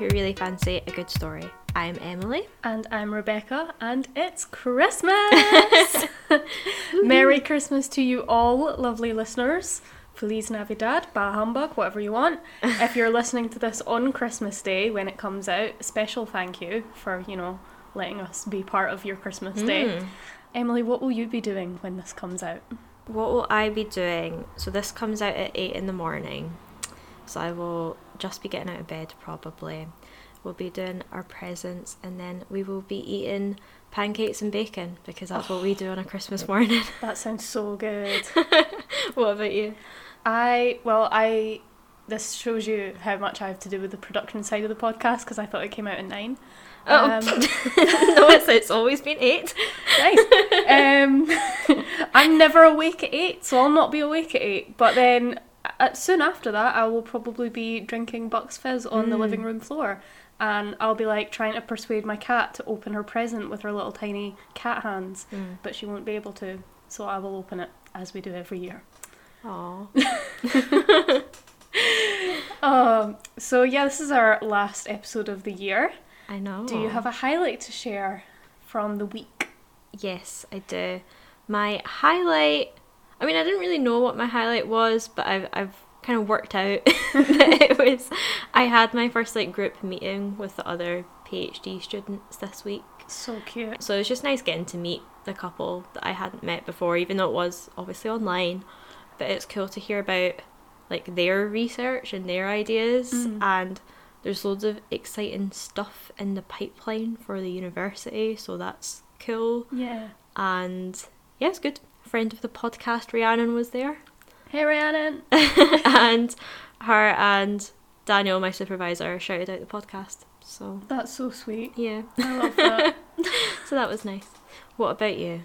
who really fancy a good story. I'm Emily. And I'm Rebecca, and it's Christmas! Merry Christmas to you all, lovely listeners. Feliz Navidad, Bah Humbug, whatever you want. if you're listening to this on Christmas Day when it comes out, special thank you for, you know, letting us be part of your Christmas Day. Hmm. Emily, what will you be doing when this comes out? What will I be doing? So, this comes out at 8 in the morning. So, I will just be getting out of bed probably. We'll be doing our presents and then we will be eating pancakes and bacon because that's what we do on a Christmas morning. That sounds so good. what about you? I, well, I, this shows you how much I have to do with the production side of the podcast because I thought it came out at nine. Oh, Um, no, it's, it's always been 8. Nice. um, I'm never awake at eight, so I'll not be awake at eight. But then uh, soon after that, I will probably be drinking Bucks Fizz on the living room floor. And I'll be like trying to persuade my cat to open her present with her little tiny cat hands, but she won't be able to. So I will open it as we do every year. Aww. Um, so yeah, this is our last episode of the year. I know. Do you have a highlight to share from the week? Yes, I do. My highlight. I mean, I didn't really know what my highlight was, but I've I've kind of worked out that it was. I had my first like group meeting with the other PhD students this week, So cute. so it was just nice getting to meet the couple that I hadn't met before, even though it was obviously online. But it's cool to hear about like their research and their ideas mm. and there's loads of exciting stuff in the pipeline for the university so that's cool Yeah. and yeah, it's good. Friend of the podcast, Rhiannon, was there, Hey Rhiannon. and her and Daniel, my supervisor, shouted out the podcast. So That's so sweet. yeah, I love that. so that was nice. What about you?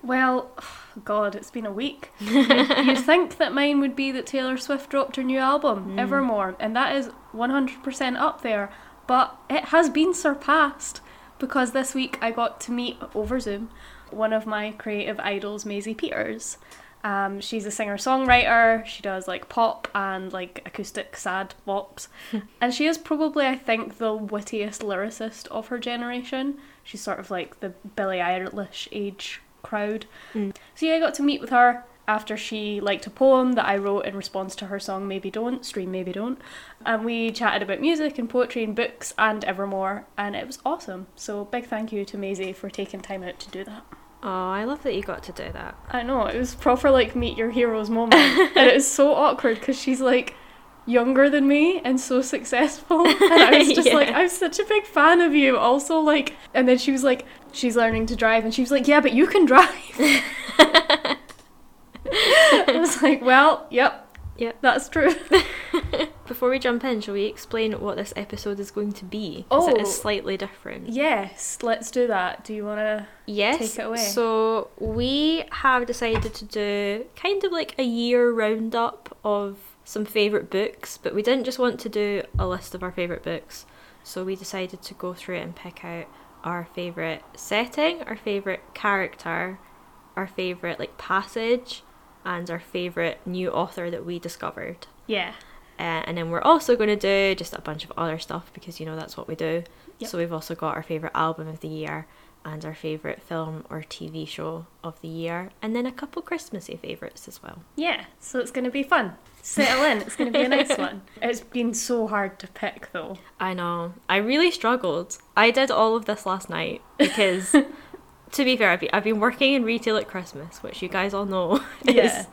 Well, God, it's been a week. You'd, you'd think that mine would be that Taylor Swift dropped her new album, hmm. Evermore, and that is 100% up there, but it has been surpassed because this week I got to meet over Zoom one of my creative idols, Maisie Peters. Um, she's a singer songwriter. She does like pop and like acoustic sad bops. and she is probably, I think, the wittiest lyricist of her generation. She's sort of like the Billie Eilish age crowd. So yeah, I got to meet with her after she liked a poem that I wrote in response to her song Maybe Don't, Stream Maybe Don't. And we chatted about music and poetry and books and evermore, and it was awesome. So big thank you to Maisie for taking time out to do that. Oh, I love that you got to do that. I know, it was proper like meet your heroes moment. and it was so awkward because she's like younger than me and so successful. And I was just like, I'm such a big fan of you. Also, like, and then she was like, she's learning to drive. And she was like, yeah, but you can drive. I was like, well, yep, Yep. that's true. Before we jump in, shall we explain what this episode is going to be? Oh. it is slightly different. yes, let's do that. Do you want to? Yes. Take it away. So we have decided to do kind of like a year roundup of some favourite books, but we didn't just want to do a list of our favourite books. So we decided to go through it and pick out our favourite setting, our favourite character, our favourite like passage, and our favourite new author that we discovered. Yeah. Uh, and then we're also going to do just a bunch of other stuff because you know that's what we do. Yep. So we've also got our favourite album of the year and our favourite film or TV show of the year, and then a couple Christmassy favourites as well. Yeah, so it's going to be fun. Settle in, it's going to be a nice one. It's been so hard to pick though. I know. I really struggled. I did all of this last night because, to be fair, I've been, I've been working in retail at Christmas, which you guys all know Yeah. is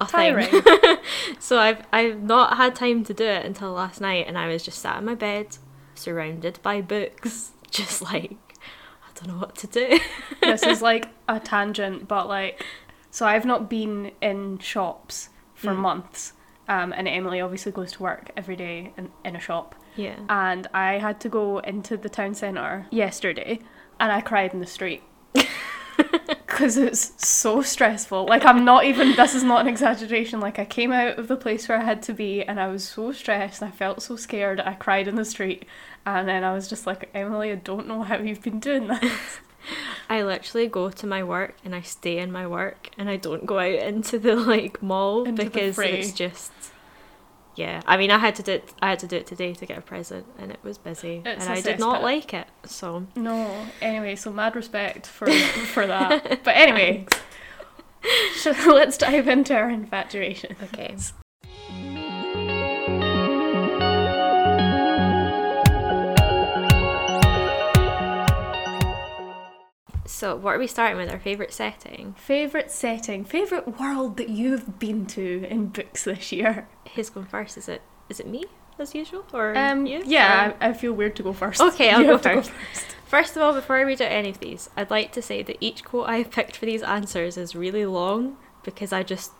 a thing. So I've I've not had time to do it until last night, and I was just sat in my bed, surrounded by books, just like I don't know what to do. this is like a tangent, but like, so I've not been in shops for months. Um, and Emily obviously goes to work every day in, in a shop. yeah. And I had to go into the town centre yesterday and I cried in the street. Because it's so stressful. Like, I'm not even, this is not an exaggeration. Like, I came out of the place where I had to be and I was so stressed. I felt so scared. I cried in the street. And then I was just like, Emily, I don't know how you've been doing this. I literally go to my work and I stay in my work and I don't go out into the like mall Into because it's just yeah, I mean, I had to do it. I had to do it today to get a present, and it was busy, It's and I did not like it. So No. Anyway, so mad respect for for that. But anyway, so let's dive into our infatuation. okay, so what are we starting with? Our favorite setting? Favorite setting, favorite world that you've been to in books this year. Who's going first? Is it is it me as usual, or Um, you? yeah, Or- I, I feel weird to go first. Okay, I'll You go have to first. first. First of all, before I read out any of these, I'd like to say that each quote I have picked for these answers is really long because I just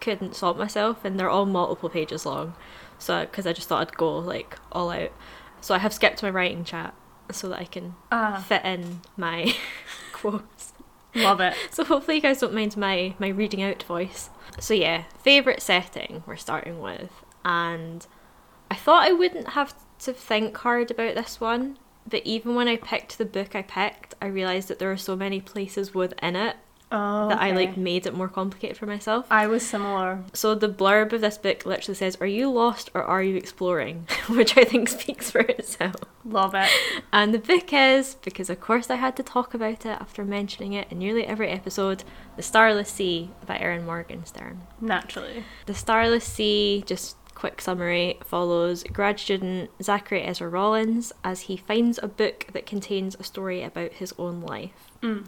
couldn't stop myself, and they're all multiple pages long. So, because I just thought I'd go like all out, so I have skipped my writing chat so that I can Ah, fit in my quotes. love it. So hopefully you guys don't mind my my reading out voice. So yeah, favorite setting we're starting with, and I thought I wouldn't have to think hard about this one, but even when I picked the book I picked, I realized that there are so many places within it Oh, that I like made it more complicated for myself. I was similar. So the blurb of this book literally says, "Are you lost or are you exploring?" which I think speaks for itself. Love it. And the book is, because of course I had to talk about it after mentioning it in nearly every episode, The Starless Sea by Erin Morgenstern. Naturally. The Starless Sea, just quick summary, follows grad student Zachary Ezra Rollins as he finds a book that contains a story about his own life. Mm.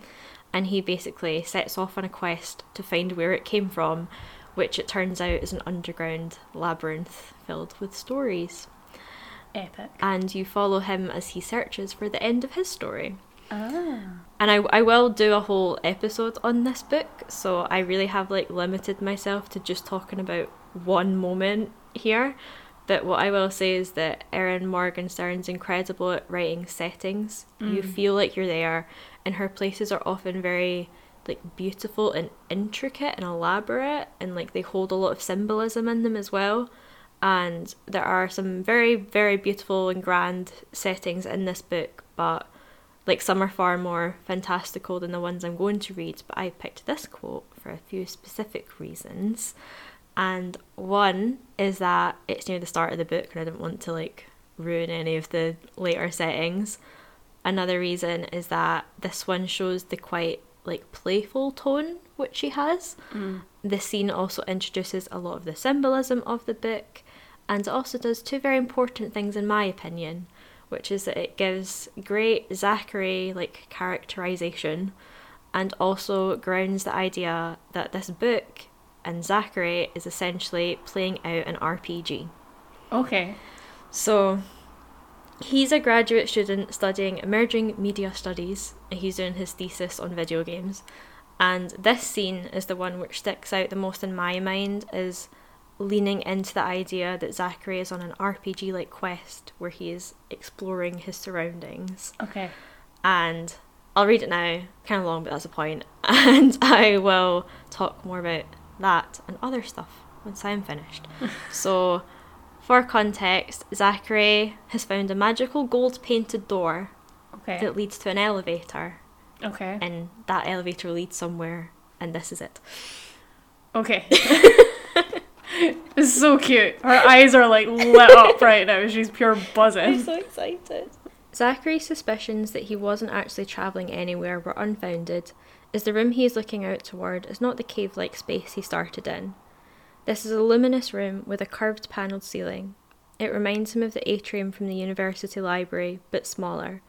And he basically sets off on a quest to find where it came from, which it turns out is an underground labyrinth filled with stories. Epic. And you follow him as he searches for the end of his story. Ah. And I, I will do a whole episode on this book, so I really have like limited myself to just talking about one moment here. But what I will say is that Erin Morgenstern's incredible at writing settings. You Mm. feel like you're there, and her places are often very like beautiful and intricate and elaborate, and like they hold a lot of symbolism in them as well. And there are some very, very beautiful and grand settings in this book, but like some are far more fantastical than the ones I'm going to read, but I picked this quote for a few specific reasons. And one is that it's near the start of the book and I didn't want to like ruin any of the later settings. Another reason is that this one shows the quite like playful tone which she has. Mm. The scene also introduces a lot of the symbolism of the book and it also does two very important things in my opinion, which is that it gives great Zachary like characterization and also grounds the idea that this book and Zachary is essentially playing out an RPG. Okay. So he's a graduate student studying emerging media studies and he's doing his thesis on video games. And this scene is the one which sticks out the most in my mind is leaning into the idea that Zachary is on an RPG like quest where he is exploring his surroundings. Okay. And I'll read it now, kind of long, but that's the point. And I will talk more about that and other stuff once I'm finished. so, for context, Zachary has found a magical gold painted door Okay. that leads to an elevator, Okay. and that elevator leads somewhere, and this is it. Okay. it's so cute. Her eyes are like lit up right now. She's pure buzzing. I'm so excited. Zachary's suspicions that he wasn't actually travelling anywhere were unfounded, as the room he is looking out toward is not the cave like space he started in. This is a luminous room with a curved panelled ceiling. It reminds him of the atrium from the university library, but smaller,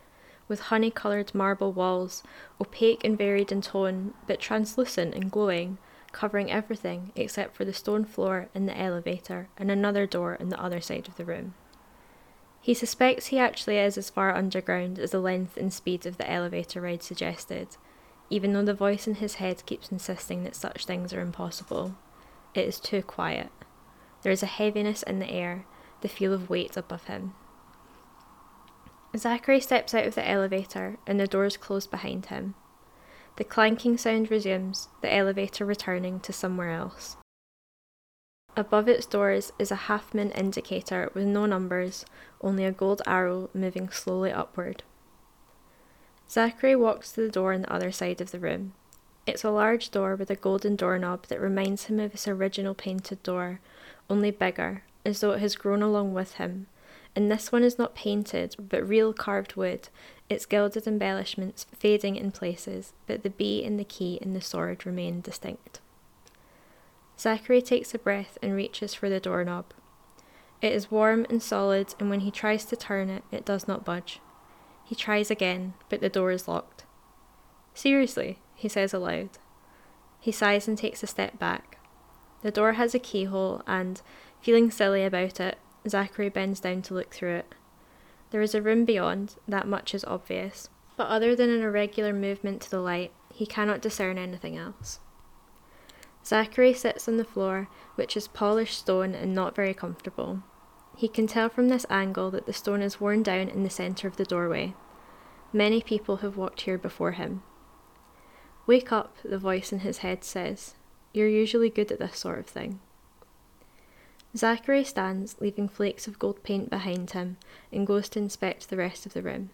with honey coloured marble walls, opaque and varied in tone, but translucent and glowing, covering everything except for the stone floor and the elevator and another door on the other side of the room. He suspects he actually is as far underground as the length and speed of the elevator ride suggested, even though the voice in his head keeps insisting that such things are impossible. It is too quiet. There is a heaviness in the air, the feel of weight above him. Zachary steps out of the elevator and the doors close behind him. The clanking sound resumes, the elevator returning to somewhere else. Above its doors is a half moon indicator with no numbers, only a gold arrow moving slowly upward. Zachary walks to the door on the other side of the room. It's a large door with a golden doorknob that reminds him of his original painted door, only bigger, as though it has grown along with him, and this one is not painted, but real carved wood, its gilded embellishments fading in places, but the bee and the key and the sword remain distinct. Zachary takes a breath and reaches for the doorknob. It is warm and solid, and when he tries to turn it, it does not budge. He tries again, but the door is locked. Seriously, he says aloud. He sighs and takes a step back. The door has a keyhole, and, feeling silly about it, Zachary bends down to look through it. There is a room beyond, that much is obvious, but other than an irregular movement to the light, he cannot discern anything else. Zachary sits on the floor, which is polished stone and not very comfortable. He can tell from this angle that the stone is worn down in the centre of the doorway. Many people have walked here before him. Wake up, the voice in his head says. You're usually good at this sort of thing. Zachary stands, leaving flakes of gold paint behind him, and goes to inspect the rest of the room.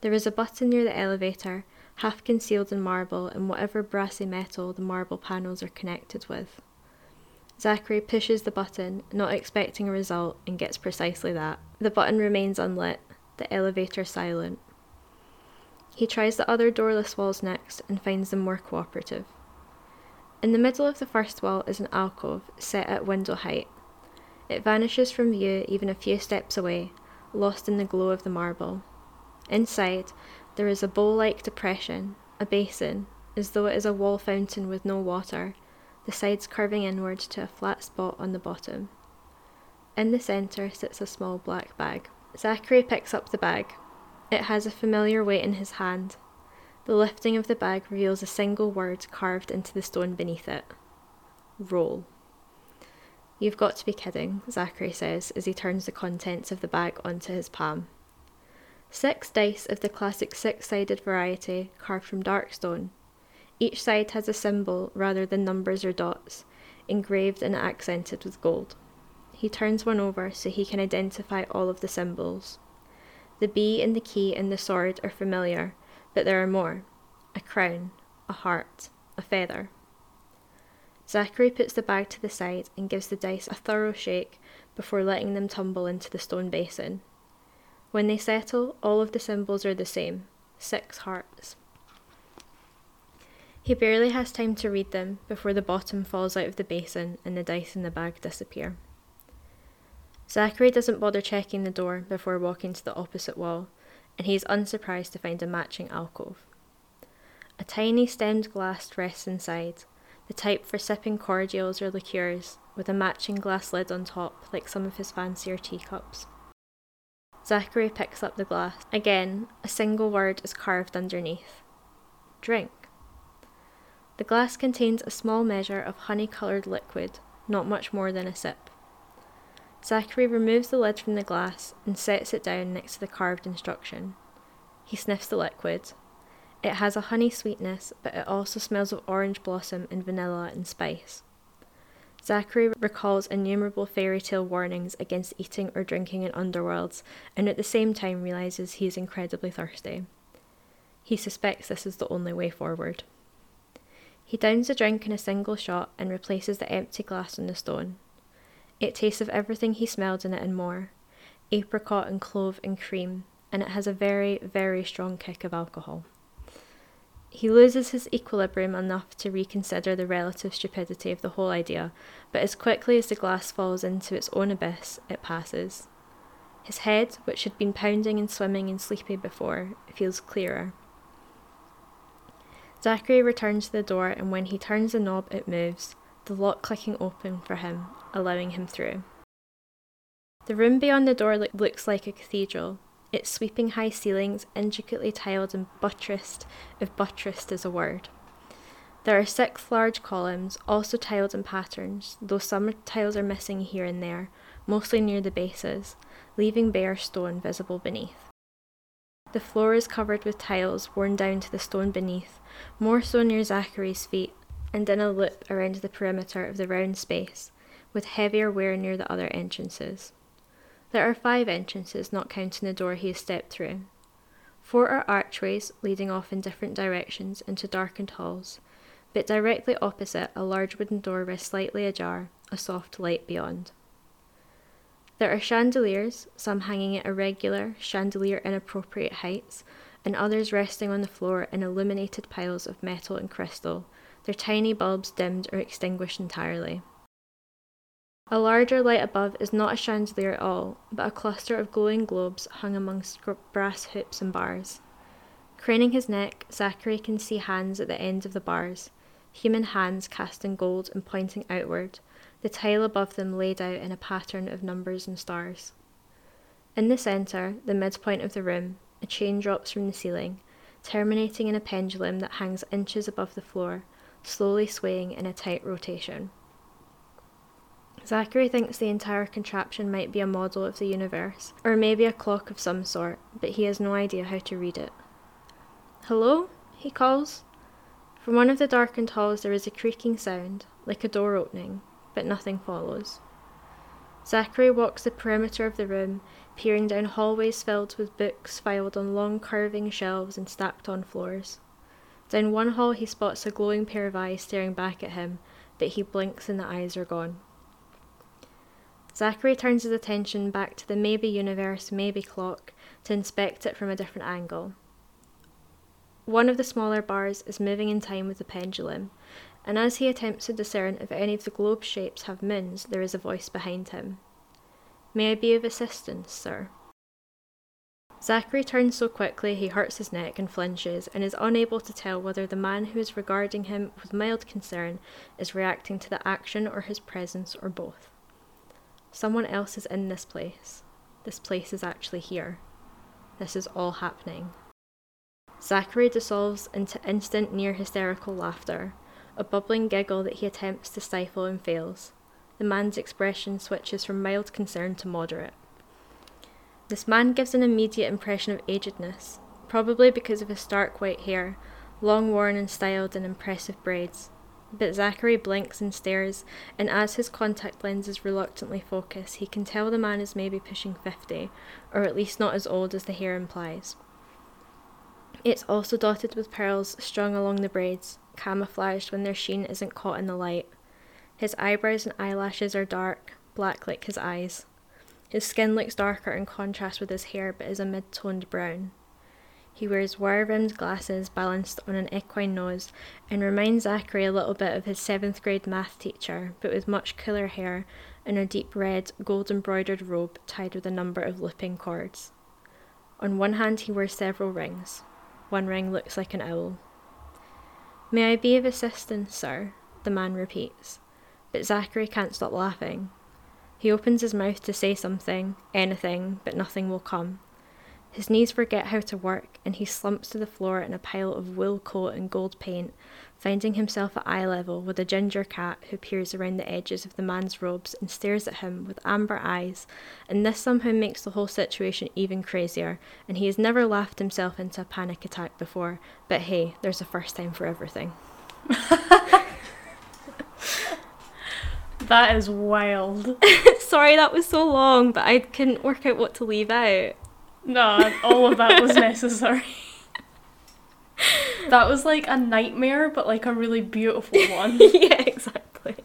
There is a button near the elevator, half concealed in marble and whatever brassy metal the marble panels are connected with. Zachary pushes the button, not expecting a result, and gets precisely that. The button remains unlit, the elevator silent. He tries the other doorless walls next and finds them more cooperative. In the middle of the first wall is an alcove set at window height. It vanishes from view even a few steps away, lost in the glow of the marble. Inside, there is a bowl like depression, a basin, as though it is a wall fountain with no water, the sides curving inward to a flat spot on the bottom. In the centre sits a small black bag. Zachary picks up the bag. It has a familiar weight in his hand. The lifting of the bag reveals a single word carved into the stone beneath it Roll. You've got to be kidding, Zachary says as he turns the contents of the bag onto his palm. Six dice of the classic six sided variety, carved from dark stone, each side has a symbol rather than numbers or dots, engraved and accented with gold. He turns one over so he can identify all of the symbols. The bee and the key and the sword are familiar, but there are more a crown, a heart, a feather. Zachary puts the bag to the side and gives the dice a thorough shake before letting them tumble into the stone basin. When they settle, all of the symbols are the same six hearts. He barely has time to read them before the bottom falls out of the basin and the dice in the bag disappear. Zachary doesn't bother checking the door before walking to the opposite wall, and he is unsurprised to find a matching alcove. A tiny stemmed glass rests inside, the type for sipping cordials or liqueurs, with a matching glass lid on top, like some of his fancier teacups. Zachary picks up the glass. Again, a single word is carved underneath Drink. The glass contains a small measure of honey coloured liquid, not much more than a sip. Zachary removes the lid from the glass and sets it down next to the carved instruction. He sniffs the liquid. It has a honey sweetness, but it also smells of orange blossom and vanilla and spice. Zachary recalls innumerable fairy tale warnings against eating or drinking in underworlds, and at the same time realizes he is incredibly thirsty. He suspects this is the only way forward. He downs the drink in a single shot and replaces the empty glass on the stone. It tastes of everything he smelled in it and more apricot and clove and cream, and it has a very, very strong kick of alcohol. He loses his equilibrium enough to reconsider the relative stupidity of the whole idea, but as quickly as the glass falls into its own abyss, it passes. His head, which had been pounding and swimming and sleepy before, feels clearer. Zachary returns to the door, and when he turns the knob, it moves, the lock clicking open for him, allowing him through. The room beyond the door lo- looks like a cathedral, its sweeping high ceilings intricately tiled and buttressed, if buttressed is a word. There are six large columns, also tiled in patterns, though some tiles are missing here and there, mostly near the bases, leaving bare stone visible beneath. The floor is covered with tiles worn down to the stone beneath, more so near Zachary's feet, and in a loop around the perimeter of the round space, with heavier wear near the other entrances. There are five entrances, not counting the door he has stepped through. Four are archways leading off in different directions into darkened halls, but directly opposite, a large wooden door rests slightly ajar, a soft light beyond. There are chandeliers, some hanging at irregular, chandelier inappropriate heights, and others resting on the floor in illuminated piles of metal and crystal, their tiny bulbs dimmed or extinguished entirely. A larger light above is not a chandelier at all, but a cluster of glowing globes hung amongst brass hoops and bars. Craning his neck, Zachary can see hands at the ends of the bars, human hands cast in gold and pointing outward, the tile above them laid out in a pattern of numbers and stars. In the centre, the midpoint of the room, a chain drops from the ceiling, terminating in a pendulum that hangs inches above the floor, slowly swaying in a tight rotation. Zachary thinks the entire contraption might be a model of the universe, or maybe a clock of some sort, but he has no idea how to read it. Hello? he calls. From one of the darkened halls there is a creaking sound, like a door opening, but nothing follows. Zachary walks the perimeter of the room, peering down hallways filled with books filed on long curving shelves and stacked on floors. Down one hall he spots a glowing pair of eyes staring back at him, but he blinks and the eyes are gone. Zachary turns his attention back to the maybe universe, maybe clock to inspect it from a different angle. One of the smaller bars is moving in time with the pendulum, and as he attempts to discern if any of the globe shapes have moons, there is a voice behind him. May I be of assistance, sir? Zachary turns so quickly he hurts his neck and flinches, and is unable to tell whether the man who is regarding him with mild concern is reacting to the action or his presence or both. Someone else is in this place. This place is actually here. This is all happening. Zachary dissolves into instant near hysterical laughter, a bubbling giggle that he attempts to stifle and fails. The man's expression switches from mild concern to moderate. This man gives an immediate impression of agedness, probably because of his stark white hair, long worn and styled in impressive braids. But Zachary blinks and stares, and as his contact lenses reluctantly focus, he can tell the man is maybe pushing fifty, or at least not as old as the hair implies. It's also dotted with pearls strung along the braids, camouflaged when their sheen isn't caught in the light. His eyebrows and eyelashes are dark, black like his eyes. His skin looks darker in contrast with his hair, but is a mid toned brown. He wears wire rimmed glasses balanced on an equine nose and reminds Zachary a little bit of his seventh grade math teacher, but with much cooler hair and a deep red, gold embroidered robe tied with a number of looping cords. On one hand, he wears several rings, one ring looks like an owl. May I be of assistance, sir? the man repeats, but Zachary can't stop laughing. He opens his mouth to say something, anything, but nothing will come. His knees forget how to work, and he slumps to the floor in a pile of wool coat and gold paint, finding himself at eye level with a ginger cat who peers around the edges of the man's robes and stares at him with amber eyes, and this somehow makes the whole situation even crazier, and he has never laughed himself into a panic attack before, but hey, there's a first time for everything. that is wild. Sorry that was so long, but I couldn't work out what to leave out. No, all of that was necessary. that was like a nightmare, but like a really beautiful one. yeah, exactly.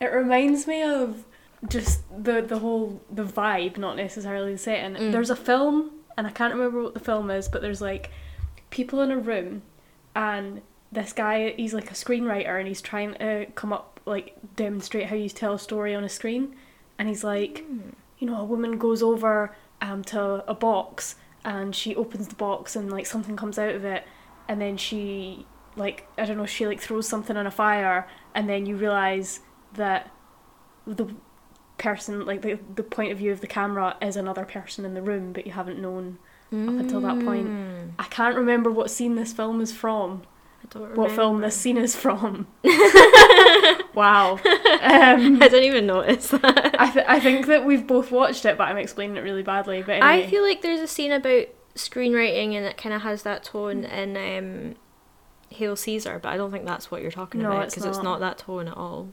It reminds me of just the the whole the vibe, not necessarily the setting. Mm. There's a film, and I can't remember what the film is, but there's like people in a room, and this guy he's like a screenwriter, and he's trying to come up like demonstrate how you tell a story on a screen, and he's like, mm. you know, a woman goes over um, to a box and she opens the box and like something comes out of it and then she like I don't know she like throws something on a fire and then you realize that the person like the the point of view of the camera is another person in the room but you haven't known mm. up until that point. Mm. I can't remember what scene this film is from. I don't remember. What film this scene is from. wow. Um, I didn't even notice that. I, th- I think that we've both watched it, but I'm explaining it really badly. But anyway. I feel like there's a scene about screenwriting and it kind of has that tone in um, Hail Caesar, but I don't think that's what you're talking no, about because it's, it's, not that tone at all.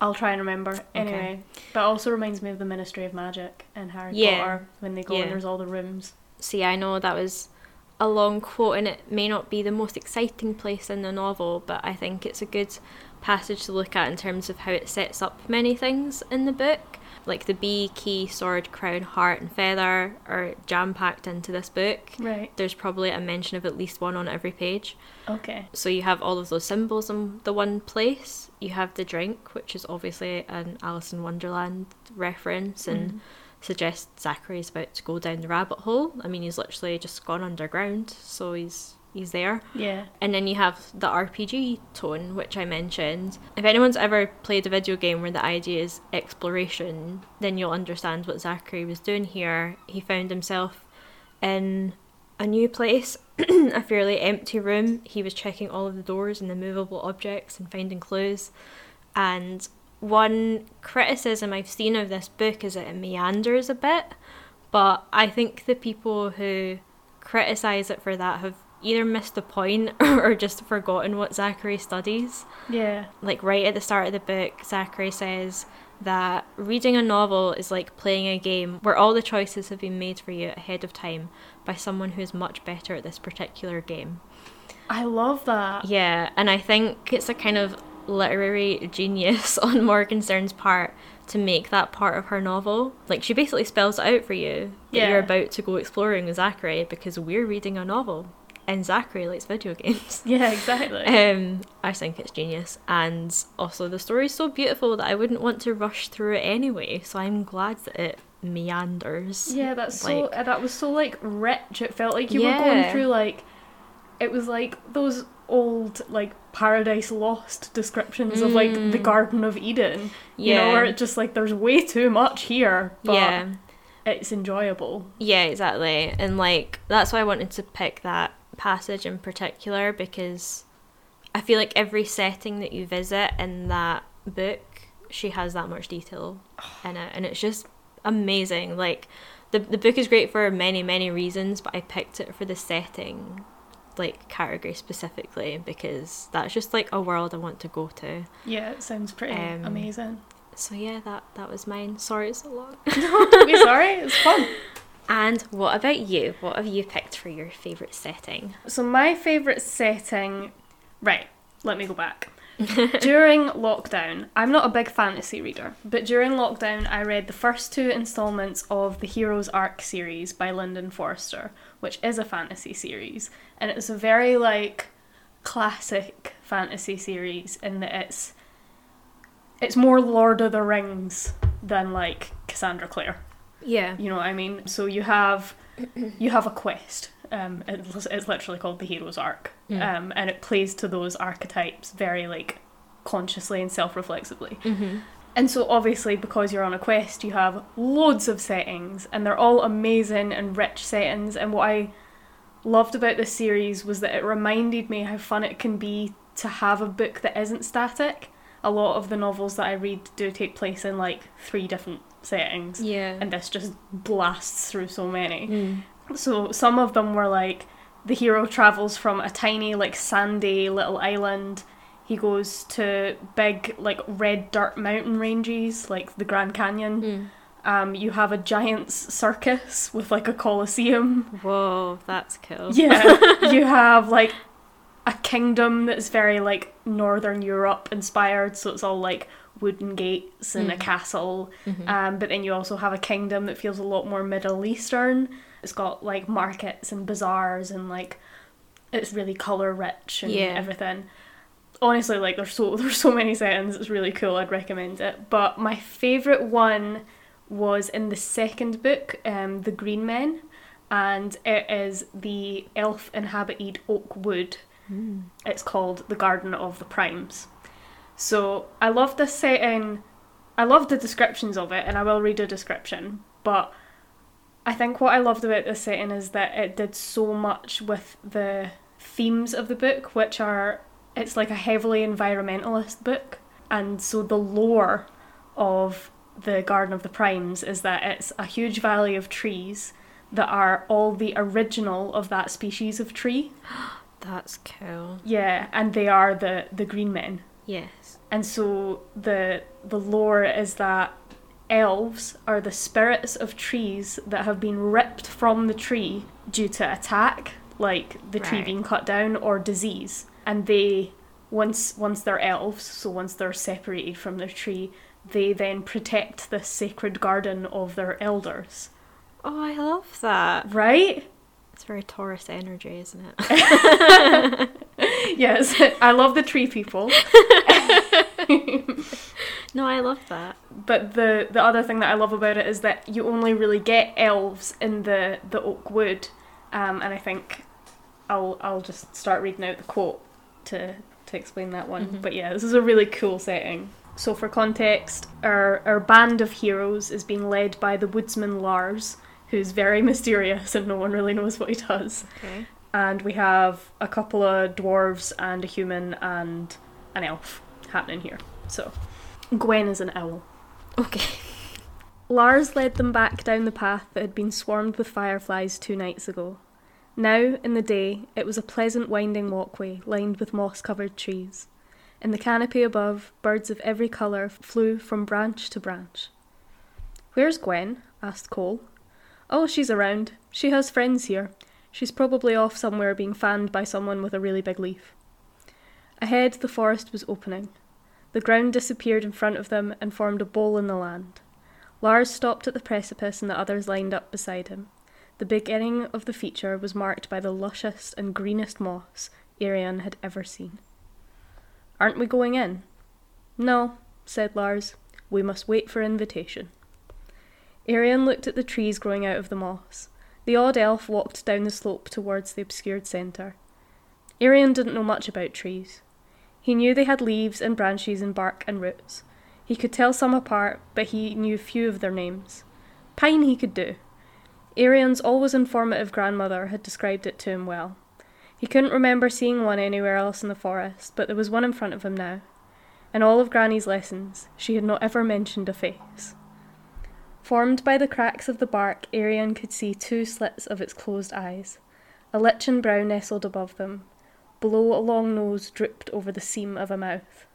I'll try and remember. Anyway, okay. but it also reminds me of the Ministry of Magic in Harry yeah. Potter when they go yeah. and there's all the rooms. See, I know that was a long quote and it may not be the most exciting place in the novel, but I think it's a good passage to look at in terms of how it sets up many things in the book. Like the bee, key, sword, crown, heart, and feather are jam packed into this book. Right. There's probably a mention of at least one on every page. Okay. So you have all of those symbols in the one place. You have the drink, which is obviously an Alice in Wonderland reference and mm. suggests Zachary's about to go down the rabbit hole. I mean, he's literally just gone underground, so he's he's there. Yeah. And then you have the RPG tone, which I mentioned. If anyone's ever played a video game where the idea is exploration, then you'll understand what Zachary was doing here. He found himself in a new place, a fairly empty room. He was checking all of the doors and the movable objects and finding clues. And one criticism I've seen of this book is that it meanders a bit, but I think the people who criticize it for that have either missed the point or just forgotten what Zachary studies. Yeah. Like right at the start of the book, Zachary says that reading a novel is like playing a game where all the choices have been made for you ahead of time by someone who is much better at this particular game. I love that. Yeah, and I think it's a kind of literary genius on Morgenstern's part to make that part of her novel. Like she basically spells it out for you that Yeah. you're about to go exploring with Zachary because we're reading a novel. And Zachary likes video games. Yeah, exactly. Um, I think it's genius, and also the story is so beautiful that I wouldn't want to rush through it anyway. So I'm glad that it meanders. Yeah, that's so. Like- uh, that was so like rich. It felt like you were going through like, it was like those old like Paradise Lost descriptions of like the Mm. Garden of Eden. You Yeah. know, where it's just like there's way too much here, but yeah, it's enjoyable. yeah, exactly, and like that's why I wanted to pick that passage in particular because I feel like every setting that you visit in that book, she has that much detail in it, and it's just amazing. Like the the book is great for many many reasons, but I picked it for the setting, like category specifically because that's just like a world I want to go to. Yeah, it sounds pretty Um, amazing. So yeah, that that was mine. Sorry, it's a lot. Don't be sorry, it's fun. And what about you? What have you picked for your favorite setting? So my favorite setting, right? Let me go back. during lockdown, I'm not a big fantasy reader, but during lockdown, I read the first two installments of the Heroes Arc series by Lyndon Forster, which is a fantasy series, and it's a very like classic fantasy series in that it's it's more Lord of the Rings than like Cassandra Clare. Yeah. You know what I mean? So you have you have a quest. Um, it's, it's literally called the Hero's Arc, Mm. um, and it plays to those archetypes very like consciously and self-reflexively. Mm-hmm. And so obviously because you're on a quest, you have loads of settings, and they're all amazing and rich settings. And what I loved about this series was that it reminded me how fun it can be to have a book that isn't static. A lot of the novels that I read do take place in like three different settings Yeah. and this just blasts through so many. Mm. So some of them were like the hero travels from a tiny like sandy little island. He goes to big like red dirt mountain ranges like the Grand Canyon. Mm. Um, you have a giant's circus with like a coliseum. Whoa, that's cool. Yeah, you have like a kingdom that's very like Northern Europe inspired, so it's all like wooden gates and a Mhm. castle. Mhm. Um, but then you also have a kingdom that feels a lot more Middle Eastern. It's got like markets and bazaars and like it's really color rich and Yeah. everything. Honestly, like there's so there's so many settings. It's really cool. I'd recommend it. But my favorite one was in the second book, um, The Green Men, and it is the elf inhabited oak wood. Mm. It's called The Garden of the Primes. So I love this setting. I love the descriptions of it, and I will read a description. But I think what I loved about this setting is that it did so much with the themes of the book, which are it's like a heavily environmentalist book, and so the lore of the Garden of the Primes is that it's a huge valley of trees that are all the original of that species of tree. That's cool. Yeah, and they are the the green men. Yes. And so the the lore is that elves are the spirits of trees that have been ripped from the tree due to attack, like the tree being cut down or disease. And they once once they're elves, so once they're separated from their tree, they then protect the sacred garden of their elders. Oh, I love that. Right? It's very Taurus energy, isn't it? yes, I love the tree people. no, I love that. But the the other thing that I love about it is that you only really get elves in the the oak wood, um, and I think I'll I'll just start reading out the quote to to explain that one. Mhm. But yeah, this is a really cool setting. So for context, our our band of heroes is being led by the woodsman Lars, who's very mysterious and no one really knows what he does. Okay. And we have a couple of dwarves and a human and an elf happening here. So Gwen is an owl. Okay. Lars led them back down the path that had been swarmed with fireflies two nights ago. Now, in the day, it was a pleasant winding walkway lined with moss covered trees. In the canopy above, birds of every colour flew from branch to branch. Where's Gwen? asked Cole. Oh, she's around. She has friends here. She's probably off somewhere being fanned by someone with a really big leaf. Ahead, the forest was opening. The ground disappeared in front of them and formed a bowl in the land. Lars stopped at the precipice and the others lined up beside him. The beginning of the feature was marked by the lushest and greenest moss Arian had ever seen. Aren't we going in? No, said Lars. We must wait for invitation. Arian looked at the trees growing out of the moss. The odd elf walked down the slope towards the obscured centre. Arian didn't know much about trees. He knew they had leaves and branches and bark and roots. He could tell some apart, but he knew few of their names. Pine he could do. Arian's always informative grandmother had described it to him well. He couldn't remember seeing one anywhere else in the forest, but there was one in front of him now. In all of Granny's lessons, she had not ever mentioned a face. Formed by the cracks of the bark, Arian could see two slits of its closed eyes. A lichen brow nestled above them. Below, a long nose drooped over the seam of a mouth.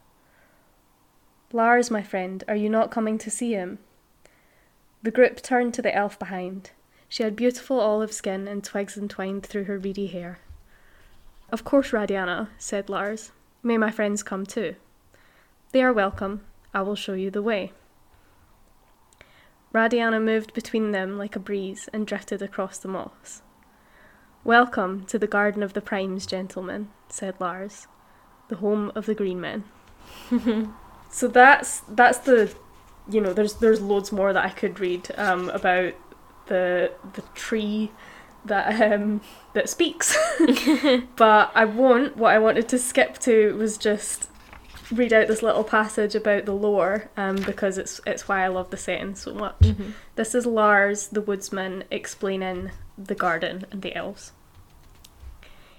Lars, my friend, are you not coming to see him? The group turned to the elf behind. She had beautiful olive skin and twigs entwined through her reedy hair. Of course, Radiana, said Lars. May my friends come too. They are welcome. I will show you the way. Radiana moved between them like a breeze and drifted across the moss. Welcome to the Garden of the Primes, gentlemen, said Lars, the home of the Green Men. so that's that's the, you know, there's there's loads more that I could read um, about the the tree that um, that speaks, but I won't. What I wanted to skip to was just read out this little passage about the lore um, because it's it's why I love the setting so much. Mhm. This is Lars the woodsman explaining the garden and the elves.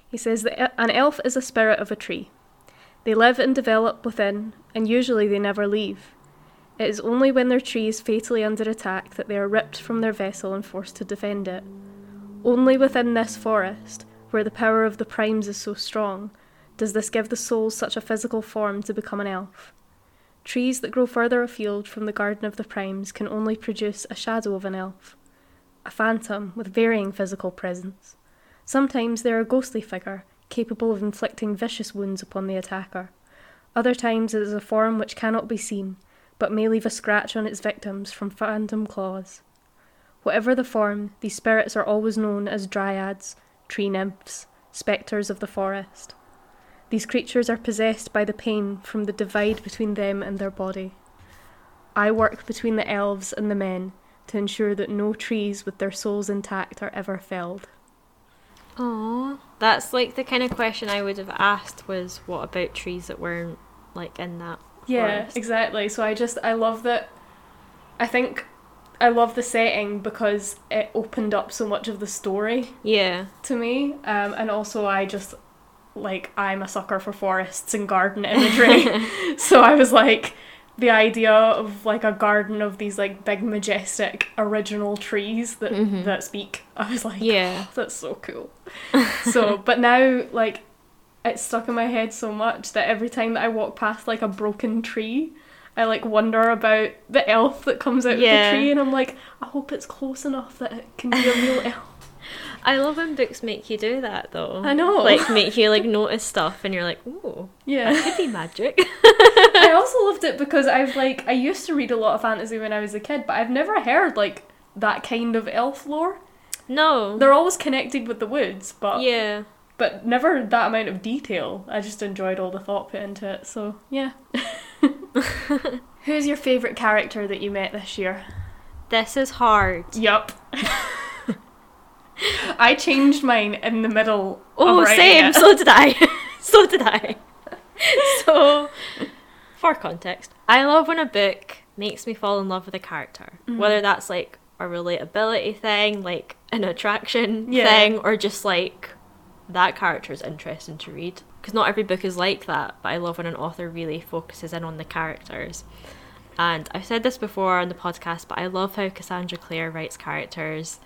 He says that an elf is a spirit of a tree. They live and develop within, and usually they never leave. It is only when their tree is fatally under attack that they are ripped from their vessel and forced to defend it. Only within this forest, where the power of the primes is so strong, does this give the soul such a physical form to become an elf. Trees that grow further afield from the garden of the primes can only produce a shadow of an elf, a phantom with varying physical presence. Sometimes they are a ghostly figure, capable of inflicting vicious wounds upon the attacker. Other times it is a form which cannot be seen, but may leave a scratch on its victims from phantom claws. Whatever the form, these spirits are always known as dryads, tree nymphs, spectres of the forest. These creatures are possessed by the pain from the divide between them and their body. I work between the elves and the men to ensure that no trees with their souls intact are ever felled. Aw. That's like the kind of question I would have asked was what about trees that weren't like in that Yeah, forest? exactly. So I just I love that. I think I love the setting because it opened up so much of the story Yeah. to me, um, and also I just like I'm a sucker for forests and garden imagery. so I was like, the idea of like a garden of these like big majestic original trees that Mhm. that speak. I was like, Yeah. that's so cool. so, but now like it's stuck in my head so much that every time that I walk past like a broken tree, I like wonder about the elf that comes out Yeah. of the tree, and I'm like, I hope it's close enough that it can be a real elf. I love when books make you do that though. I know. Like make you like notice stuff and you're like, ooh, Yeah. It could be magic. I also loved it because I've like I used to read a lot of fantasy when I was a kid, but I've never heard like that kind of elf lore. no. They're always connected with the woods, but Yeah. but never that amount of detail. I just enjoyed all the thought put into it. So yeah. Who's your favourite character that you met this year? This is hard. Yup. I changed mine in the middle. Oh, same. it. So did I. so did I. so, for context, I love when a book makes me fall in love with a character, Mhm. whether that's like a relatability thing, like an attraction Yeah. thing, or just like that character is interesting to read. Because not every book is like that, but I love when an author really focuses in on the characters. And I've said this before on the podcast, but I love how Cassandra Clare writes characters.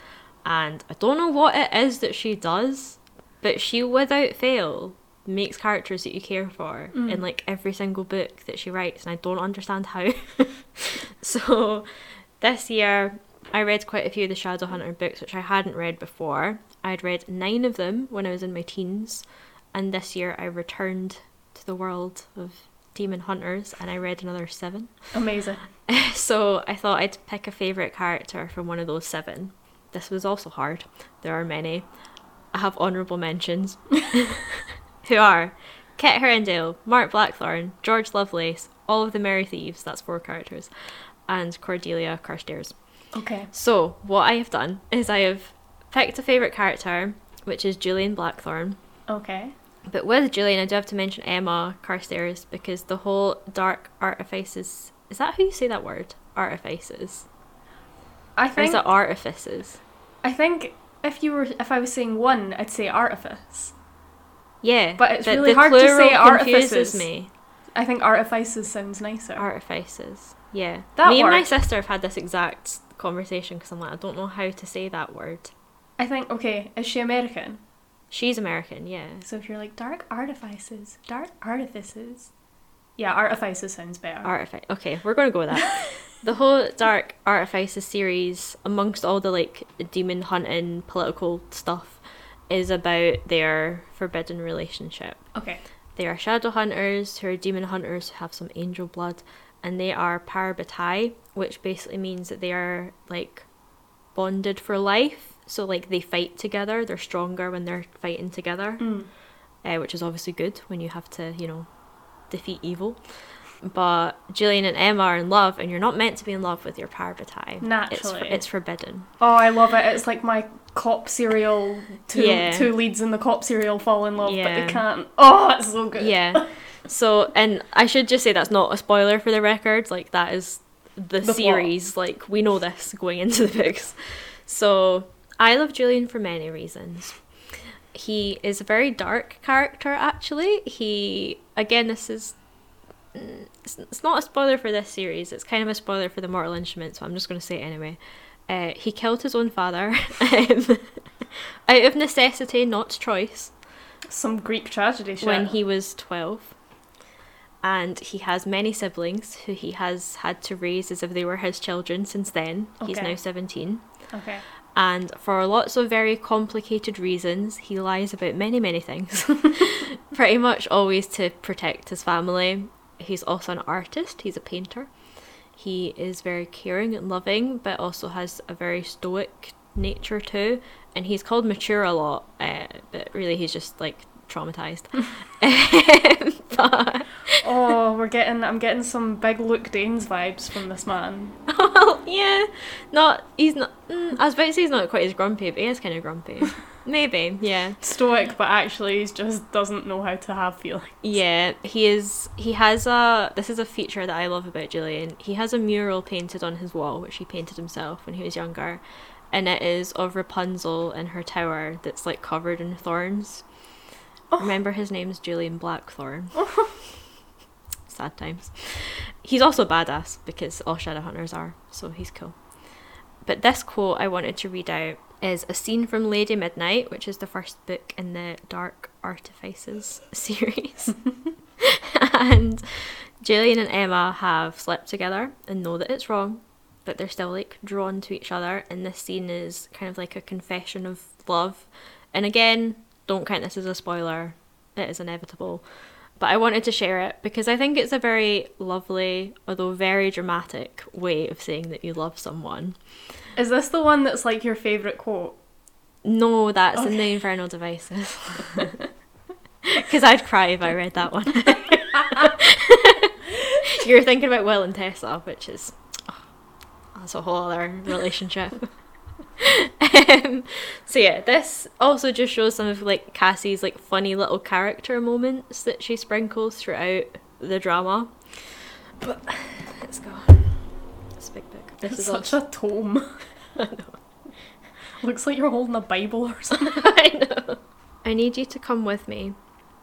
And I don't know what it is that she does, but she without fail makes characters that you care for Mm. in like every single book that she writes, and I don't understand how. so this year I read quite a few of the Shadowhunter books which I hadn't read before. I'd read nine of them when I was in my teens, and this year I returned to the world of demon hunters and I read another seven. Amazing. so I thought I'd pick a favourite character from one of those seven. This was also hard. There are many. I have honourable mentions. Who are Kit Herondale, Mark Blackthorn, George Lovelace, all of the Merry Thieves, that's four characters, and Cordelia Carstairs. Okay. So, what I have done is I have picked a favourite character, which is Julian Blackthorn. Okay. But with Julian, I do have to mention Emma Carstairs because the whole dark artifices. Is that how you say that word? Artifices. I Or is think it artifices? I think if you were if I was saying one, I'd say artifice. Yeah. But it's the- really the hard to say artifices. me. I think artifices sounds nicer. Artifices. Yeah. That me and my sister have had this exact conversation because I'm like, I don't know how to say that word. I think okay, is she American? She's American, yeah. So if you're like dark artifices, dark artifices. Yeah, artifices sounds better. Artifice. Okay, we're going to go with that. the whole Dark Artifices series, amongst all the like demon hunting political stuff, is about their forbidden relationship. okay. They are shadow hunters who are demon hunters who have some angel blood, and they are parabatai, which basically means that they are like bonded for life. So like they fight together. They're stronger when they're fighting together, Mm. uh, which is obviously good when you have to you know defeat evil. But Julian and Emma are in love, and you're not meant to be in love with your parabatai. It's, Naturally. it's forbidden. Oh, I love it. It's like my cop serial. Two Yeah. two leads in the cop serial fall in love, but they can't. Oh, it's so good. Yeah. So, and I should just say that's not a spoiler for the record. Like that is the, plot. series. Like we know this going into the books. So I love Julian for many reasons. He is a very dark character. Actually, he again this is. It's, it's not a spoiler for this series. It's kind of a spoiler for the Mortal Instrument, so I'm just going to say it anyway. Uh, he killed his own father um, out of necessity, not choice Some Greek tragedy shit. when he was 12 and he has many siblings who he has had to raise as if they were his children since then he's now 17 Okay. and for lots of very complicated reasons he lies about many many things pretty much always to protect his family he's also an artist he's a painter he is very caring and loving but also has a very stoic nature too and he's called mature a lot uh, but really he's just like traumatized but Oh, we're getting. I'm getting some big Luke Danes vibes from this man. well, yeah, not he's not. Mm, I was about to say he's not quite as grumpy, but he is kind of grumpy. Maybe, yeah, Stoic, but actually, he just doesn't know how to have feelings. yeah. He is. He has a. This is a feature that I love about Julian. He has a mural painted on his wall, which he painted himself when he was younger, and it is of Rapunzel in her tower that's like covered in thorns. Oh. Remember, his name's Julian Blackthorn. Oh. Sad times. He's also badass because all Shadowhunters are, so he's cool. But this quote I wanted to read out is a scene from Lady Midnight, which is the first book in the Dark Artifices series. and Julian and Emma have slept together and know that it's wrong, but they're still like drawn to each other. And this scene is kind of like a confession of love. And again, don't count this as a spoiler, it is inevitable. But I wanted to share it because I think it's a very lovely, although very dramatic, way of saying that you love someone. Is this the one that's like your favourite quote? No, that's in the Infernal Devices. Because I'd cry if I read that one. You're thinking about Will and Tessa, which is oh, that's a whole other relationship. um, so yeah, this also just shows some of like Cassie's like funny little character moments that she sprinkles throughout the drama. But let's go. This It's is such a tome. I know. Looks like you're holding a Bible or something. I know. I need you to come with me.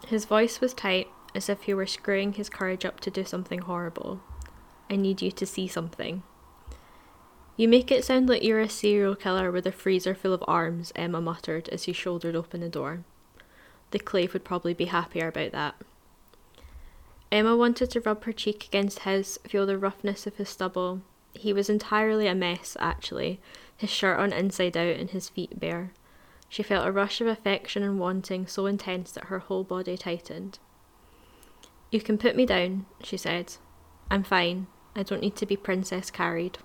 His voice was tight, as if he were screwing his courage up to do something horrible. I need you to see something. You make it sound like you're a serial killer with a freezer full of arms, Emma muttered as he shouldered open the door. The clave would probably be happier about that. Emma wanted to rub her cheek against his, feel the roughness of his stubble. He was entirely a mess, actually, his shirt on inside out and his feet bare. She felt a rush of affection and wanting so intense that her whole body tightened. You can put me down, she said. I'm fine. I don't need to be princess carried.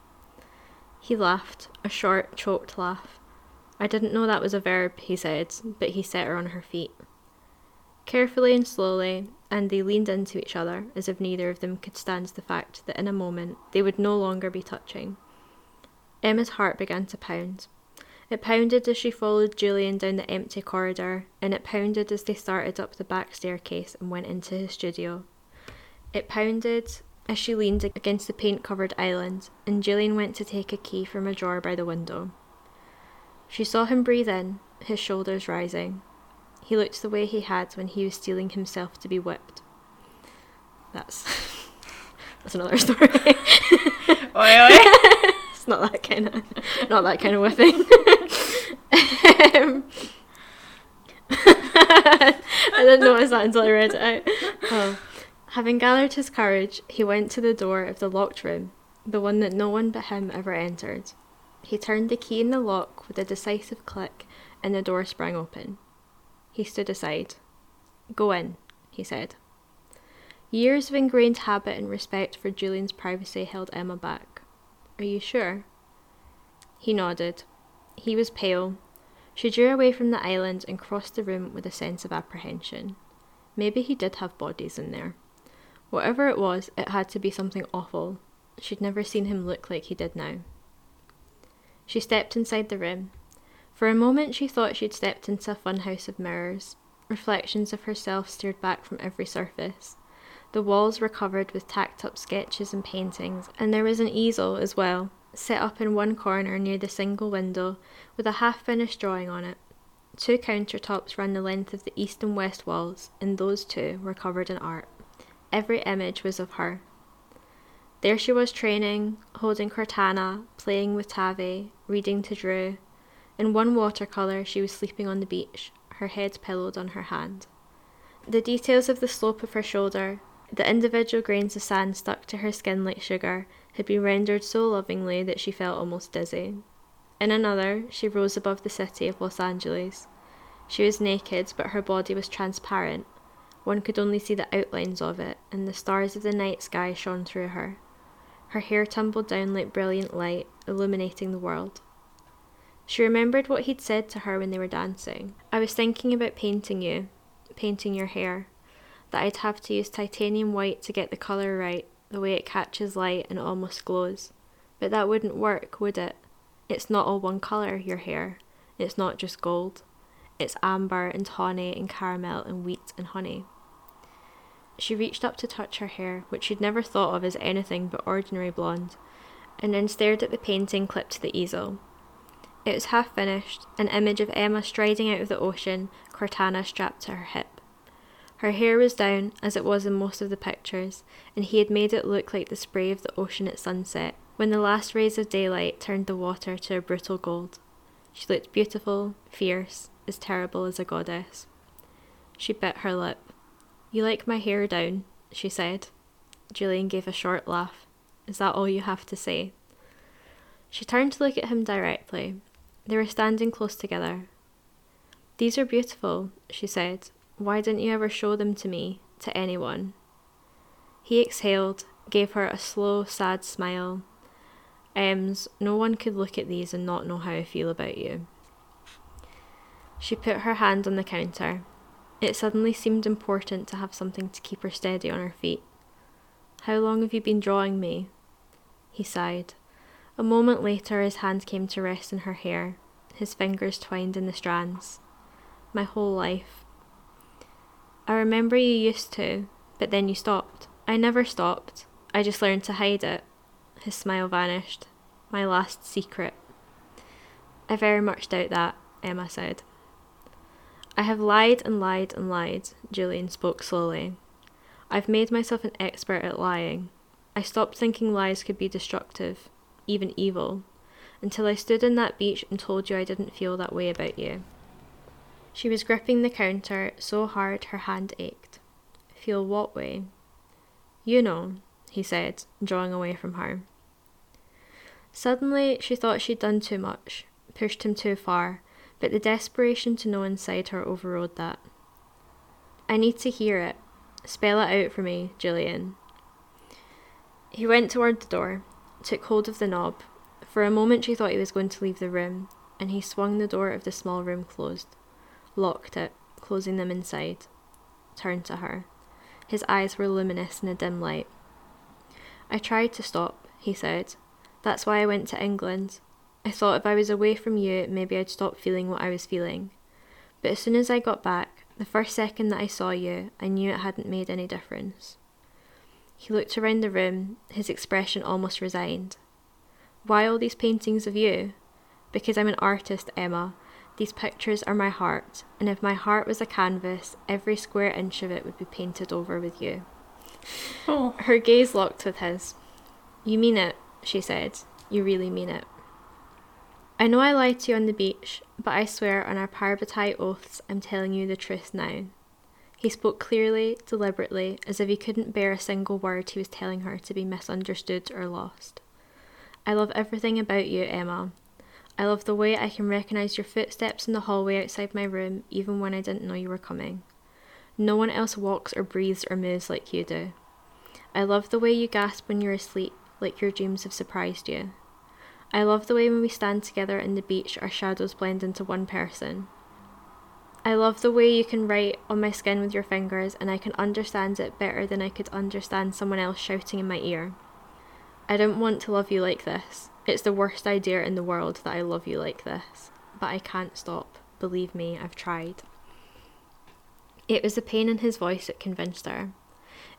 He laughed, a short, choked laugh. I didn't know that was a verb, he said, but he set her on her feet. Carefully and slowly, and they leaned into each other as if neither of them could stand the fact that in a moment they would no longer be touching. Emma's heart began to pound. It pounded as she followed Julian down the empty corridor, and it pounded as they started up the back staircase and went into his studio. It pounded as she leaned against the paint covered island, and Julian went to take a key from a drawer by the window. She saw him breathe in, his shoulders rising. He looked the way he had when he was steeling himself to be whipped. That's that's another story. Oi, oi. it's not that kind of not that kind of whipping. um, I didn't notice that until I read it out. Oh. Having gathered his courage, he went to the door of the locked room, the one that no one but him ever entered. He turned the key in the lock with a decisive click, and the door sprang open. He stood aside. Go in, he said. Years of ingrained habit and respect for Julian's privacy held Emma back. Are you sure? He nodded. He was pale. She drew away from the island and crossed the room with a sense of apprehension. Maybe he did have bodies in there. Whatever it was, it had to be something awful. She'd never seen him look like he did now. She stepped inside the room. For a moment, she thought she'd stepped into a funhouse of mirrors. Reflections of herself stared back from every surface. The walls were covered with tacked up sketches and paintings, and there was an easel as well, set up in one corner near the single window, with a half finished drawing on it. Two countertops ran the length of the east and west walls, and those too were covered in art. Every image was of her. There she was training, holding Cortana, playing with Tavi, reading to Drew. In one watercolour, she was sleeping on the beach, her head pillowed on her hand. The details of the slope of her shoulder, the individual grains of sand stuck to her skin like sugar, had been rendered so lovingly that she felt almost dizzy. In another, she rose above the city of Los Angeles. She was naked, but her body was transparent. One could only see the outlines of it, and the stars of the night sky shone through her. Her hair tumbled down like brilliant light, illuminating the world. She remembered what he'd said to her when they were dancing. I was thinking about painting you, painting your hair, that I'd have to use titanium white to get the colour right, the way it catches light and almost glows. But that wouldn't work, would it? It's not all one colour, your hair. It's not just gold. It's amber and tawny and caramel and wheat and honey. She reached up to touch her hair, which she'd never thought of as anything but ordinary blonde, and then stared at the painting clipped to the easel. It was half finished, an image of Emma striding out of the ocean, Cortana strapped to her hip. Her hair was down, as it was in most of the pictures, and he had made it look like the spray of the ocean at sunset, when the last rays of daylight turned the water to a brutal gold. She looked beautiful, fierce, as terrible as a goddess. She bit her lip. You like my hair down, she said. Julian gave a short laugh. Is that all you have to say? She turned to look at him directly. They were standing close together. These are beautiful, she said. Why didn't you ever show them to me, to anyone? He exhaled, gave her a slow, sad smile. Ems, no one could look at these and not know how I feel about you. She put her hand on the counter. It suddenly seemed important to have something to keep her steady on her feet. How long have you been drawing me? He sighed. A moment later, his hand came to rest in her hair, his fingers twined in the strands. My whole life. I remember you used to, but then you stopped. I never stopped. I just learned to hide it. His smile vanished. My last secret. I very much doubt that, Emma said. I have lied and lied and lied, Julian spoke slowly. I've made myself an expert at lying. I stopped thinking lies could be destructive, even evil, until I stood on that beach and told you I didn't feel that way about you. She was gripping the counter so hard her hand ached. Feel what way? You know, he said, drawing away from her. Suddenly, she thought she'd done too much, pushed him too far, but the desperation to know inside her overrode that. I need to hear it. Spell it out for me, Julian. He went toward the door, took hold of the knob. For a moment she thought he was going to leave the room, and he swung the door of the small room closed, locked it, closing them inside, turned to her. His eyes were luminous in a dim light. I tried to stop, he said. That's why I went to England. I thought if I was away from you, maybe I'd stop feeling what I was feeling. But as soon as I got back, the first second that I saw you, I knew it hadn't made any difference. He looked around the room, his expression almost resigned. Why all these paintings of you? Because I'm an artist, Emma. These pictures are my heart, and if my heart was a canvas, every square inch of it would be painted over with you. Oh. Her gaze locked with his. You mean it, she said. You really mean it. I know I lied to you on the beach, but I swear on our parabatai oaths I'm telling you the truth now. He spoke clearly, deliberately, as if he couldn't bear a single word he was telling her to be misunderstood or lost. I love everything about you, Emma. I love the way I can recognise your footsteps in the hallway outside my room, even when I didn't know you were coming. No one else walks or breathes or moves like you do. I love the way you gasp when you're asleep, like your dreams have surprised you. I love the way when we stand together in the beach, our shadows blend into one person. I love the way you can write on my skin with your fingers, and I can understand it better than I could understand someone else shouting in my ear. I don't want to love you like this. It's the worst idea in the world that I love you like this. But I can't stop. Believe me, I've tried. It was the pain in his voice that convinced her.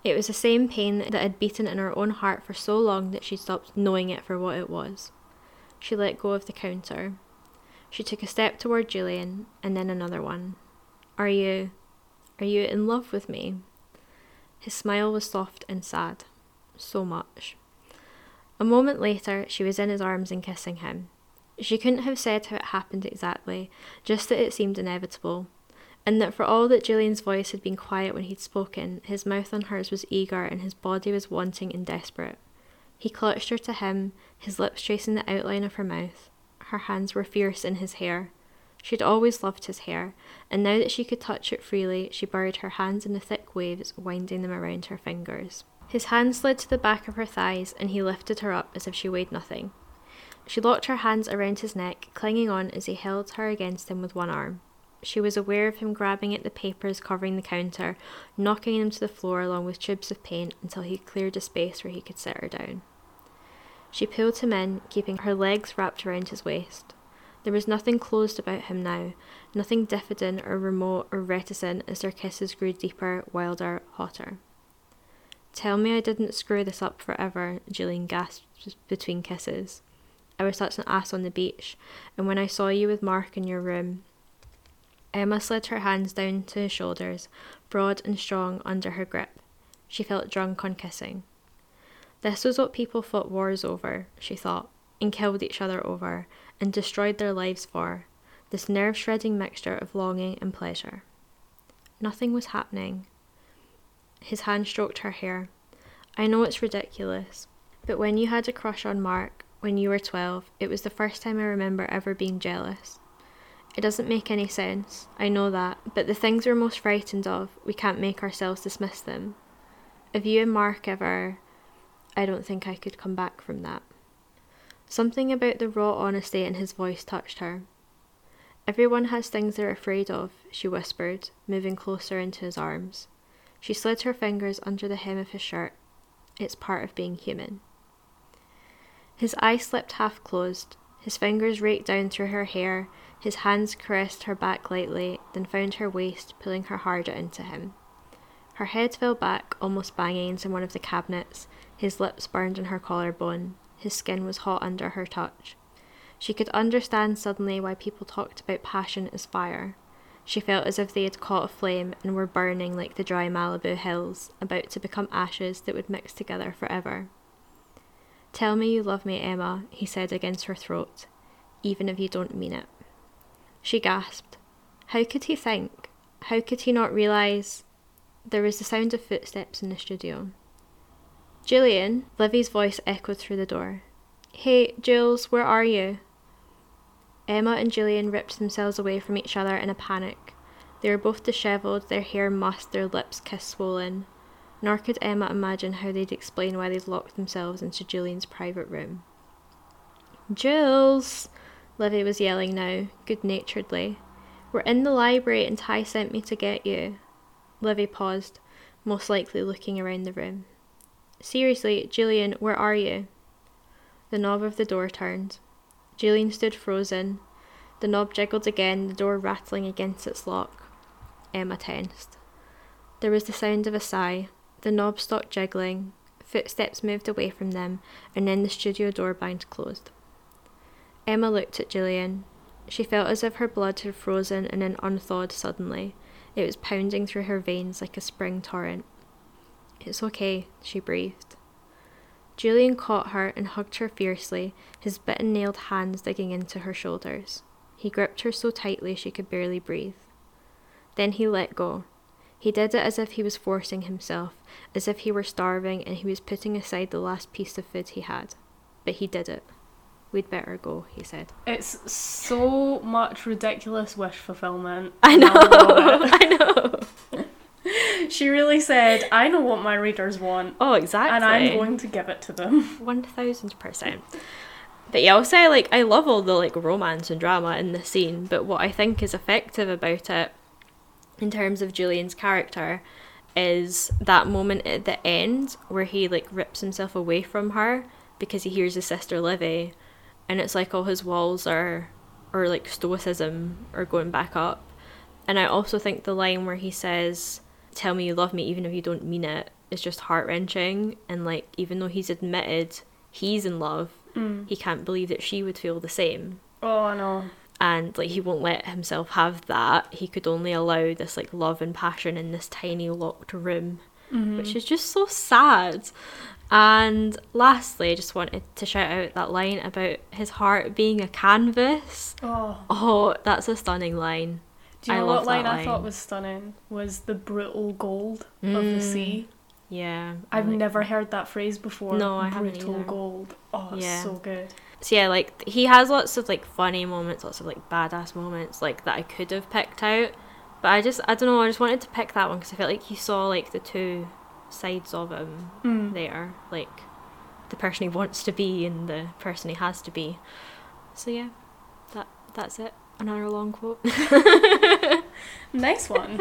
It was the same pain that had beaten in her own heart for so long that she stopped knowing it for what it was. She let go of the counter. She took a step toward Julian, and then another one. Are you. are you in love with me? His smile was soft and sad. So much. A moment later, she was in his arms and kissing him. She couldn't have said how it happened exactly, just that it seemed inevitable, and that for all that Julian's voice had been quiet when he'd spoken, his mouth on hers was eager and his body was wanting and desperate. He clutched her to him, his lips tracing the outline of her mouth. Her hands were fierce in his hair. She had always loved his hair, and now that she could touch it freely, she buried her hands in the thick waves, winding them around her fingers. His hand slid to the back of her thighs, and he lifted her up as if she weighed nothing. She locked her hands around his neck, clinging on as he held her against him with one arm. She was aware of him grabbing at the papers covering the counter, knocking them to the floor along with tubes of paint until he cleared a space where he could set her down. She pulled him in, keeping her legs wrapped around his waist. There was nothing closed about him now, nothing diffident or remote or reticent as their kisses grew deeper, wilder, hotter. Tell me I didn't screw this up forever, Julian gasped between kisses. I was such an ass on the beach, and when I saw you with Mark in your room. Emma slid her hands down to his shoulders, broad and strong under her grip. She felt drunk on kissing. This was what people fought wars over, she thought, and killed each other over, and destroyed their lives for this nerve shredding mixture of longing and pleasure. Nothing was happening. His hand stroked her hair. I know it's ridiculous, but when you had a crush on Mark when you were 12, it was the first time I remember ever being jealous. It doesn't make any sense. I know that. But the things we're most frightened of, we can't make ourselves dismiss them. If you and Mark ever. I don't think I could come back from that. Something about the raw honesty in his voice touched her. Everyone has things they're afraid of, she whispered, moving closer into his arms. She slid her fingers under the hem of his shirt. It's part of being human. His eyes slipped half closed. His fingers raked down through her hair. His hands caressed her back lightly, then found her waist, pulling her harder into him. Her head fell back, almost banging into one of the cabinets. His lips burned on her collarbone. His skin was hot under her touch. She could understand suddenly why people talked about passion as fire. She felt as if they had caught a flame and were burning like the dry Malibu hills, about to become ashes that would mix together forever. Tell me you love me, Emma, he said against her throat, even if you don't mean it. She gasped. How could he think? How could he not realise? There was the sound of footsteps in the studio. Julian, Livy's voice echoed through the door. Hey, Jules, where are you? Emma and Julian ripped themselves away from each other in a panic. They were both dishevelled, their hair mussed, their lips kiss swollen. Nor could Emma imagine how they'd explain why they'd locked themselves into Julian's private room. Jules! Livy was yelling now, good naturedly. We're in the library and Ty sent me to get you. Livy paused, most likely looking around the room. Seriously, Julian, where are you? The knob of the door turned. Julian stood frozen. The knob jiggled again, the door rattling against its lock. Emma tensed. There was the sound of a sigh. The knob stopped jiggling. Footsteps moved away from them, and then the studio door banged closed. Emma looked at Julian. She felt as if her blood had frozen and then unthawed suddenly. It was pounding through her veins like a spring torrent. It's okay, she breathed. Julian caught her and hugged her fiercely, his bitten nailed hands digging into her shoulders. He gripped her so tightly she could barely breathe. Then he let go. He did it as if he was forcing himself, as if he were starving and he was putting aside the last piece of food he had. But he did it. We'd better go, he said. It's so much ridiculous wish fulfillment. I know, I I know. She really said, I know what my readers want, Oh, exactly. and I'm going to give it to them. One thousand percent. But yeah, I'll say like I love all the like romance and drama in the scene, but what I think is effective about it, in terms of Julian's character, is that moment at the end where he like rips himself away from her because he hears his sister Livy, and it's like all his walls are, or like stoicism are going back up, and I also think the line where he says, "Tell me you love me even if you don't mean it," is just heart wrenching, and like even though he's admitted he's in love mm. he can't believe that she would feel the same. Oh no. and like he won't let himself have that. He could only allow this like love and passion in this tiny locked room mm-hmm. which is just so sad. And lastly i just wanted to shout out that line about his heart being a canvas. Oh. oh that's a stunning line Do you I know love what line, that I thought was stunning? Was the brutal gold of the sea. yeah I I've like never heard that phrase before. No, I haven't Brutal either. gold. Oh, it's Yeah. so good. So yeah, like he has lots of like funny moments, lots of like badass moments, like that I could have picked out, but I just I don't know. I just wanted to pick that one because I felt like you saw like the two sides of him Mm. there, like the person he wants to be and the person he has to be. So yeah, that that's it. Another long quote. Nice one.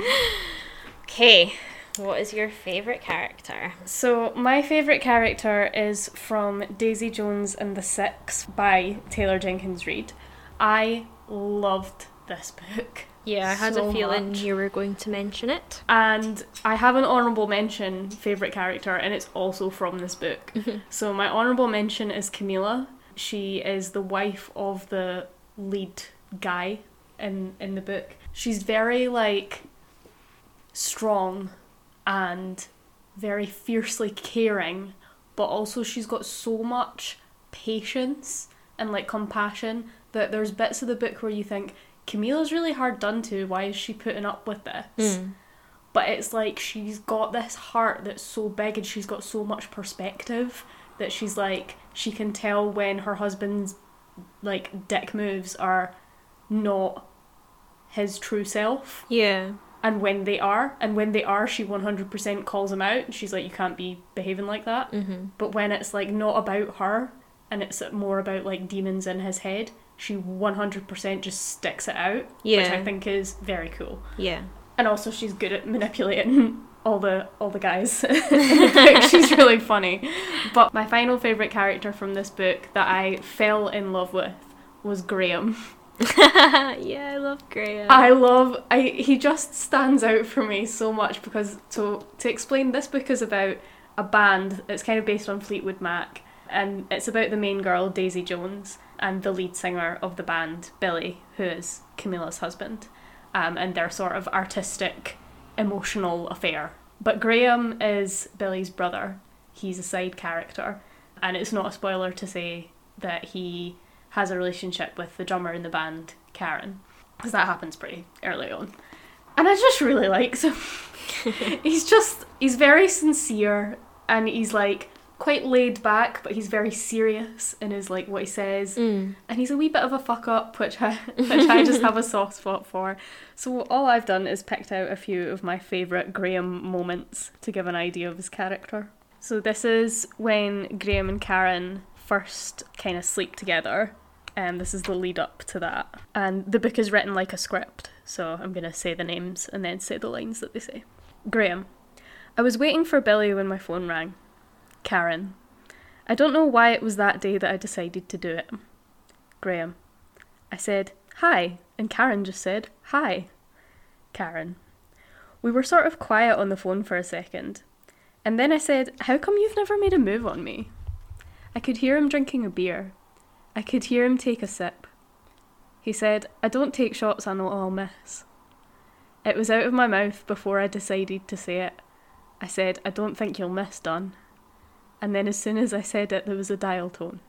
Okay, what is your favorite character? so, my favourite character is from Daisy Jones and the Six by Taylor Jenkins Reid. I loved this book. Yeah, I had so a feeling much. you were going to mention it. And I have an honourable mention favourite character, and it's also from this book. Mhm. so, my honourable mention is Camilla. She is the wife of the lead guy in, in the book. She's very, like, strong and very fiercely caring, but also she's got so much patience and, like, compassion that there's bits of the book where you think, Camilla's really hard done to. Why is she putting up with this? Hmm. but it's like she's got this heart that's so big and she's got so much perspective that she's like she can tell when her husband's like dick moves are not his true self Yeah. and when they are and when they are she 100% calls him out she's like you can't be behaving like that Mm-hmm. but when it's like not about her and it's more about like demons in his head she 100% just sticks it out which i think is very cool Yeah. and also she's good at manipulating all the all the guys in the book. she's really funny but my final favorite character from this book that i fell in love with was graham yeah, I love Graham. I love I he just stands out for me so much because so to explain this book is about a band it's kind of based on Fleetwood Mac and it's about the main girl Daisy Jones and the lead singer of the band Billy who is Camilla's husband um, and their sort of artistic emotional affair. But Graham is Billy's brother. He's a side character. And it's not a spoiler to say that he has a relationship with the drummer in the band, Karen, because that happens pretty early on. And I just really like him. he's just, he's very sincere and he's like quite laid back, but he's very serious in his like what he says. Mm. And he's a wee bit of a fuck up, which I, which I just have a soft spot for. So all I've done is picked out a few of my favourite Graham moments to give an idea of his character. So this is when Graham and Karen first kind of sleep together. And this is the lead up to that. And the book is written like a script, so I'm going to say the names and then say the lines that they say. Graham. I was waiting for Billy when my phone rang. Karen. I don't know why it was that day that I decided to do it. Graham. I said, hi, and Karen just said, hi. Karen. We were sort of quiet on the phone for a second. And then I said, How come you've never made a move on me? I could hear him drinking a beer. I could hear him take a sip. He said, I don't take shots I know I'll miss. It was out of my mouth before I decided to say it. I said, I don't think you'll miss, Don. And then as soon as I said it, there was a dial tone.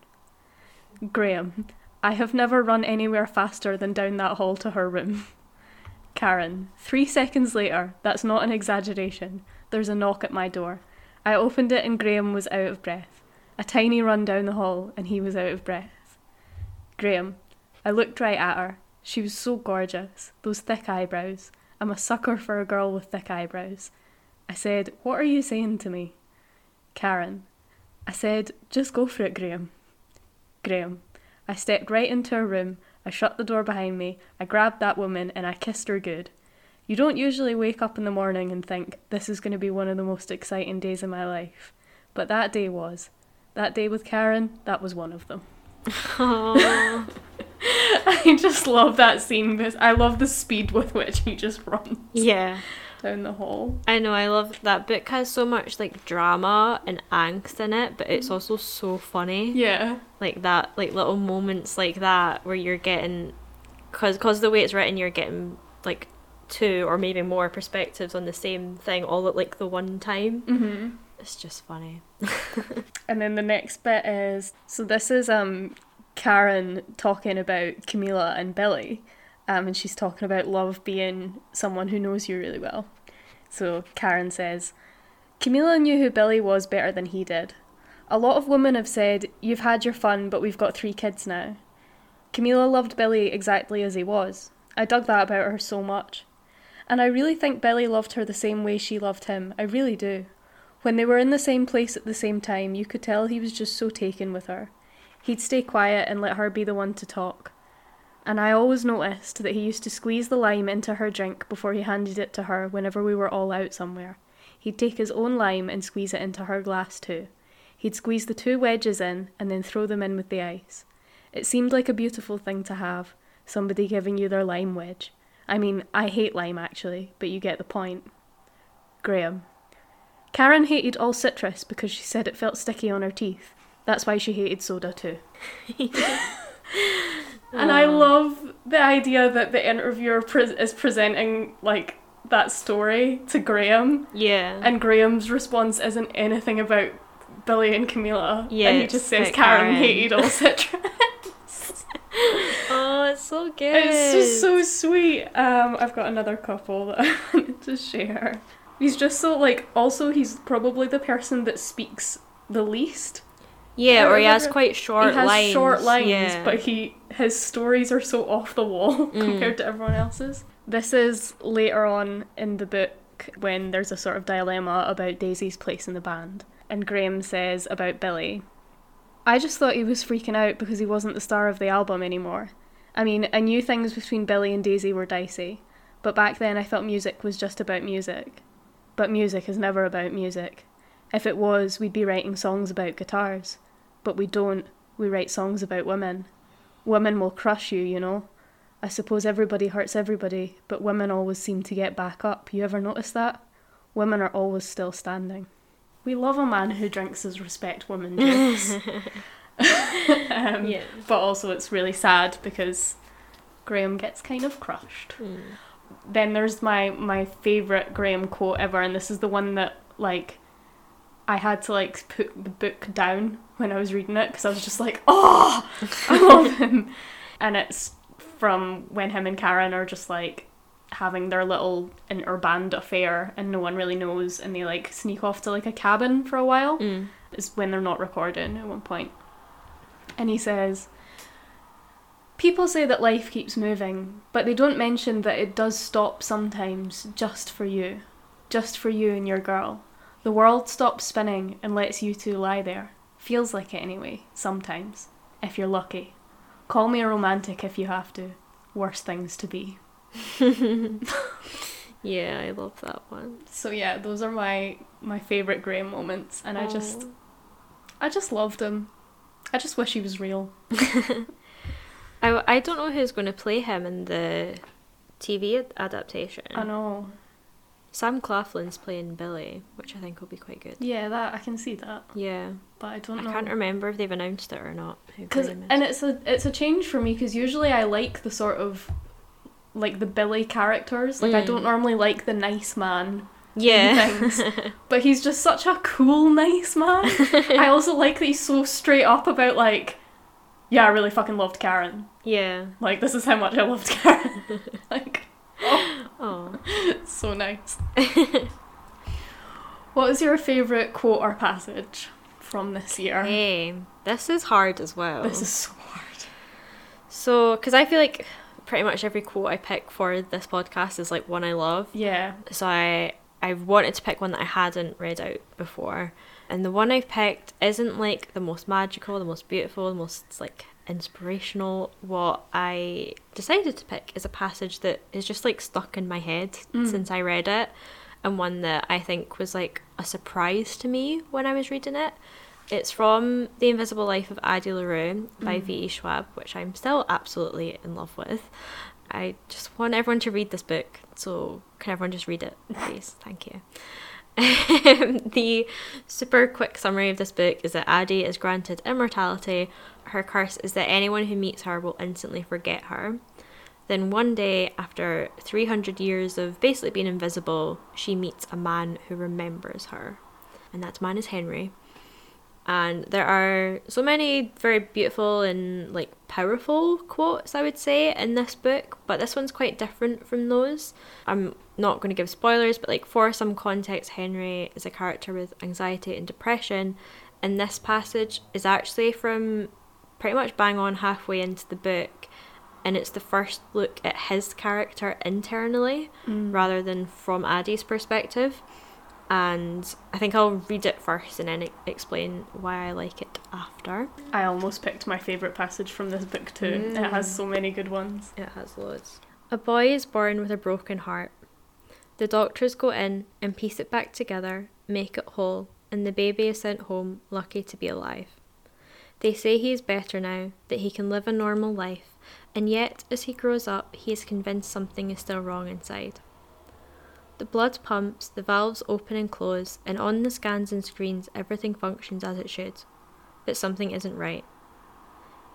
Graham, I have never run anywhere faster than down that hall to her room. Karen, three seconds later, that's not an exaggeration, there's a knock at my door. I opened it and Graham was out of breath. A tiny run down the hall and he was out of breath. Graham, I looked right at her. She was so gorgeous, those thick eyebrows. I'm a sucker for a girl with thick eyebrows. I said, What are you saying to me? Karen, I said, Just go for it, Graham. Graham, I stepped right into her room. I shut the door behind me. I grabbed that woman and I kissed her good. You don't usually wake up in the morning and think, this is going to be one of the most exciting days of my life. But that day was. That day with Karen, that was one of them. I just love that scene. because I love the speed with which he just runs yeah. down the hall. I know, I love that book has so much like drama and angst in it, but it's also so funny. Yeah. Like that, like little moments like that where you're getting, cause, cause the way it's written, you're getting like two or maybe more perspectives on the same thing all at like the one time. Mm-hmm. It's just funny. And then the next bit is so this is um Karen talking about Camilla and Billy, um, and she's talking about love being someone who knows you really well. So Karen says, Camilla knew who Billy was better than he did. A lot of women have said, You've had your fun, but we've got three kids now. Camilla loved Billy exactly as he was. I dug that about her so much. And I really think Billy loved her the same way she loved him. I really do. When they were in the same place at the same time, you could tell he was just so taken with her. He'd stay quiet and let her be the one to talk. And I always noticed that he used to squeeze the lime into her drink before he handed it to her whenever we were all out somewhere. He'd take his own lime and squeeze it into her glass too. He'd squeeze the two wedges in and then throw them in with the ice. It seemed like a beautiful thing to have, somebody giving you their lime wedge. I mean, I hate lime actually, but you get the point. Graham. Karen hated all citrus because she said it felt sticky on her teeth. That's why she hated soda too. and I love the idea that the interviewer pre- is presenting like that story to Graham, Yeah. and Graham's response isn't anything about Billy and Camilla. Yeah, and he just says Karen, Karen. hated all citrus. oh, it's so good. It's just so sweet. Um, I've got another couple that I wanted to share. He's just so like. Also, he's probably the person that speaks the least. Yeah, or he has quite short he has lines. short lines, yeah. but he his stories are so off the wall Mm. compared to everyone else's. This is later on in the book when there's a sort of dilemma about Daisy's place in the band. And Graham says about Billy, I just thought he was freaking out because he wasn't the star of the album anymore. I mean, I knew things between Billy and Daisy were dicey, but back then I thought music was just about music. But music is never about music. If it was, we'd be writing songs about guitars. But we don't, we write songs about women. Women will crush you, you know. I suppose everybody hurts everybody, but women always seem to get back up. You ever notice that? Women are always still standing. We love a man who drinks his respect women drinks. um, Yeah. But also, it's really sad because Graham gets kind of crushed. Mm. Then there's my my favorite Graham quote ever, and this is the one that like I had to like put the book down when I was reading it because I was just like, oh, I love him, and it's from when him and Karen are just like having their little interband affair and no one really knows and they like sneak off to like a cabin for a while Mm. is when they're not recording at one point. And he says, People say that life keeps moving, but they don't mention that it does stop sometimes just for you. Just for you and your girl. The world stops spinning and lets you two lie there. Feels like it anyway, sometimes, if you're lucky. Call me a romantic if you have to. Worse things to be. Yeah, I love that one. So yeah, those are my my favorite Graham moments, and I just. I just loved him. I just wish he was real. I, I don't know who's going to play him in the TV ad- adaptation. I know. Sam Claflin's playing Billy, which I think will be quite good. Yeah, that I can see that, Yeah, but I don't I know. can't remember if they've announced it or not. Cause, and it's a it's a change for me because usually I like the sort of like the Billy characters. Like I Mm. don't normally like the nice man, yeah, things. but he's just such a cool nice man. I also like that he's so straight up about like, yeah, I really fucking loved Karen. yeah. Like this is how much I loved Karen. like Oh, it's oh. so nice. what was your favorite quote or passage from this year? hey, this is hard as well. This is so hard. So, because I feel like pretty much every quote I pick for this podcast is like one I love. Yeah. So I I wanted to pick one that I hadn't read out before, and the one I've picked isn't like the most magical, the most beautiful, the most like inspirational. What I decided to pick is a passage that is just like stuck in my head Mm. since I read it, and one that I think was like a surprise to me when I was reading it. It's from The Invisible Life of Addie LaRue by Mm. V.E. Schwab, which I'm still absolutely in love with. I just want everyone to read this book, so can everyone just read it, please? Thank you. the super quick summary of this book is that Addie is granted immortality. Her curse is that anyone who meets her will instantly forget her. Then one day, after 300 years of basically being invisible, she meets a man who remembers her. And that man is Henry. And there are so many very beautiful and like powerful quotes, I would say, in this book, but this one's quite different from those. I'm not going to give spoilers, but like for some context, Henry is a character with anxiety and depression, and this passage is actually from pretty much bang on halfway into the book, and it's the first look at his character internally Mm. rather than from Addie's perspective. And I think I'll read it first and then explain why I like it after. I almost picked my favourite passage from this book too. It mm. has so many good ones. It has loads. A boy is born with a broken heart. The doctors go in and piece it back together, make it whole, and the baby is sent home lucky to be alive. They say he is better now, that he can live a normal life, and yet as he grows up, he is convinced something is still wrong inside. The blood pumps, the valves open and close, and on the scans and screens, everything functions as it should. But something isn't right.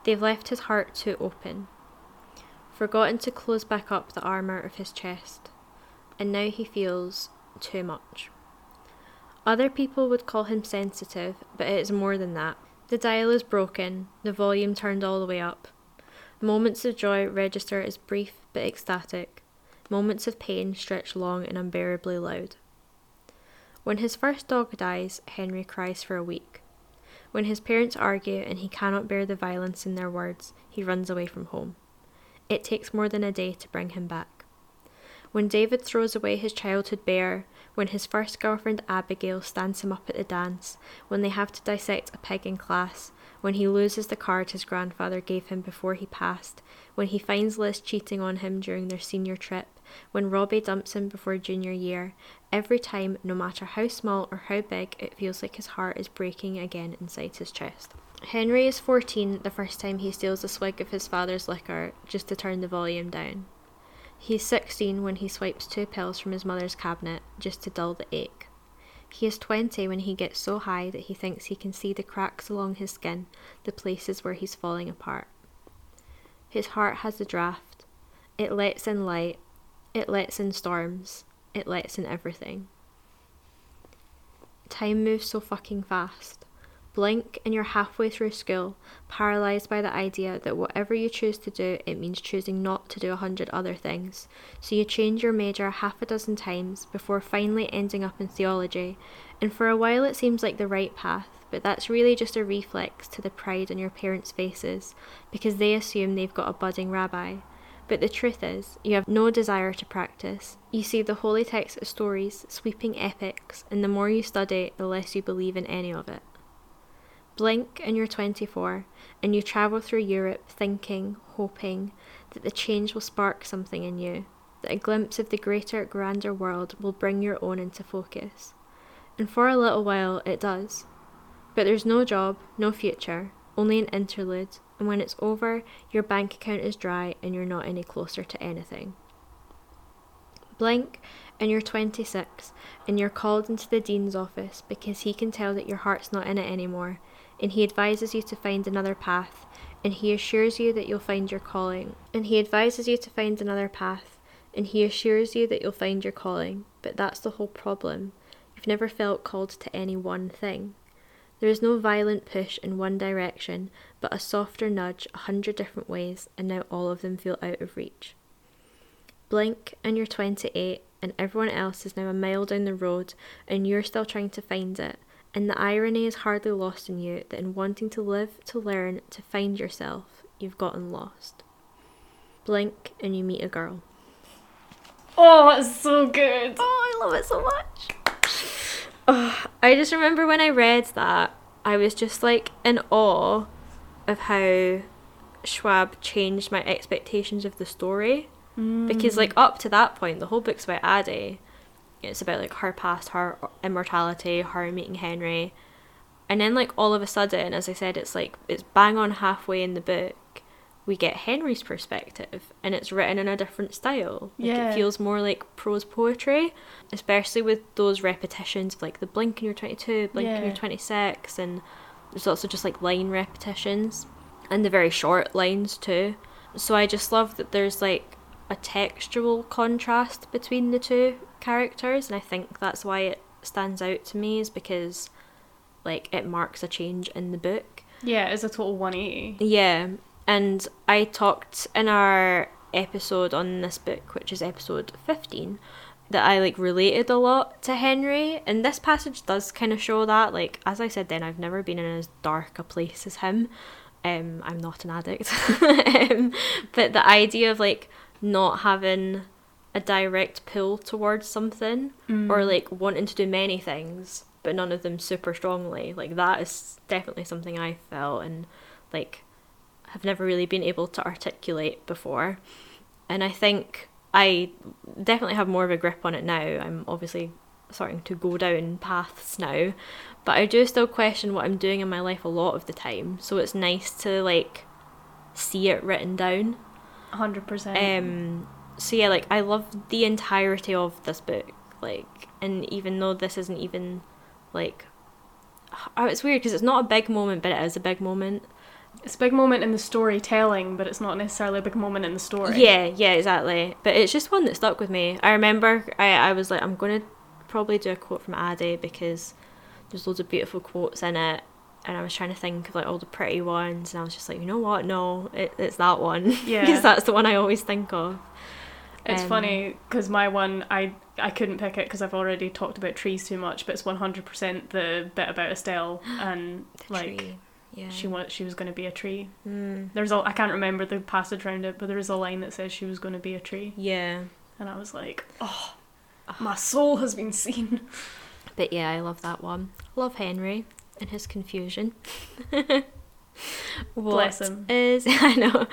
They've left his heart too open, forgotten to close back up the armour of his chest, and now he feels too much. Other people would call him sensitive, but it is more than that. The dial is broken, the volume turned all the way up. Moments of joy register as brief but ecstatic. Moments of pain stretch long and unbearably loud. When his first dog dies, Henry cries for a week. When his parents argue and he cannot bear the violence in their words, he runs away from home. It takes more than a day to bring him back. when David throws away his childhood bear, when his first girlfriend Abigail stands him up at the dance, when they have to dissect a pig in class, when he loses the card his grandfather gave him before he passed, when he finds Liz cheating on him during their senior trip, when Robbie dumps him before junior year, every time, no matter how small or how big, it feels like his heart is breaking again inside his chest. Henry is 14 the first time he steals a swig of his father's liquor just to turn the volume down. He's 16 when he swipes two pills from his mother's cabinet just to dull the ache. He is 20 when he gets so high that he thinks he can see the cracks along his skin, the places where he's falling apart. His heart has a draft. It lets in light. It lets in storms. It lets in everything. Time moves so fucking fast. Blink and you're halfway through school, paralysed by the idea that whatever you choose to do, it means choosing not to do a hundred other things. So you change your major half a dozen times before finally ending up in theology, and for a while it seems like the right path, but that's really just a reflex to the pride on your parents' faces, because they assume they've got a budding rabbi. But the truth is, you have no desire to practice. You see the holy text as stories, sweeping epics, and the more you study, the less you believe in any of it. Blink and you're 24, and you travel through Europe thinking, hoping that the change will spark something in you, that a glimpse of the greater, grander world will bring your own into focus. And for a little while it does. But there's no job, no future, only an interlude, and when it's over, your bank account is dry and you're not any closer to anything. Blink, and you're 26, and you're called into the dean's office because he can tell that your heart's not in it anymore and he advises you to find another path, and he assures you that you'll find your calling. And he advises you to find another path, and he assures you that you'll find your calling. But that's the whole problem. You've never felt called to any one thing. There is no violent push in one direction, but a softer nudge a hundred different ways, and now all of them feel out of reach. Blink, and you're 28, and everyone else is now a mile down the road, and you're still trying to find it and the irony is hardly lost in you that in wanting to live, to learn, to find yourself, you've gotten lost. Blink and you meet a girl. Oh, it's so good. Oh, I love it so much. Oh, I just remember when I read that, I was just like in awe of how Schwab changed my expectations of the story. Mm. Because, like, up to that point, the whole book's about Addie it's about like her past, her immortality, her meeting Henry. And then like all of a sudden, as I said, it's like it's bang on halfway in the book, we get Henry's perspective and it's written in a different style. Like yeah. it feels more like prose poetry, especially with those repetitions of like the blink and you're 22, blink yeah. and you're 26 and there's also just like line repetitions and the very short lines too. So I just love that there's like a textual contrast between the two characters, and I think that's why it stands out to me is because like it marks a change in the book. Yeah, it's a total 180. Yeah, and I talked in our episode on this book, which is episode 15, that I like related a lot to Henry, and this passage does kind of show that. Like as I said, then I've never been in as dark a place as him. Um, I'm not an addict, um, but the idea of like not having a direct pull towards something mm. or like wanting to do many things but none of them super strongly like that is definitely something i felt and like have never really been able to articulate before and i think i definitely have more of a grip on it now i'm obviously starting to go down paths now but i do still question what i'm doing in my life a lot of the time so it's nice to like see it written down 100% um so yeah, like I love the entirety of this book. Like, and even though this isn't even like, oh, it's weird because it's not a big moment, but it is a big moment. It's a big moment in the storytelling, but it's not necessarily a big moment in the story. Yeah, yeah, exactly. But it's just one that stuck with me. I remember I, I was like, I'm gonna probably do a quote from Addie because there's loads of beautiful quotes in it. And I was trying to think of like all the pretty ones, and I was just like, you know what? No, it, it's that one. Yeah, because that's the one I always think of. It's um, funny because my one I I couldn't pick it because I've already talked about trees too much, but it's one hundred percent the bit about Estelle and like tree. Yeah. she was she was going to be a tree. Mm. There's a I can't remember the passage around it, but there is a line that says she was going to be a tree. Yeah. and I was like, oh, my soul has been seen. But yeah, I love that one. Love Henry and his confusion. Bless him. is I know.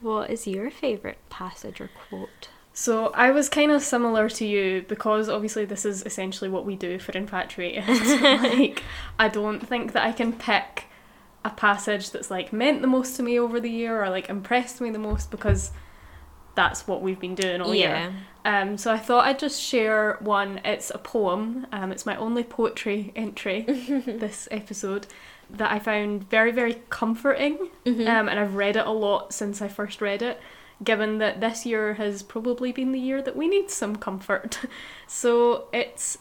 What is your favourite passage or quote? So I was kind of similar to you because obviously this is essentially what we do for Infatuated. like, I don't think that I can pick a passage that's like meant the most to me over the year or like impressed me the most because that's what we've been doing all year. Um, so I thought I'd just share one. It's a poem. Um, it's my only poetry entry this episode that I found very, very comforting. Mhm. Um, and I've read it a lot since I first read it, given that this year has probably been the year that we need some comfort. so it's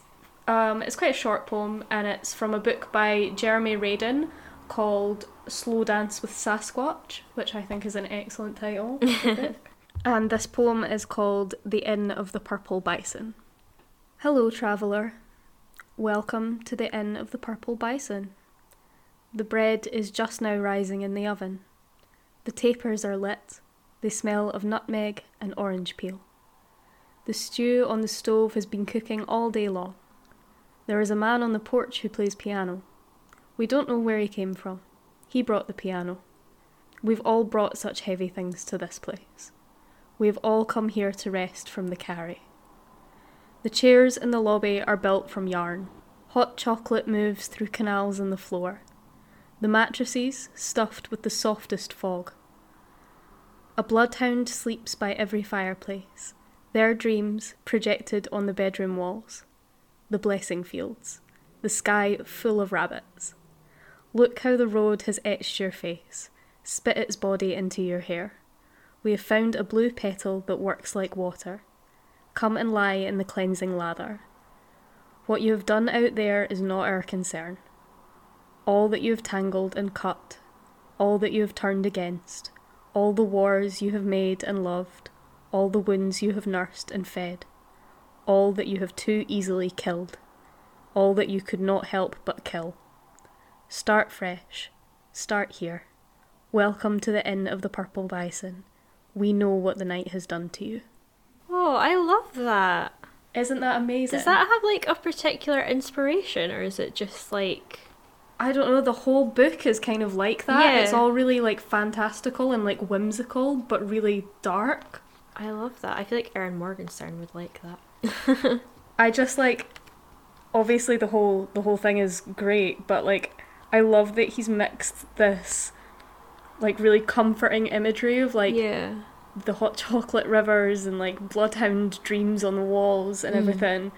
um, it's quite a short poem, and it's from a book by Jeremy Radin called Slow Dance with Sasquatch, which I think is an excellent title. for the book. And this poem is called The Inn of the Purple Bison. Hello, traveller. Welcome to the Inn of the Purple Bison. The bread is just now rising in the oven. The tapers are lit. They smell of nutmeg and orange peel. The stew on the stove has been cooking all day long. There is a man on the porch who plays piano. We don't know where he came from. He brought the piano. We've all brought such heavy things to this place. We have all come here to rest from the carry. The chairs in the lobby are built from yarn. Hot chocolate moves through canals in the floor. The mattresses stuffed with the softest fog. A bloodhound sleeps by every fireplace, their dreams projected on the bedroom walls. The blessing fields, the sky full of rabbits. Look how the road has etched your face, spit its body into your hair. We have found a blue petal that works like water. Come and lie in the cleansing lather. What you have done out there is not our concern. All that you have tangled and cut, all that you have turned against, all the wars you have made and loved, all the wounds you have nursed and fed, all that you have too easily killed, all that you could not help but kill. Start fresh. Start here. Welcome to the Inn of the Purple Bison. We know what the night has done to you. Oh, I love that. Isn't that amazing? Does that have like a particular inspiration or is it just like I don't know, the whole book is kind of like that. Yeah. It's all really like fantastical and like whimsical, but really dark. I love that. I feel like Erin Morgenstern would like that. I just like obviously the whole the whole thing is great, but like I love that he's mixed this like really comforting imagery of like yeah. the hot chocolate rivers and like bloodhound dreams on the walls and Mm. everything.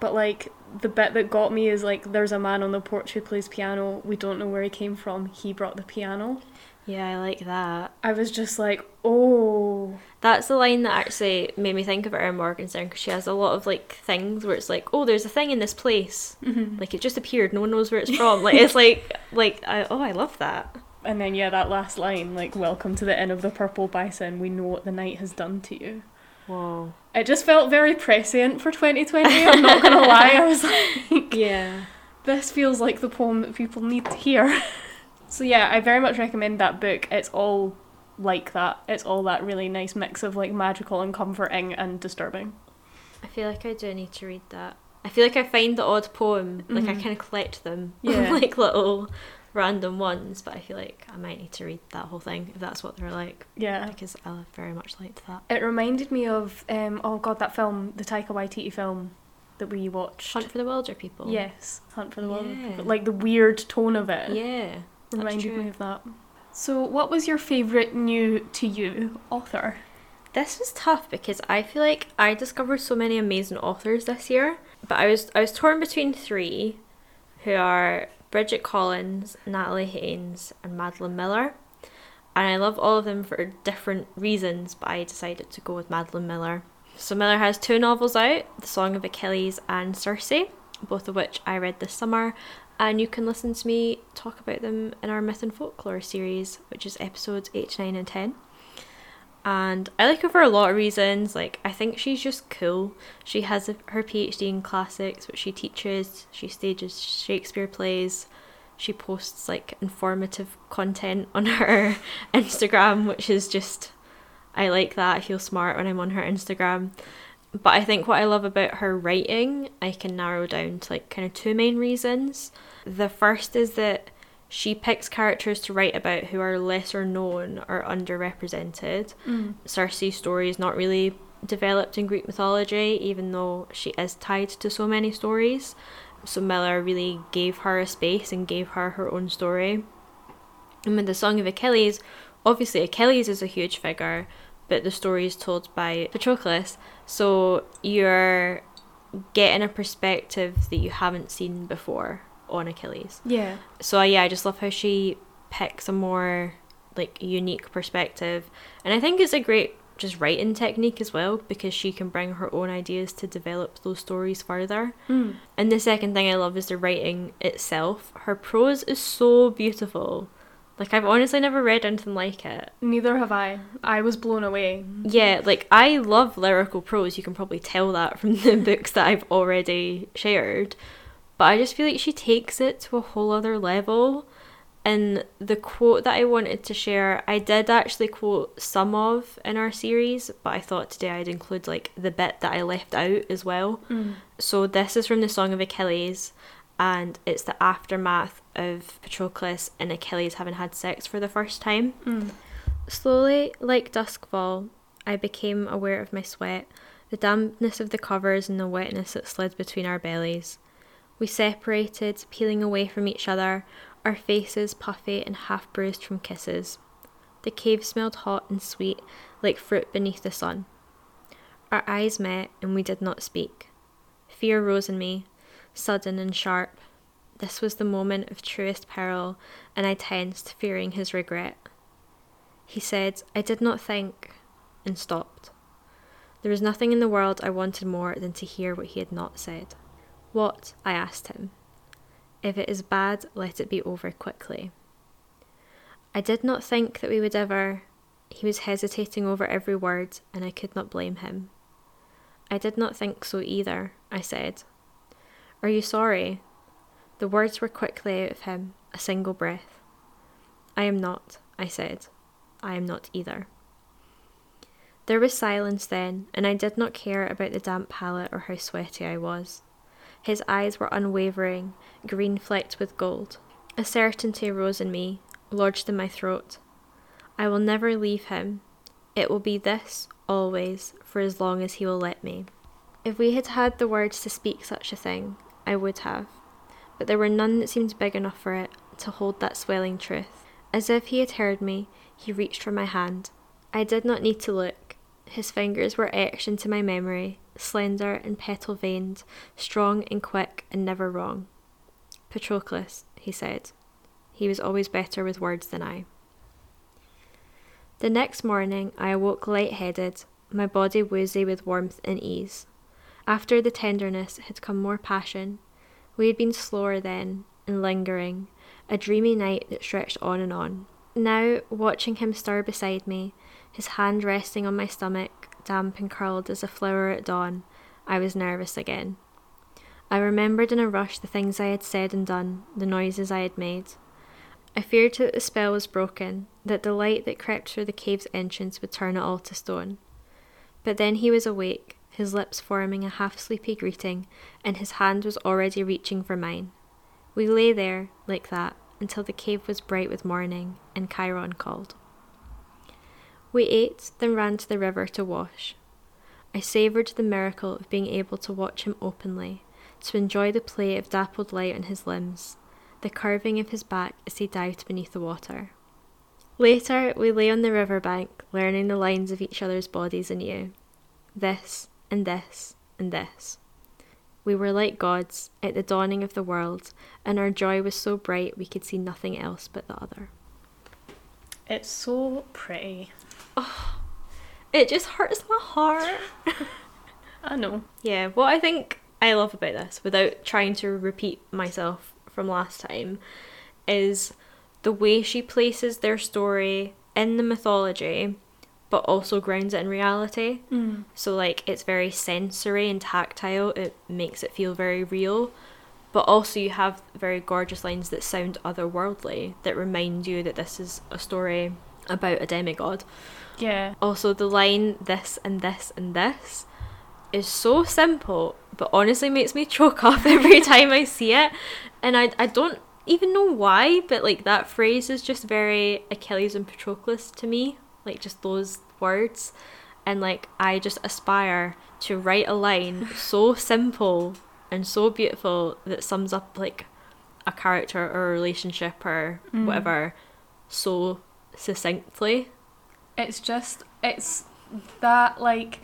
But like the bit that got me is like there's a man on the porch who plays piano. We don't know where he came from. He brought the piano. Yeah, I like that. I was just like, oh, That's the line that actually made me think of Erin Morgenstern because she has a lot of like things where it's like, oh, there's a thing in this place, mm-hmm. like it just appeared, no one knows where it's from. Like it's like, like I, oh, I love that. and then yeah, that last line, like, welcome to the inn of the purple bison. We know what the night has done to you. Whoa. It just felt very prescient for 2020. I'm not gonna lie. I was like, Yeah. this feels like the poem that people need to hear. so yeah, I very much recommend that book. It's all like that. It's all that really nice mix of like magical and comforting and disturbing. I feel like I do need to read that. I feel like I find the odd poem, like I Mhm. kind of collect them, Yeah. like little random ones. But I feel like I might need to read that whole thing if that's what they're like, Yeah. because I very much liked that. It reminded me of um oh god that film, the Taika Waititi film that we watched. Hunt for the Wilderpeople. Yes, Hunt for the Wilderpeople. Like the weird tone of it. Yeah. Reminded me of that. So, what was your favourite new to you author? This was tough because I feel like I discovered so many amazing authors this year, but I was I was torn between three, who are Bridget Collins, Natalie Haynes, and Madeline Miller, and I love all of them for different reasons. But I decided to go with Madeline Miller. So Miller has two novels out: The Song of Achilles and Circe, both of which I read this summer. And you can listen to me talk about them in our Myth and Folklore series, which is episodes 8, 9, and 10 and I like her for a lot of reasons. Like, I think she's just cool. She has a, her PhD in classics, which she teaches. She stages Shakespeare plays. She posts like informative content on her Instagram, which is just I like that. I feel smart when I'm on her Instagram. But I think what I love about her writing, I can narrow down to like kind of two main reasons. The first is that she picks characters to write about who are lesser known or underrepresented. Mm. Circe's story is not really developed in Greek mythology, even though she is tied to so many stories. So Miller really gave her a space and gave her her own story. And with the Song of Achilles, obviously Achilles is a huge figure, but the story is told by Patroclus. So you're getting a perspective that you haven't seen before on Achilles. Yeah. So yeah, I just love how she picks a more like unique perspective, and I think it's a great just writing technique as well because she can bring her own ideas to develop those stories further. Mm. And the second thing I love is the writing itself. Her prose is so beautiful. Like I've honestly never read anything like it. Neither have I. I was blown away. Yeah, like I love lyrical prose. You can probably tell that from the books that I've already shared. But I just feel like she takes it to a whole other level. And the quote that I wanted to share, I did actually quote some of in our series, but I thought today I'd include like the bit that I left out as well. Mm. So this is from the Song of Achilles, and it's the aftermath of Patroclus and Achilles having had sex for the first time. Mm. Slowly, like duskfall, I became aware of my sweat, the dampness of the covers and the wetness that slid between our bellies. We separated, peeling away from each other, our faces puffy and half bruised from kisses. The cave smelled hot and sweet, like fruit beneath the sun. Our eyes met, and we did not speak. Fear rose in me, sudden and sharp. This was the moment of truest peril, and I tensed, fearing his regret. He said, I did not think, and stopped. There was nothing in the world I wanted more than to hear what he had not said. What? I asked him. If it is bad, let it be over quickly. I did not think that we would ever. He was hesitating over every word, and I could not blame him. I did not think so either, I said. Are you sorry? The words were quickly out of him, a single breath. I am not, I said. I am not either. There was silence then, and I did not care about the damp palate or how sweaty I was. His eyes were unwavering, green flecked with gold. A certainty rose in me, lodged in my throat. I will never leave him. It will be this, always, for as long as he will let me. If we had had the words to speak such a thing, I would have, but there were none that seemed big enough for it to hold that swelling truth. As if he had heard me, he reached for my hand. I did not need to look. His fingers were etched into my memory, slender and petal veined, strong and quick and never wrong. Patroclus, he said. He was always better with words than I. The next morning I awoke light-headed, my body woozy with warmth and ease. After the tenderness had come more passion. We had been slower then, and lingering, a dreamy night that stretched on and on. Now, watching him stir beside me, his hand resting on my stomach, damp and curled as a flower at dawn, I was nervous again. I remembered in a rush the things I had said and done, the noises I had made. I feared that the spell was broken, that the light that crept through the cave's entrance would turn it all to stone. But then he was awake, his lips forming a half sleepy greeting, and his hand was already reaching for mine. We lay there, like that, until the cave was bright with morning, and Chiron called. We ate, then ran to the river to wash. I savoured the miracle of being able to watch him openly, to enjoy the play of dappled light on his limbs, the curving of his back as he dived beneath the water. Later, we lay on the river bank, learning the lines of each other's bodies anew. This, and this, and this. We were like gods at the dawning of the world, and our joy was so bright we could see nothing else but the other. It's so pretty. Oh, It just hurts my heart. I know. Yeah, what I think I love about this, without trying to repeat myself from last time, is the way she places their story in the mythology, but also grounds it in reality. Mm. So, like, it's very sensory and tactile, it makes it feel very real. But also, you have very gorgeous lines that sound otherworldly, that remind you that this is a story about a demigod. Yeah. Also, the line "this and this and this" is so simple, but honestly makes me choke up every time I see it, and I I don't even know why, but like that phrase is just very Achilles and Patroclus to me, like just those words, and like I just aspire to write a line so simple and so beautiful that sums up like a character or a relationship or Mm. whatever so succinctly. It's just it's that like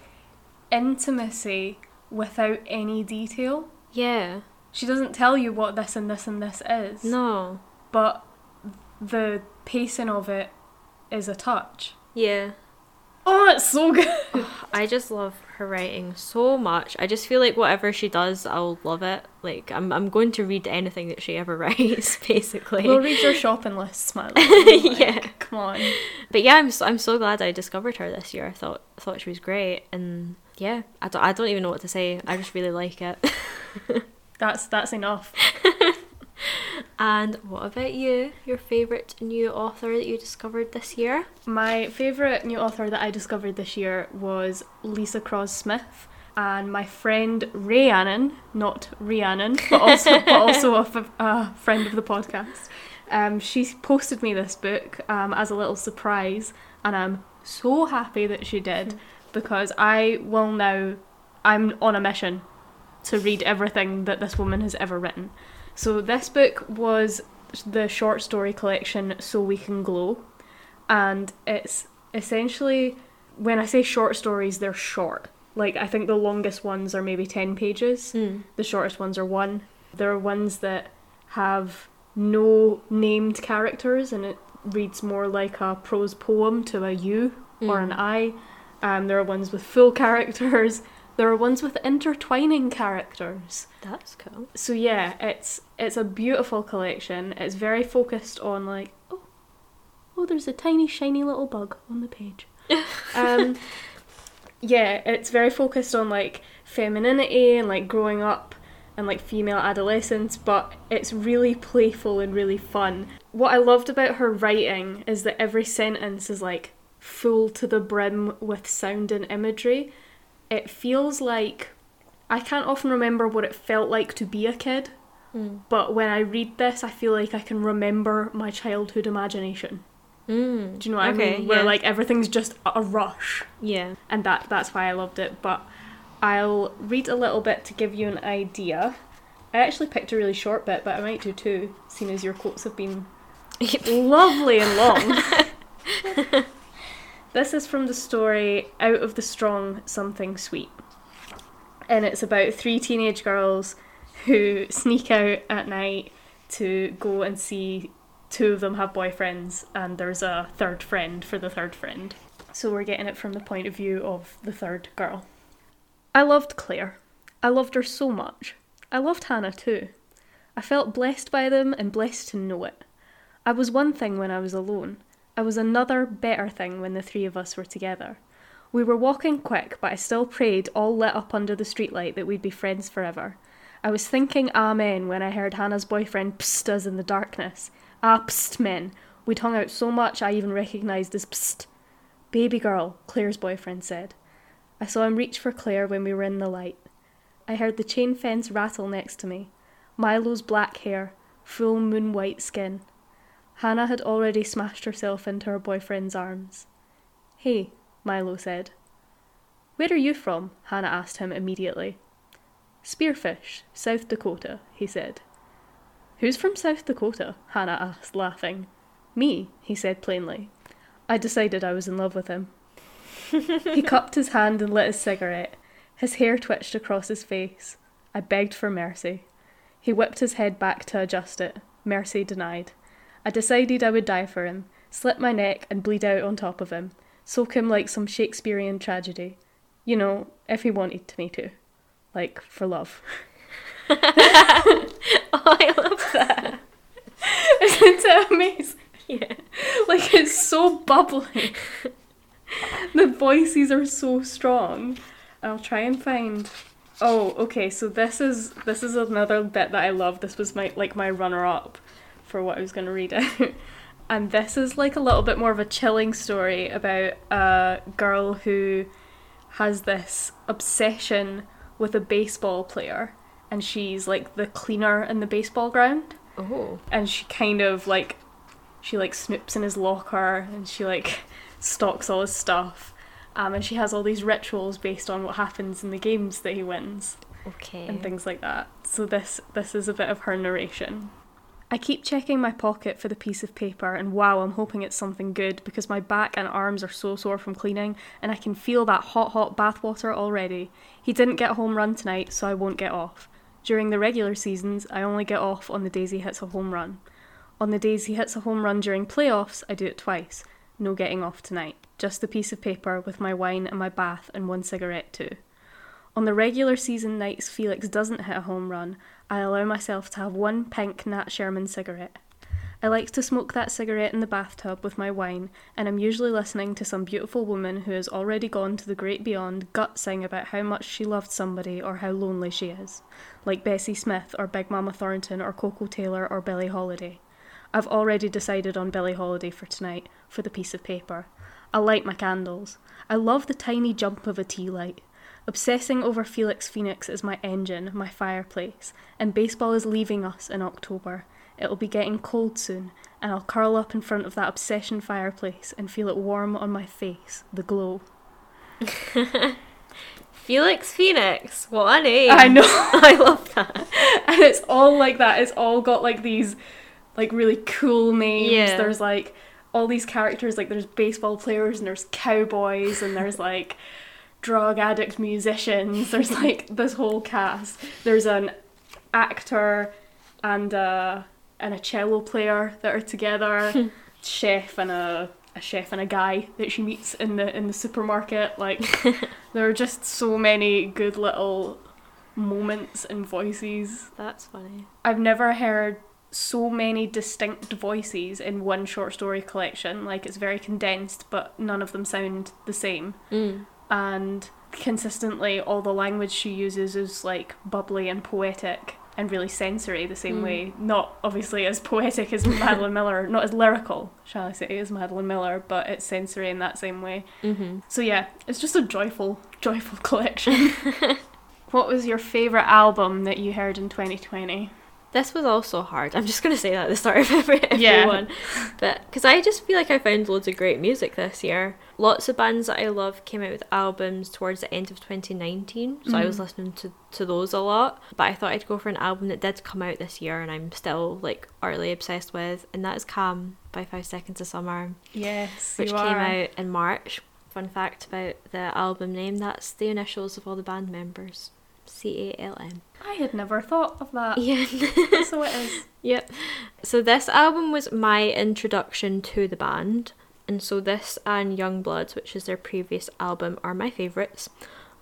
intimacy without any detail. Yeah. She doesn't tell you what this and this and this is. No. But the pacing of it is a touch. Yeah. Oh, it's so good. I just love her writing so much. I just feel like whatever she does, I'll love it. Like I'm I'm going to read anything that she ever writes, basically. we'll read your shopping list, Smiley. Like, Yeah. Come on. But yeah, I'm so, I'm so glad I discovered her this year. I thought I thought she was great, and yeah, I don't I don't even know what to say. I just really like it. That's that's enough. And what about you? Your favorite new author that you discovered this year? My favourite new author that I discovered this year was Leesa Cross-Smith. And my friend Rhiannon, not Rhiannon, but also but also a, friend of the podcast, um, she posted me this book um, as a little surprise, and I'm so happy that she did because I will now. I'm on a mission to read everything that this woman has ever written. So this book was the short story collection So We Can Glow, and it's essentially when I say short stories, they're short. Like I think the longest ones are maybe ten pages. Mm. The shortest ones are one. There are ones that have no named characters, and it reads more like a prose poem to a you or an Mm. I. Um, there are ones with full characters. There are ones with intertwining characters. That's cool. So yeah, it's it's a beautiful collection. It's very focused on like oh, oh, there's a tiny shiny little bug on the page. um, yeah, it's very focused on like femininity and like growing up and like female adolescence, but it's really playful and really fun. What I loved about her writing is that every sentence is like full to the brim with sound and imagery. It feels like I can't often remember what it felt like to be a kid, Mm. but when I read this, I feel like I can remember my childhood imagination. Mm. Do you know what okay, I mean? Where yeah. like everything's just a rush, yeah. and that that's why I loved it. But I'll read a little bit to give you an idea. I actually picked a really short bit, but I might do two, seeing as your quotes have been lovely and long. this is from the story Out of the Strong Something Sweet. And it's about three teenage girls who sneak out at night to go and see two of them have boyfriends, and there's a third friend for the third friend. So we're getting it from the point of view of the third girl. I loved Claire. I loved her so much. I loved Hannah too. I felt blessed by them and blessed to know it. I was one thing when I was alone. I was another, better thing when the three of us were together. We were walking quick, but I still prayed, all lit up under the streetlight, that we'd be friends forever. I was thinking Amen when I heard Hannah's boyfriend psst us in the darkness. Ah, psst, men. We'd hung out so much I even recognised his psst. Baby girl, Claire's boyfriend said. I saw him reach for Claire when we were in the light. I heard the chain fence rattle next to me. Milo's black hair, full moon white skin. Hannah had already smashed herself into her boyfriend's arms. Hey, Milo said. Where are you from? Hannah asked him immediately. Spearfish, South Dakota, he said. Who's from South Dakota? Hannah asked, laughing. Me, he said plainly. I decided I was in love with him. he cupped his hand and lit his cigarette. His hair twitched across his face. I begged for mercy. He whipped his head back to adjust it. Mercy denied. I decided I would die for him, slit my neck and bleed out on top of him, soak him like some Shakespearean tragedy. You know, if he wanted me to. Like, for love. Oh, I love that. Isn't it amazing? Yeah. Like, it's so bubbly. the voices are so strong. I'll try and find. Oh, okay. So this is this is another bit that I love. This was my like my runner up for what I was going to read out. And this is like a little bit more of a chilling story about a girl who has this obsession with a baseball player and she's like the cleaner in the baseball ground Oh. and she kind of like she like snoops in his locker and she like stalks all his stuff um, and she has all these rituals based on what happens in the games that he wins Okay. and things like that. So this this is a bit of her narration. I keep checking my pocket for the piece of paper and wow, I'm hoping it's something good because my back and arms are so sore from cleaning and I can feel that hot hot bathwater already. He didn't get a home run tonight, so I won't get off. During the regular seasons, I only get off on the days he hits a home run. On the days he hits a home run during playoffs, I do it twice. No getting off tonight. Just the piece of paper with my wine and my bath and one cigarette too. On the regular season nights Felix doesn't hit a home run, I allow myself to have one pink Nat Sherman cigarette. I like to smoke that cigarette in the bathtub with my wine, and I'm usually listening to some beautiful woman who has already gone to the great beyond gut sing about how much she loved somebody or how lonely she is, like Bessie Smith or Big Mama Thornton or Koko Taylor or Billie Holiday. I've already decided on Billie Holiday for tonight, for the piece of paper. I light my candles. I love the tiny jump of a tea light. Obsessing over Felix Phoenix is my engine, my fireplace, and baseball is leaving us in October. It'll be getting cold soon, and I'll curl up in front of that obsession fireplace and feel it warm on my face, the glow. Felix Phoenix. What a name. I know. I love that. and it's all like that. It's all got like these like really cool names. Yeah. There's like all these characters, like there's baseball players and there's cowboys and there's like drug addict musicians. There's like this whole cast. There's an actor and a and a cello player that are together. chef and a a chef and a guy that she meets in the in the supermarket. Like there are just so many good little moments and voices. That's funny. I've never heard so many distinct voices in one short story collection. Like it's very condensed, but none of them sound the same. Mm. And consistently, all the language she uses is like bubbly and poetic and really sensory the same Mm. way. Not obviously as poetic as Madeline Miller, not as lyrical, shall I say, as Madeline Miller, but it's sensory in that same way. Mm-hmm. So yeah, it's just a joyful, joyful collection. what was your favourite album that you heard in 2020? This was also hard. I'm just going to say that at the start of every, Yeah. everyone. But because I just feel like I found loads of great music this year. Lots of bands that I love came out with albums towards the end of 2019. So I was Mhm. listening to, to those a lot. But I thought I'd go for an album that did come out this year and I'm still like utterly obsessed with. And that is Calm by Five Seconds of Summer, Yes, which came out in March. Fun fact about the album name that's the initials of all the band members C A L M. I had never thought of that. Yeah. so it is. Yep. So this album was my introduction to the band, and so this and Young Bloods, which is their previous album, are my favourites.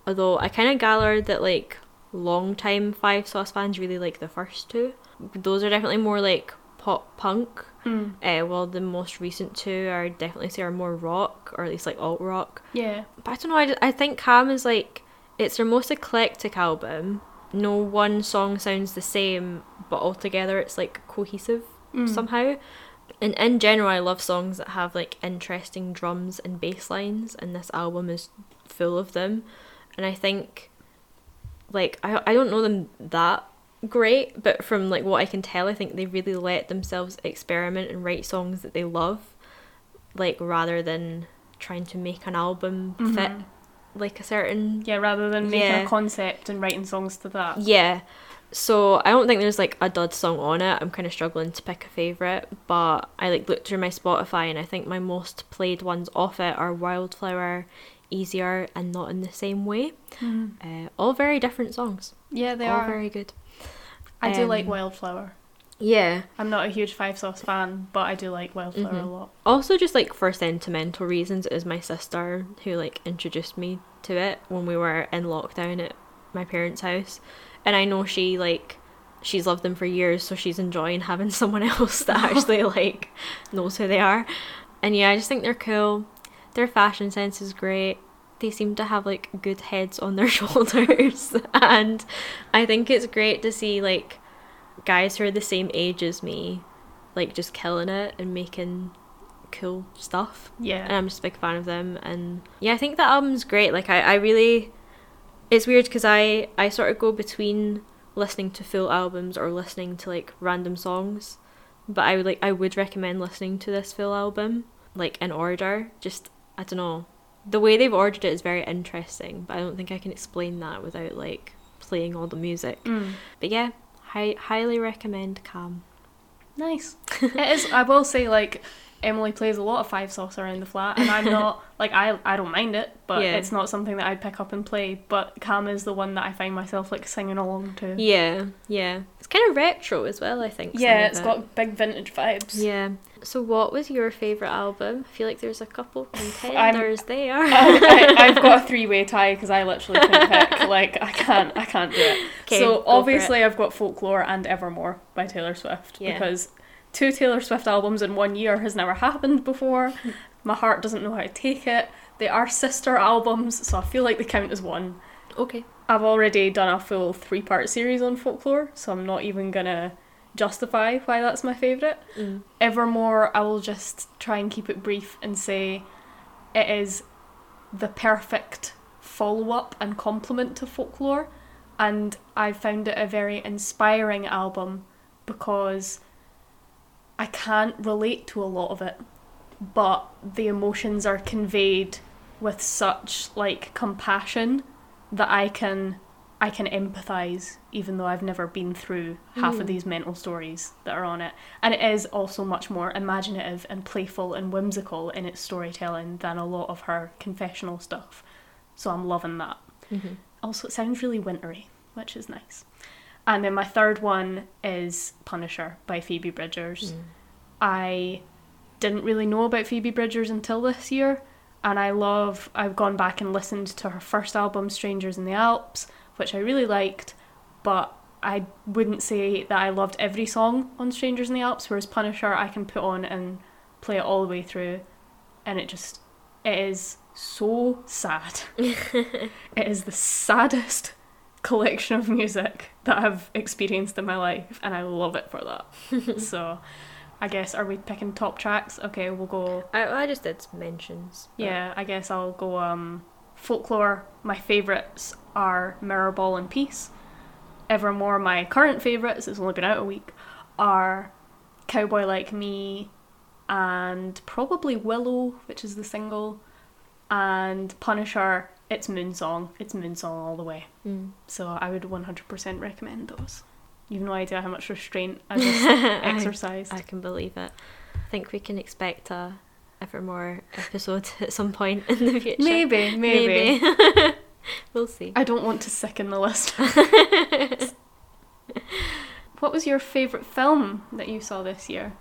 Although I kind of gathered that like long time Five Sauce fans really like the first two. Those are definitely more like pop punk. Mm. Uh, while the most recent two are definitely say are more rock or at least like alt rock. Yeah. But I don't know. I, I think Calm is like it's their most eclectic album. No one song sounds the same, but altogether it's like cohesive Mm. somehow. And in general, I love songs that have like interesting drums and bass lines, and this album is full of them. And I think, like, I I don't know them that great, but from like what I can tell, I think they really let themselves experiment and write songs that they love, like rather than trying to make an album fit Mhm. Like a certain Yeah, rather than making Yeah. a concept and writing songs to that. yeah. So I don't think there's like a dud song on it. I'm kind of struggling to pick a favorite, but I like looked through my Spotify and I think my most played ones off it are Wildflower, Easier, and Not in the Same Way. Mhm. Uh, all very different songs. Yeah, they all are. very good. I do like um, Wildflower. Yeah. I'm not a huge Five Sauce fan, but I do like Wildflower a Mhm. lot. Also, just like for sentimental reasons, it was my sister who like introduced me to it when we were in lockdown at my parents' house, and I know she like she's loved them for years, so she's enjoying having someone else that actually like knows who they are. And yeah, I just think they're cool. Their fashion sense is great. They seem to have like good heads on their shoulders, and I think it's great to see like guys who are the same age as me like just killing it and making cool stuff. Yeah. And I'm just a big fan of them. And yeah, I think that album's great. Like I, I really, it's weird because I I sort of go between listening to full albums or listening to like random songs, but I would like I would recommend listening to this full album like in order. Just I don't know, the way they've ordered it is very interesting, but I don't think I can explain that without like playing all the music. Mm. But yeah, hi- highly recommend Calm. Nice. it is. I will say, like Emily plays a lot of five sauce around the flat, and I'm not like I. I don't mind it, but Yeah. it's not something that I'd pick up and play. But Calm is the one that I find myself like singing along to. Yeah, yeah. It's kind of retro as well. I think. Yeah, it's it. got big vintage vibes. Yeah. So, what was your favorite album? I feel like there's a couple contenders there. Oh, I, I, I've got a three-way tie because I literally couldn't pick. Like I can't, I can't do it. 'Kay, so obviously, I've got Folklore and Evermore by Taylor Swift Yeah. because two Taylor Swift albums in one year has never happened before. My heart doesn't know how to take it. They are sister albums, so I feel like they count as one. okay. I've already done a full three-part series on Folklore, so I'm not even gonna justify why that's my favourite. Mm. Evermore, I will just try and keep it brief and say it is the perfect follow up and complement to folklore. And I found it a very inspiring album because I can't relate to a lot of it, but the emotions are conveyed with such like compassion that I can I can empathize even though I've never been through half Mm. of these mental stories that are on it. And it is also much more imaginative and playful and whimsical in its storytelling than a lot of her confessional stuff. So I'm loving that. hmm Also, it sounds really wintry, which is nice. And then my third one is Punisher by Phoebe Bridgers. Mm. I didn't really know about Phoebe Bridgers until this year, and I love. I've gone back and listened to her first album, Strangers in the Alps, which I really liked, but I wouldn't say that I loved every song on Strangers in the Alps. Whereas Punisher, I can put on and play it all the way through, and it just it is so sad. it is the saddest collection of music that I've experienced in my life, and I love it for that. so, I guess are we picking top tracks? Okay, we'll go. I, I just did mentions. but- Yeah, I guess I'll go. Um, folklore. My favorites are Mirrorball and Peace. Evermore, my current favorites. It's only been out a week. Are Cowboy Like Me, and probably Willow, which is the single, and Punisher. It's Moonsong. It's Moonsong all the way. Mm. So I would 100% recommend those. You've no idea how much restraint I just I, exercised. I can believe it. I think we can expect a Evermore episode at some point in the future. maybe, maybe, Maybe. we'll see. I don't want to sicken the list. what was your favourite film that you saw this year?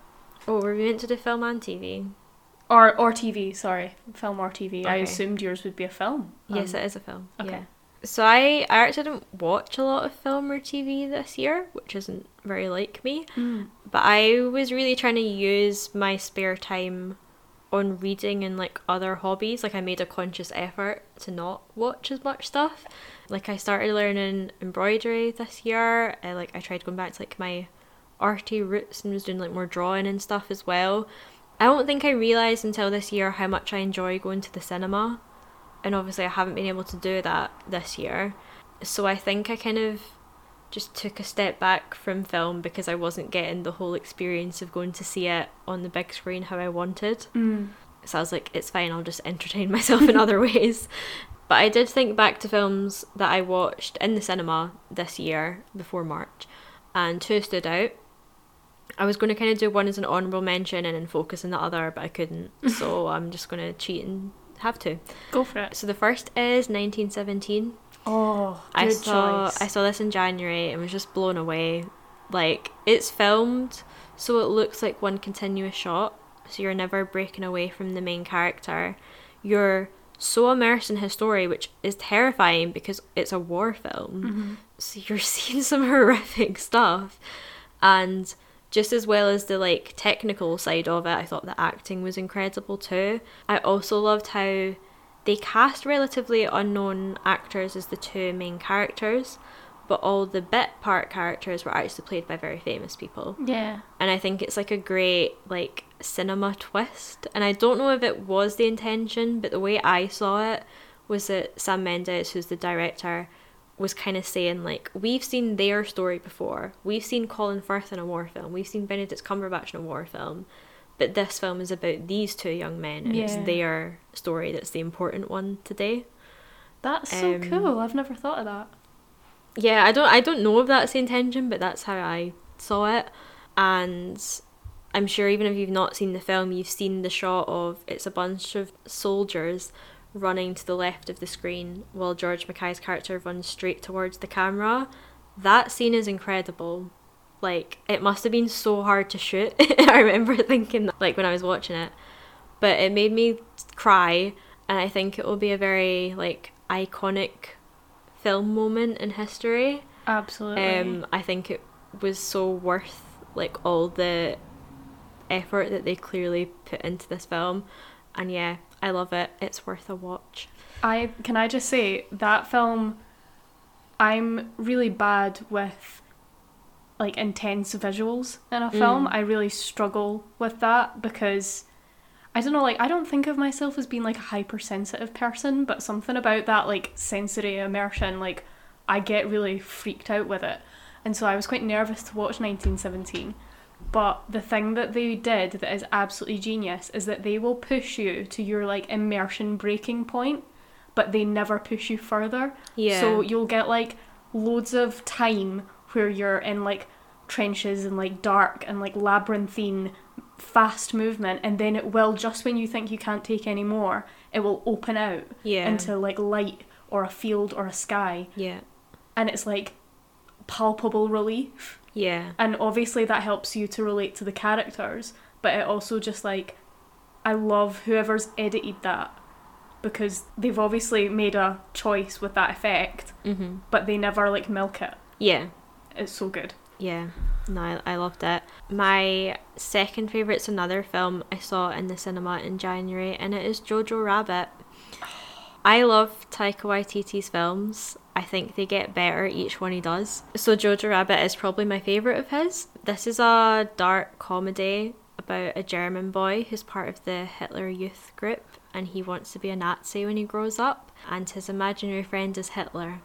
Oh, were we meant to do film and TV? Or or TV, sorry. Film or TV. I assumed yours would be a film. Yes, Um, it is a film. okay. Yeah. So I, I actually didn't watch a lot of film or TV this year, which isn't very like me. mm. But I was really trying to use my spare time on reading and like other hobbies. Like I made a conscious effort to not watch as much stuff. Like I started learning embroidery this year. I like I tried going back to like my arty roots and was doing like more drawing and stuff as well. I don't think I realised until this year how much I enjoy going to the cinema. And obviously I haven't been able to do that this year. So I think I kind of just took a step back from film because I wasn't getting the whole experience of going to see it on the big screen how I wanted. Mm. So I was like, it's fine, I'll just entertain myself in other ways. But I did think back to films that I watched in the cinema this year before March, and two stood out. I was going to kind of do one as an honourable mention and then focus on the other, but I couldn't. so I'm just going to cheat and have to. Go for it. So the first is 1917. Oh, good I saw choice. I saw this in January and was just blown away. Like it's filmed so it looks like one continuous shot, so you're never breaking away from the main character. You're so immersed in his story, which is terrifying because it's a war film. Mhm. So you're seeing some horrific stuff, and just as well as the like technical side of it, I thought the acting was incredible too. I also loved how they cast relatively unknown actors as the two main characters, but all the bit part characters were actually played by very famous people. Yeah. And I think it's like a great like cinema twist. And I don't know if it was the intention, but the way I saw it was that Sam Mendes, who's the director, was kind of saying like we've seen their story before we've seen colin firth in a war film we've seen benedict cumberbatch in a war film but this film is about these two young men and it's their story that's the important one today. That's so Um, cool. I've never thought of that. yeah i don't i don't know if that's the intention but that's how i saw it. And i'm sure even if you've not seen the film you've seen the shot of it's a bunch of soldiers running to the left of the screen while george mackay's character runs straight towards the camera. That scene is incredible like it must have been so hard to shoot i remember thinking that, like when i was watching it but it made me cry and i think it will be a very like iconic film moment in history Absolutely. um, I think it was so worth like all the effort that they clearly put into this film, and yeah, I love it. It's worth a watch. I can I just say that film I'm really bad with like intense visuals in a film. Mm. I really struggle with that because I don't know, like I don't think of myself as being like a hypersensitive person, but something about that like sensory immersion, like I get really freaked out with it. And so I was quite nervous to watch 1917. But the thing that they did that is absolutely genius is that they will push you to your like immersion breaking point, but they never push you further. Yeah. So you'll get like loads of time where you're in like trenches and like dark and like labyrinthine fast movement and then it will just when you think you can't take any more, it will open out yeah. into like light or a field or a sky yeah. and it's like palpable relief Yeah. and obviously that helps you to relate to the characters but it also just like i love whoever's edited that because they've obviously made a choice with that effect Mhm. but they never like milk it Yeah. It's so good Yeah. No, I, I loved it. My second favourite's another film I saw in the cinema in January, and it is Jojo Rabbit. I love Taika Waititi's films. I think they get better each one he does. So Jojo Rabbit is probably my favourite of his. This is a dark comedy about a German boy who's part of the Hitler Youth group and he wants to be a Nazi when he grows up and his imaginary friend is Hitler.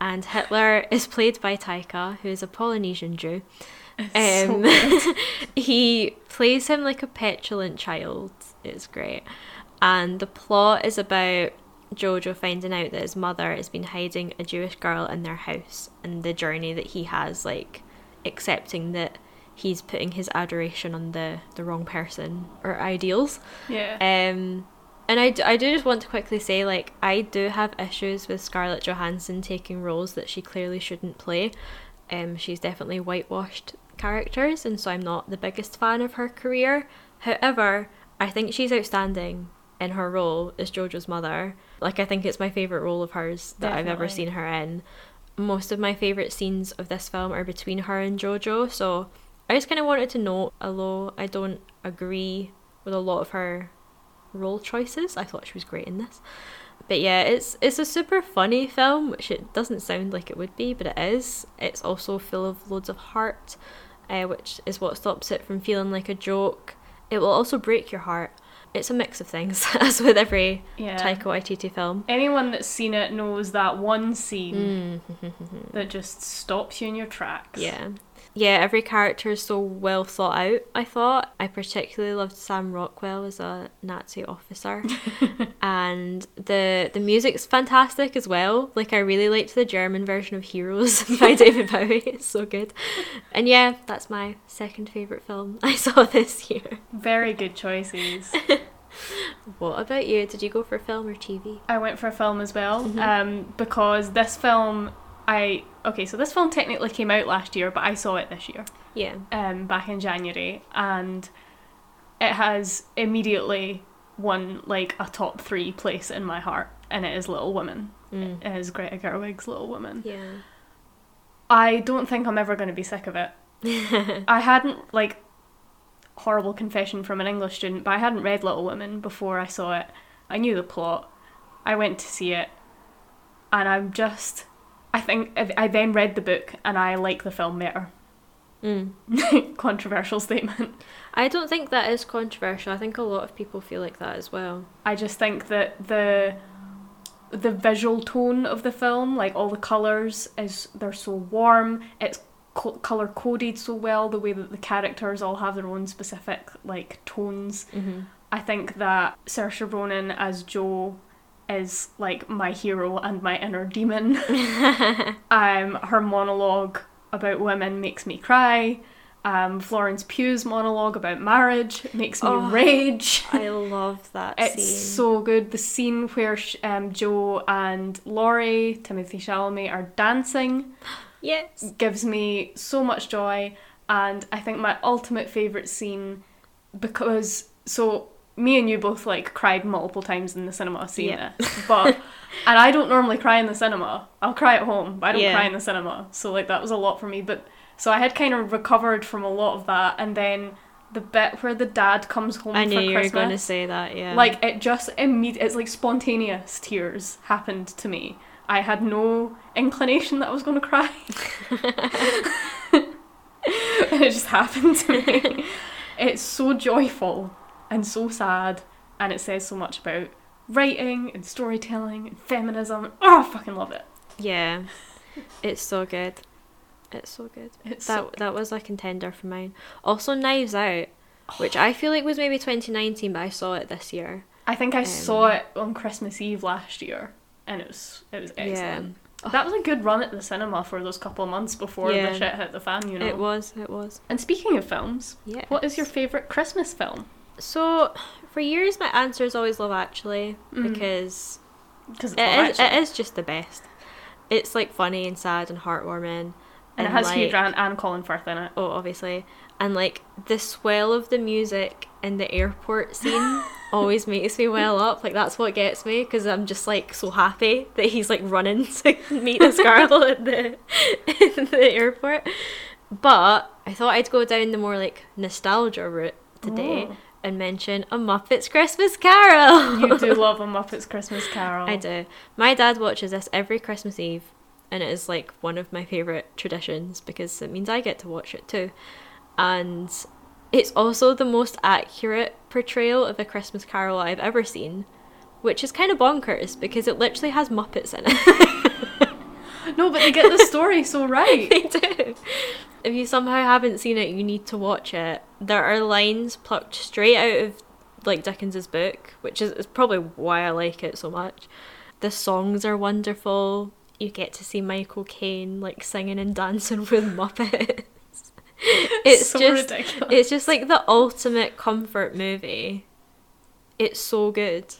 And Hitler is played by Taika, who is a Polynesian Jew. so Um, good. he plays him like a petulant child. It's great. And the plot is about Jojo finding out that his mother has been hiding a Jewish girl in their house and the journey that he has, like accepting that he's putting his adoration on the, the wrong person or ideals. yeah Um, and I do just want to quickly say, like, I do have issues with Scarlett Johansson taking roles that she clearly shouldn't play. Um, she's definitely whitewashed characters, and so I'm not the biggest fan of her career. However, I think she's outstanding in her role as Jojo's mother. Like, I think it's my favourite role of hers that I've ever seen her in. Most of my favourite scenes of this film are between her and Jojo, so I just kind of wanted to note, although I don't agree with a lot of her role choices. I thought she was great in this. But yeah, it's it's a super funny film, which it doesn't sound like it would be, but it is. It's also full of loads of heart, uh, which is what stops it from feeling like a joke. It will also break your heart. It's a mix of things, as with every yeah Taika Waititi film. anyone that's seen it knows that one scene Mm. that just stops you in your tracks Yeah. Yeah, every character is so well thought out, I thought. I particularly loved Sam Rockwell as a Nazi officer. and the the music's fantastic as well. Like I really liked the German version of Heroes by David Bowie. It's so good. And yeah, that's my second favourite film I saw this year. very good choices What about you? Did you go for a film or TV? I went for a film as well Mhm. um, because this film I okay so this film technically came out last year but I saw it this year Yeah. um, back in January and it has immediately won like a top three place in my heart and it is Little Women Mm. it is Greta Gerwig's Little Women Yeah. I don't think I'm ever going to be sick of it I hadn't like horrible confession from an English student, but I hadn't read Little Women before I saw it. I knew the plot. I went to see it, and I'm just. I think I then read the book and I like the film better. Mm. Controversial statement. I don't think that is controversial. I think a lot of people feel like that as well. I just think that the the visual tone of the film, like all the colors, is they're so warm. It's co- color coded so well. The way that the characters all have their own specific like tones. Mm-hmm. I think that Saoirse Ronan as Jo is like my hero and my inner demon. um, her monologue about women makes me cry. Um, Florence Pugh's monologue about marriage makes me Oh. rage. I love that It's scene. so good. The scene where sh- um, Jo and Laurie, Timothy Chalamet, are dancing yes. gives me so much joy. And I think my ultimate favourite scene, because so me and you both like cried multiple times in the cinema seeing Yeah. this, but and I don't normally cry in the cinema. I'll cry at home, but I don't Yeah. cry in the cinema. So like that was a lot for me. But so I had kind of recovered from a lot of that, and then the bit where the dad comes home I for knew you Christmas. were going to say that. Yeah. Like it just immediate it's like spontaneous tears happened to me. I had no inclination that I was going to cry. and it just happened to me. It's so joyful and so sad and it says so much about writing and storytelling and feminism. Oh, I fucking love it. yeah, it's so good. It's so good. It's That so that was a contender for mine. Also, Knives Out, which I feel like was maybe 2019, but I saw it this year. I think I um, saw it on Christmas Eve last year and it was it was excellent. That was a good run at the cinema for those couple of months before Yeah. the shit hit the fan, you know. It was. It was. And speaking of films, Yeah. what is your favourite Christmas film? So, for years, my answer is always Love Actually Mhm. because Because it is, it is just the best. It's like funny and sad and heartwarming. and it has Hugh like, Grant and Colin Firth in it. Oh, obviously. And like the swell of the music in the airport scene always makes me well up. Like that's what gets me because I'm just like so happy that he's like running to meet this girl at the in the airport. But I thought I'd go down the more like nostalgia route today Oh. And mention a Muppets Christmas Carol. You do love a Muppets Christmas Carol. I do. My dad watches this every Christmas Eve, and it is like one of my favourite traditions because it means I get to watch it too. And it's also the most accurate portrayal of a Christmas Carol I've ever seen, which is kind of bonkers because it literally has Muppets in it. No, but they get the story so right. they do. If you somehow haven't seen it, you need to watch it. There are lines plucked straight out of like Dickens's book, which is, is probably why I like it so much. The songs are wonderful. You get to see Michael Caine like singing and dancing with Muppets. It's so just ridiculous. it's just like the ultimate comfort movie. It's so good.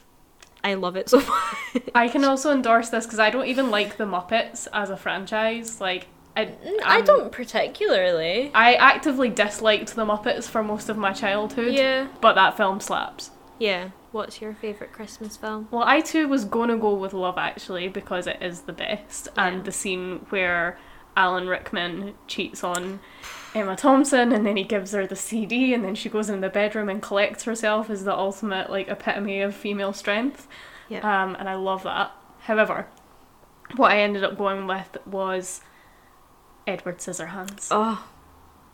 I love it so much. I can also endorse this because I don't even like the Muppets as a franchise. Like, I, I don't particularly. I actively disliked the Muppets for most of my childhood. Yeah. But that film slaps. Yeah. What's your favourite Christmas film? Well, I too was gonna go with Love Actually because it is the best, Yeah. and the scene where Alan Rickman cheats on Emma Thompson and then he gives her the CD and then she goes in the bedroom and collects herself is the ultimate like epitome of female strength. Yeah. Um, and I love that. However, what I ended up going with was Edward Scissorhands, Oh,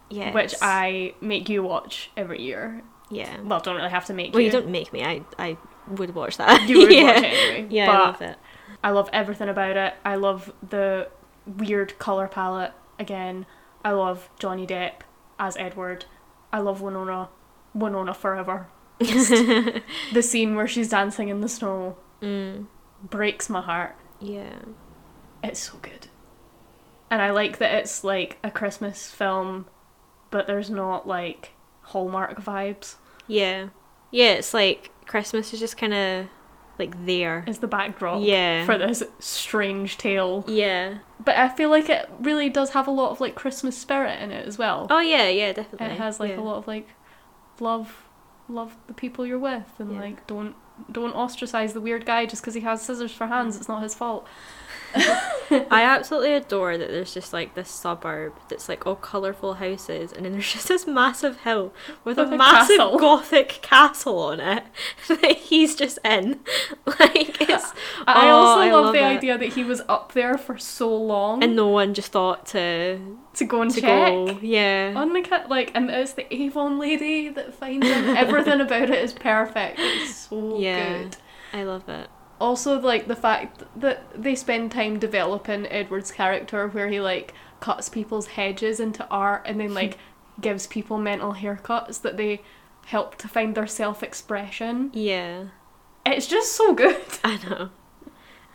yeah. which I make you watch every year. yeah. Well, don't really have to make Well, you. you don't make me. I I would watch that. You would yeah. watch it anyway. Yeah, but I love it. I love everything about it. I love the weird color palette again. I love Johnny Depp as Edward. I love Winona. Winona forever. The scene where she's dancing in the snow Mm, breaks my heart. yeah. It's so good. And I like that it's like a Christmas film, but there's not like Hallmark vibes. Yeah. Yeah, it's like Christmas is just kind of like there. Is the backdrop Yeah. for this strange tale. Yeah. But I feel like it really does have a lot of like Christmas spirit in it as well. Oh yeah, yeah, definitely. it has like yeah. a lot of like love love the people you're with and Yeah. like don't don't ostracize the weird guy just because he has scissors for hands mm. it's not his fault I absolutely adore that there's just like this suburb that's like all colourful houses, and then there's just this massive hill with, With a, a massive castle. gothic castle on it that he's just in. Like it's. I oh, also I love, the it. idea that he was up there for so long And no one just thought to to go and to check. go. Yeah. On the cat, like, and it's the Avon lady that finds him. Everything about it is perfect. It's so Yeah. good. I love it. Also, like the fact that they spend time developing Edward's character, where he like cuts people's hedges into art and then like gives people mental haircuts that they help to find their self-expression. Yeah. It's just so good. I know.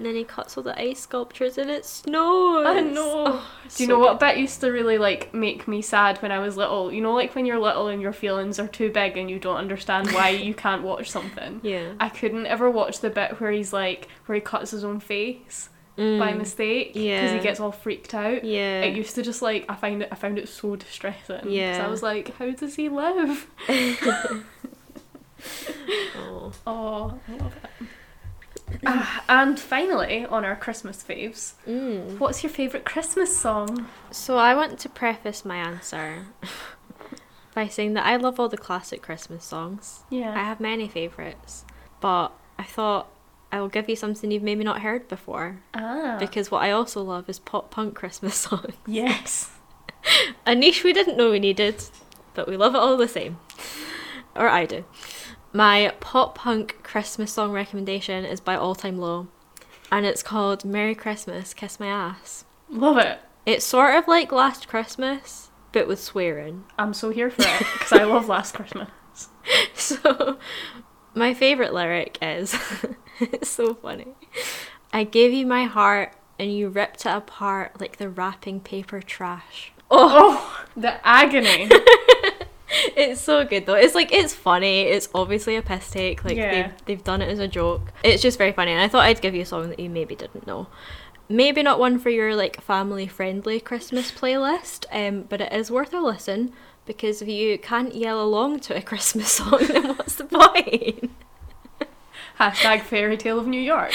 And then he cuts all the ice sculptures and it snows. I know. Oh, Do you so know what good. bit used to really like make me sad when I was little? You know, like when you're little and your feelings are too big and you don't understand why you can't watch something. Yeah. I couldn't ever watch the bit where he's like where he cuts his own face by Mm. mistake because Yeah. he gets all freaked out. Yeah. It used to just like I find it I found it so distressing. Yeah. I was like, how does he live? oh. Oh, I love it. Ah, and finally, on our Christmas faves, Mm. what's your favourite Christmas song? So I want to preface my answer by saying that I love all the classic Christmas songs. Yeah. I have many favourites, but I thought I will give you something you've maybe not heard before. ah. Because what I also love is pop punk Christmas songs. yes. A niche we didn't know we needed, but we love it all the same. Or I do. My pop punk Christmas song recommendation is by All Time Low, and it's called Merry Christmas, Kiss My Ass. Love it. It's sort of like Last Christmas, but with swearing. I'm so here for it because I love Last Christmas. So, my favourite lyric is it's so funny. I gave you my heart and you ripped it apart like the wrapping paper trash. Oh, oh. the agony. It's so good though. It's like it's funny. It's obviously a piss take. Like Yeah. they've they've done it as a joke. It's just very funny, and I thought I'd give you a song that you maybe didn't know. Maybe not one for your like family friendly Christmas playlist, um, but it is worth a listen because if you can't yell along to a Christmas song, then what's the point? Hashtag fairy tale of New York.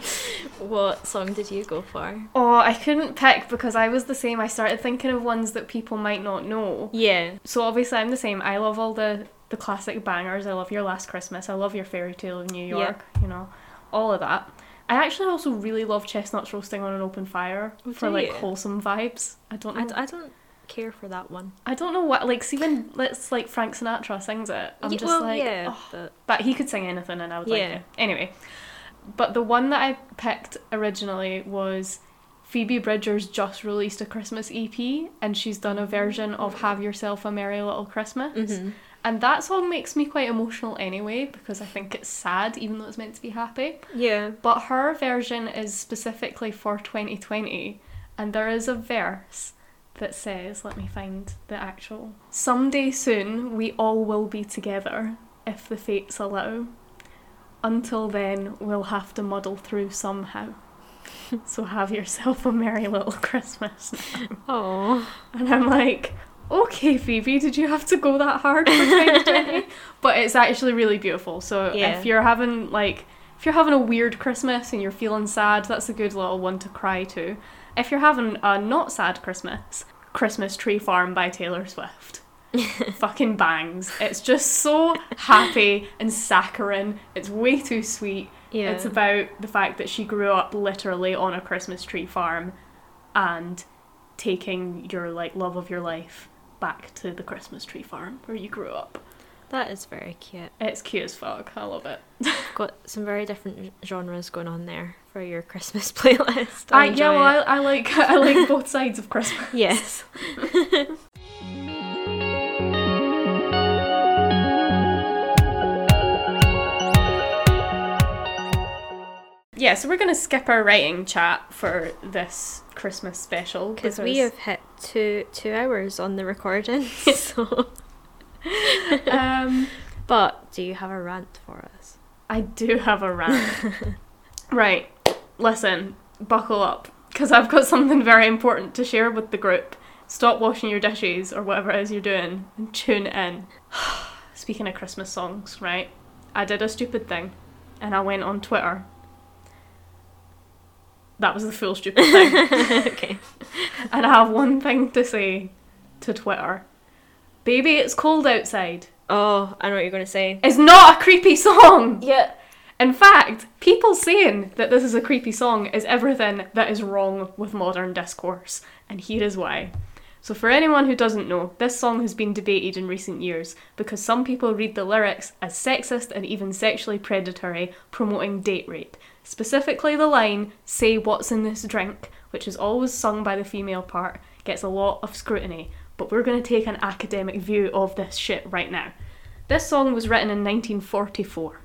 What song did you go for? Oh, I couldn't pick because I was the same. I started thinking of ones that people might not know. Yeah, So obviously I'm the same. I love all the the classic bangers. I love Your Last Christmas. I love Your Fairy Tale of New Yeah. York. You know, all of that. I actually also really love chestnuts roasting on an open fire Oh, for like you? wholesome vibes. I don't know. I, d- I don't care for that one. I don't know what like see when let's like Frank Sinatra sings it. I'm Ye- just well, like yeah, oh. but but he could sing anything and I would like Yeah. it. Anyway. But the one that I picked originally was Phoebe Bridgers just released a Christmas EP and she's done a version of Have Yourself a Merry Little Christmas. Mhm. And that song makes me quite emotional anyway because I think it's sad even though it's meant to be happy. yeah, But her version is specifically for 2020, and there is a verse that says, let me find the actual. Someday soon we all will be together, if the fates allow. Until then, we'll have to muddle through somehow. so have yourself a merry little Christmas. oh, And I'm like, okay, Phoebe, did you have to go that hard for 2020? but it's actually really beautiful. So Yeah. if you're having like, if you're having a weird Christmas and you're feeling sad, that's a good little one to cry to. If you're having a not sad Christmas, Christmas Tree Farm by Taylor Swift. Fucking bangs. It's just so happy and saccharine. It's way too sweet. yeah. It's about the fact that she grew up literally on a Christmas tree farm and taking your like love of your life back to the Christmas tree farm where you grew up. that is very cute. It's cute as fuck. I love it. got some very different genres going on there for your Christmas playlist. I I, yeah, well, I, I like I like both sides of Christmas. yes. Yeah, so we're gonna skip our writing chat for this Christmas special Because we have hit two two hours on the recording. so, um, but do you have a rant for us? I do have a rant. right, listen, buckle up, because I've got something very important to share with the group. Stop washing your dishes or whatever it is you're doing and tune in. Speaking of Christmas songs, right? I did a stupid thing and I went on Twitter That was the full stupid thing. okay. and I have one thing to say to Twitter. Baby, it's cold outside. Oh, I know what you're gonna say. It's not a creepy song. Yeah. In fact, people saying that this is a creepy song is everything that is wrong with modern discourse, and here is why. So, for anyone who doesn't know, this song has been debated in recent years because some people read the lyrics as sexist and even sexually predatory, promoting date rape. Specifically, the line, Say what's in this drink, which is always sung by the female part, gets a lot of scrutiny, but we're going to take an academic view of this shit right now. This song was written in 1944.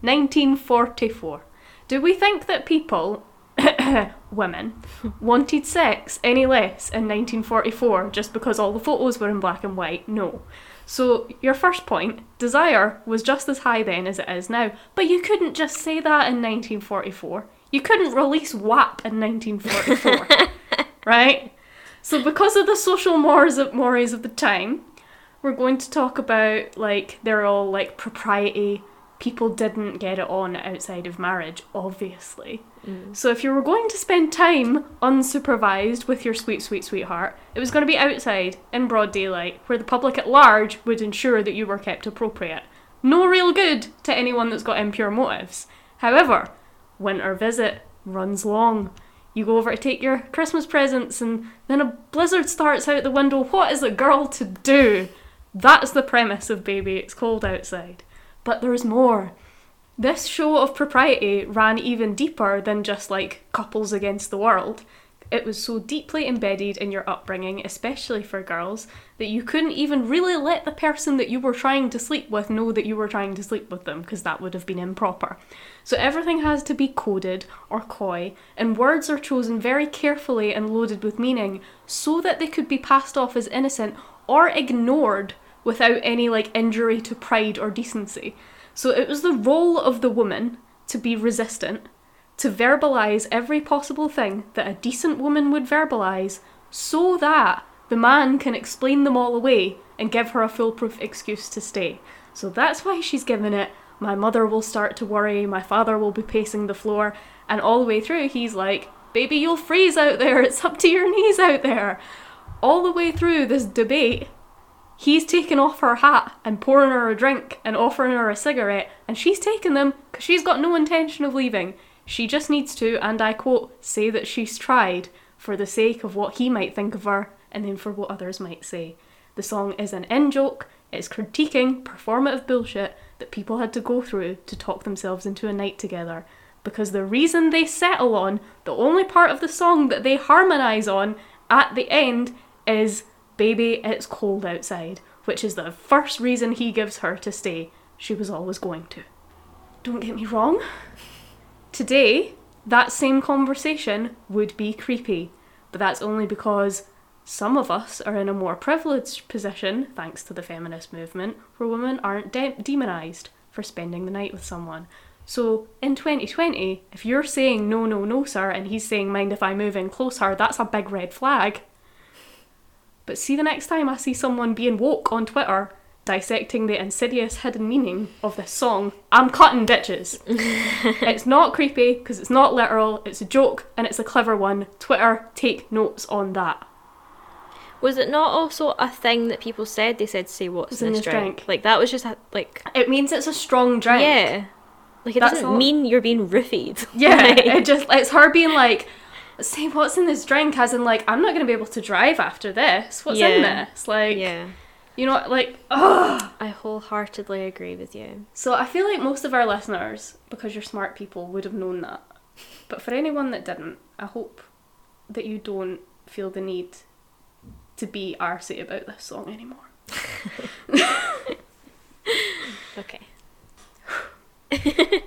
1944. Do we think that people, women, wanted sex any less in 1944 just because all the photos were in black and white? No. So, your first point, desire was just as high then as it is now, but you couldn't just say that in 1944. You couldn't release WAP in 1944, right? So, because of the social mores of, mores of the time, we're going to talk about like they're all like propriety. People didn't get it on outside of marriage, obviously. Mm. So if you were going to spend time unsupervised with your sweet, sweet sweetheart, it was going to be outside in broad daylight, where the public at large would ensure that you were kept appropriate. No real good to anyone that's got impure motives. However, winter visit runs long. You go over to take your Christmas presents, and then a blizzard starts out the window. What is a girl to do? That's the premise of Baby It's Cold Outside. But there's more. This show of propriety ran even deeper than just like couples against the world. It was so deeply embedded in your upbringing, especially for girls, that you couldn't even really let the person that you were trying to sleep with know that you were trying to sleep with them, because that would have been improper. So everything has to be coded or coy, and words are chosen very carefully and loaded with meaning so that they could be passed off as innocent or ignored without any like injury to pride or decency. So it was the role of the woman to be resistant, to verbalize every possible thing that a decent woman would verbalize, so that the man can explain them all away and give her a foolproof excuse to stay. So that's why she's given it. My mother will start to worry, my father will be pacing the floor, and all the way through he's like, Baby, you'll freeze out there, it's up to your knees out there. All the way through this debate, he's taking off her hat and pouring her a drink and offering her a cigarette, and she's taking them because she's got no intention of leaving. She just needs to, and I quote, say that she's tried for the sake of what he might think of her and then for what others might say. The song is an in joke, it's critiquing performative bullshit that people had to go through to talk themselves into a night together. Because the reason they settle on, the only part of the song that they harmonise on at the end is Baby, it's cold outside, which is the first reason he gives her to stay. She was always going to. Don't get me wrong. Today, that same conversation would be creepy, but that's only because some of us are in a more privileged position, thanks to the feminist movement, where women aren't de- demonised for spending the night with someone. So in 2020, if you're saying no, no, no, sir, and he's saying mind if I move in closer, that's a big red flag. But see, the next time I see someone being woke on Twitter dissecting the insidious hidden meaning of this song, I'm cutting ditches. it's not creepy because it's not literal, it's a joke and it's a clever one. Twitter, take notes on that. Was it not also a thing that people said? They said, "Say what's What's in this drink." drink? Like that was just a, like It means it's a strong drink. yeah, like it That's doesn't all. mean you're being roofied. Yeah, Like, it just it's her being like, say what's in this drink, as in like I'm not gonna be able to drive after this. What's in Yeah. this? Like, yeah, you know, like, ugh. I wholeheartedly agree with you. So I feel like most of our listeners, because you're smart people, would have known that. But for anyone that didn't, I hope that you don't feel the need to be arsy about this song anymore. Okay,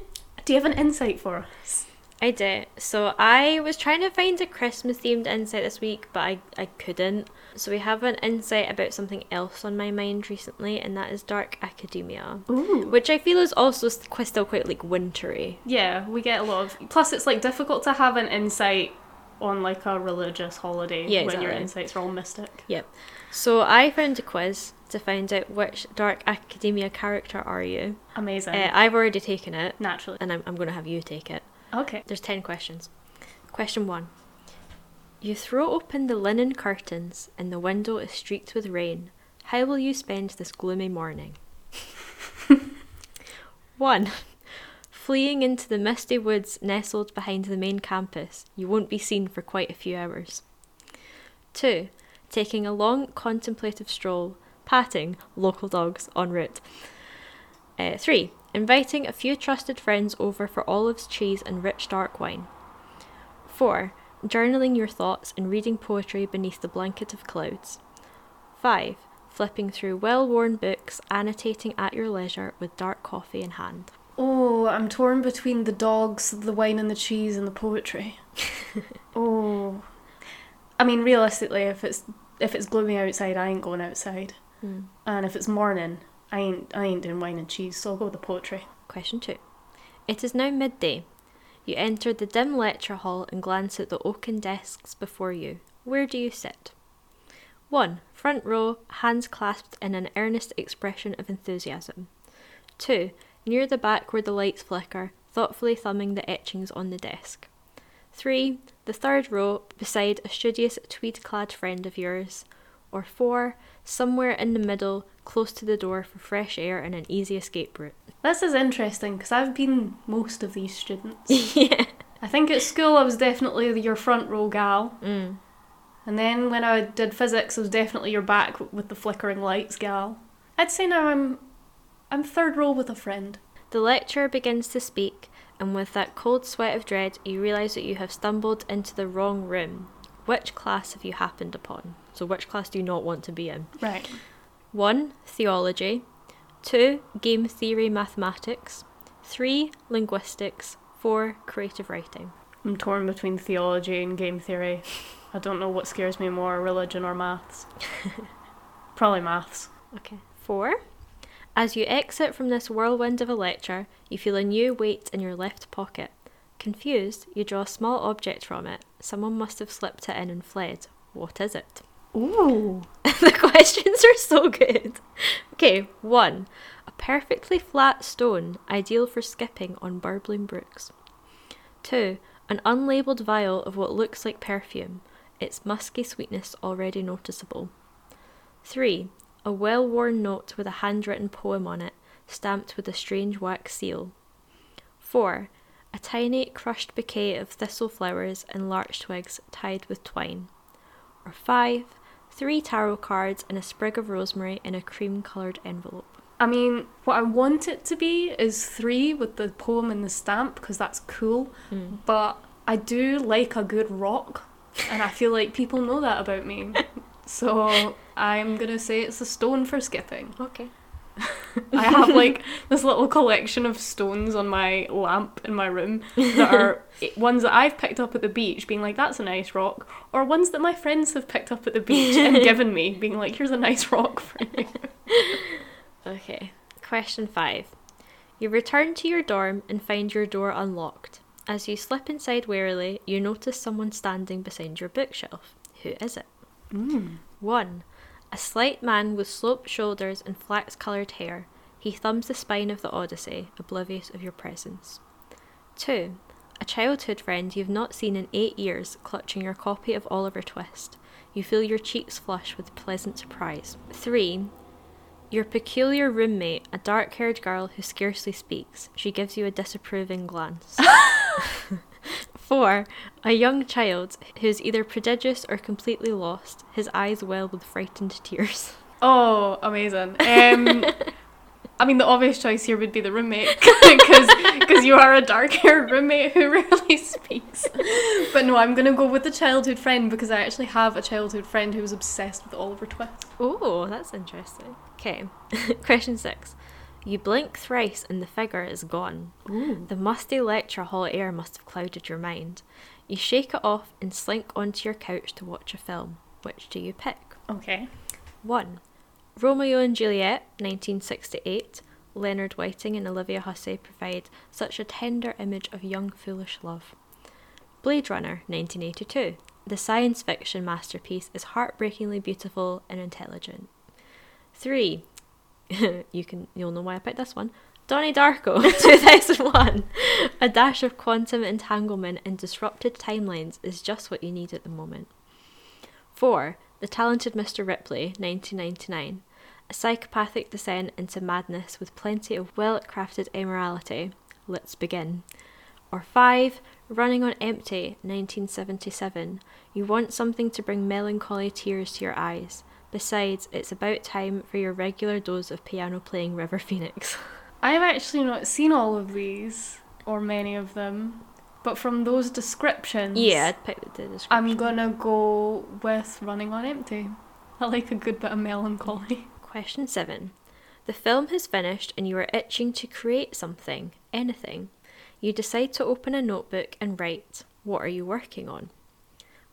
Do you have an insight for us? I did. So I was trying to find a Christmas themed insight this week, but I I couldn't. So we have an insight about something else on my mind recently, and that is Dark Academia, Ooh. which I feel is also quite- still quite like wintry. Yeah, we get a lot of. Plus, it's like difficult to have an insight on like a religious holiday Yeah, when your insights are all mystic. Yep. So I found a quiz to find out which Dark Academia character are you. Amazing. Uh, I've already taken it, Naturally. and I'm, I'm going to have you take it. Okay. There's 10 questions. Question one. You throw open the linen curtains and the window is streaked with rain. How will you spend this gloomy morning? 1. Fleeing into the misty woods nestled behind the main campus, you won't be seen for quite a few hours. 2. Taking a long contemplative stroll, patting local dogs en route. Uh, 3. Inviting a few trusted friends over for olives, cheese, and rich dark wine. 4. Journaling your thoughts and reading poetry beneath the blanket of clouds. 5. Flipping through well worn books, annotating at your leisure with dark coffee in hand. Oh, I'm torn between the dogs, the wine and the cheese, and the poetry. oh, I mean, realistically, if it's if it's gloomy outside, I ain't going outside, Hmm. and if it's morning, I ain't I ain't doing wine and cheese. So I'll go with the poetry. Question 2. It is now midday. You enter the dim lecture hall and glance at the oaken desks before you. Where do you sit? 1. Front row, hands clasped in an earnest expression of enthusiasm. 2. Near the back where the lights flicker, thoughtfully thumbing the etchings on the desk. 3. The third row, beside a studious tweed clad friend of yours. Or 4. Somewhere in the middle, close to the door for fresh air and an easy escape route. This is interesting because I've been most of these students. yeah. I think at school I was definitely your front row gal, Mm. and then when I did physics, I was definitely your back with the flickering lights gal. I'd say now I'm I'm third row with a friend. The lecturer begins to speak, and with that cold sweat of dread, you realise that you have stumbled into the wrong room. Which class have you happened upon? So, which class do you not want to be in? Right. 1. Theology. 2. Game theory mathematics. 3. Linguistics. 4. Creative writing. I'm torn between theology and game theory. I don't know what scares me more, religion or maths. Probably maths. Okay. 4. As you exit from this whirlwind of a lecture, you feel a new weight in your left pocket. Confused, you draw a small object from it. Someone must have slipped it in and fled. What is it? Ooh. the questions are so good. Okay, 1. A perfectly flat stone, ideal for skipping on burbling brooks. 2. An unlabelled vial of what looks like perfume, its musky sweetness already noticeable. 3. A well worn note with a handwritten poem on it, stamped with a strange wax seal. 4. A tiny crushed bouquet of thistle flowers and larch twigs tied with twine. Or 5. Three tarot cards and a sprig of rosemary in a cream coloured envelope. I mean, what I want it to be is three with the poem and the stamp because that's cool. Mm. But I do like a good rock, and I feel like people know that about me. So I'm gonna say it's a stone for skipping. Okay. I have like this little collection of stones on my lamp in my room that are ones that I've picked up at the beach, being like, that's a nice rock, or ones that my friends have picked up at the beach and given me, being like, here's a nice rock for you. Okay. Question 5. You return to your dorm and find your door unlocked. As you slip inside warily, you notice someone standing beside your bookshelf. Who is it? Hmm. 1. A slight man with sloped shoulders and flax coloured hair. He thumbs the spine of the Odyssey, oblivious of your presence. 2. A childhood friend you've not seen in eight years clutching your copy of Oliver Twist. You feel your cheeks flush with pleasant surprise. 3. Your peculiar roommate, a dark haired girl who scarcely speaks. She gives you a disapproving glance. Four, a young child who's either prodigious or completely lost, his eyes well with frightened tears. Oh, amazing. Um, I mean, the obvious choice here would be the roommate because you are a dark haired roommate who rarely speaks. But no, I'm going to go with the childhood friend because I actually have a childhood friend who was obsessed with Oliver Twist. Oh, that's interesting. Okay, question six. You blink thrice and the figure is gone. Ooh. The musty lecture hall air must have clouded your mind. You shake it off and slink onto your couch to watch a film. Which do you pick? Okay. 1. Romeo and Juliet, 1968. Leonard Whiting and Olivia Hussey provide such a tender image of young, foolish love. Blade Runner, 1982. The science fiction masterpiece is heartbreakingly beautiful and intelligent. 3. you can you'll know why I picked this one. Donnie Darko, 2001. A dash of quantum entanglement and disrupted timelines is just what you need at the moment. 4. The Talented Mr. Ripley, 1999. A psychopathic descent into madness with plenty of well crafted immorality. Let's begin. Or 5. Running on Empty, 1977. You want something to bring melancholy tears to your eyes. Besides, it's about time for your regular dose of piano playing River Phoenix. I've actually not seen all of these, or many of them, but from those descriptions, yeah, I'd pick the description. I'm gonna go with Running on Empty. I like a good bit of melancholy. Question 7. The film has finished and you are itching to create something, anything. You decide to open a notebook and write. What are you working on?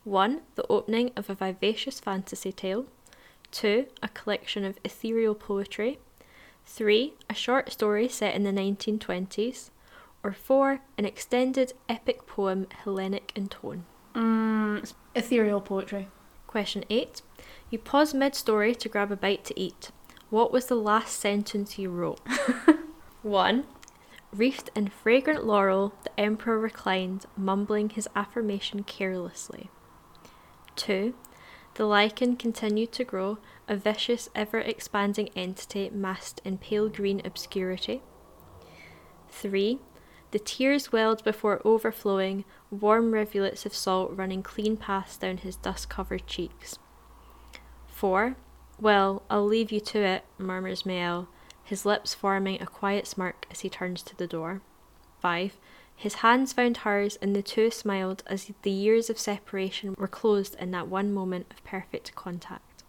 1. The opening of a vivacious fantasy tale. 2. A collection of ethereal poetry. 3. A short story set in the 1920s. Or 4. An extended epic poem, Hellenic in tone. Mm, ethereal poetry. Question 8. You pause mid story to grab a bite to eat. What was the last sentence you wrote? 1. Wreathed in fragrant laurel, the emperor reclined, mumbling his affirmation carelessly. 2. The lichen continued to grow, a vicious, ever expanding entity masked in pale green obscurity. 3. The tears welled before overflowing, warm rivulets of salt running clean paths down his dust covered cheeks. 4. Well, I'll leave you to it, murmurs Mael, his lips forming a quiet smirk as he turns to the door. 5. His hands found hers, and the two smiled as the years of separation were closed in that one moment of perfect contact.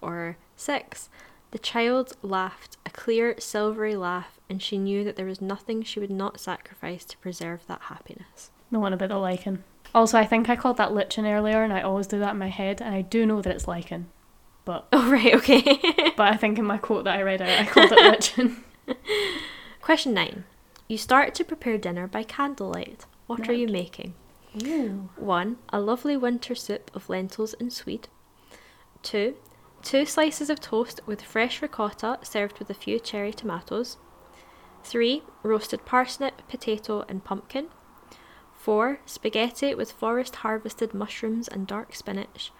Or 6. The child laughed, a clear, silvery laugh, and she knew that there was nothing she would not sacrifice to preserve that happiness. The one about the lichen. Also, I think I called that lichen earlier, and I always do that in my head, and I do know that it's lichen. But Oh, right, okay. but I think in my quote that I read out, I called it lichen. Question 9. You start to prepare dinner by candlelight. What are you making? Ooh. 1. A lovely winter soup of lentils and swede. 2. Two slices of toast with fresh ricotta served with a few cherry tomatoes. 3. Roasted parsnip, potato, and pumpkin. 4. Spaghetti with forest harvested mushrooms and dark spinach.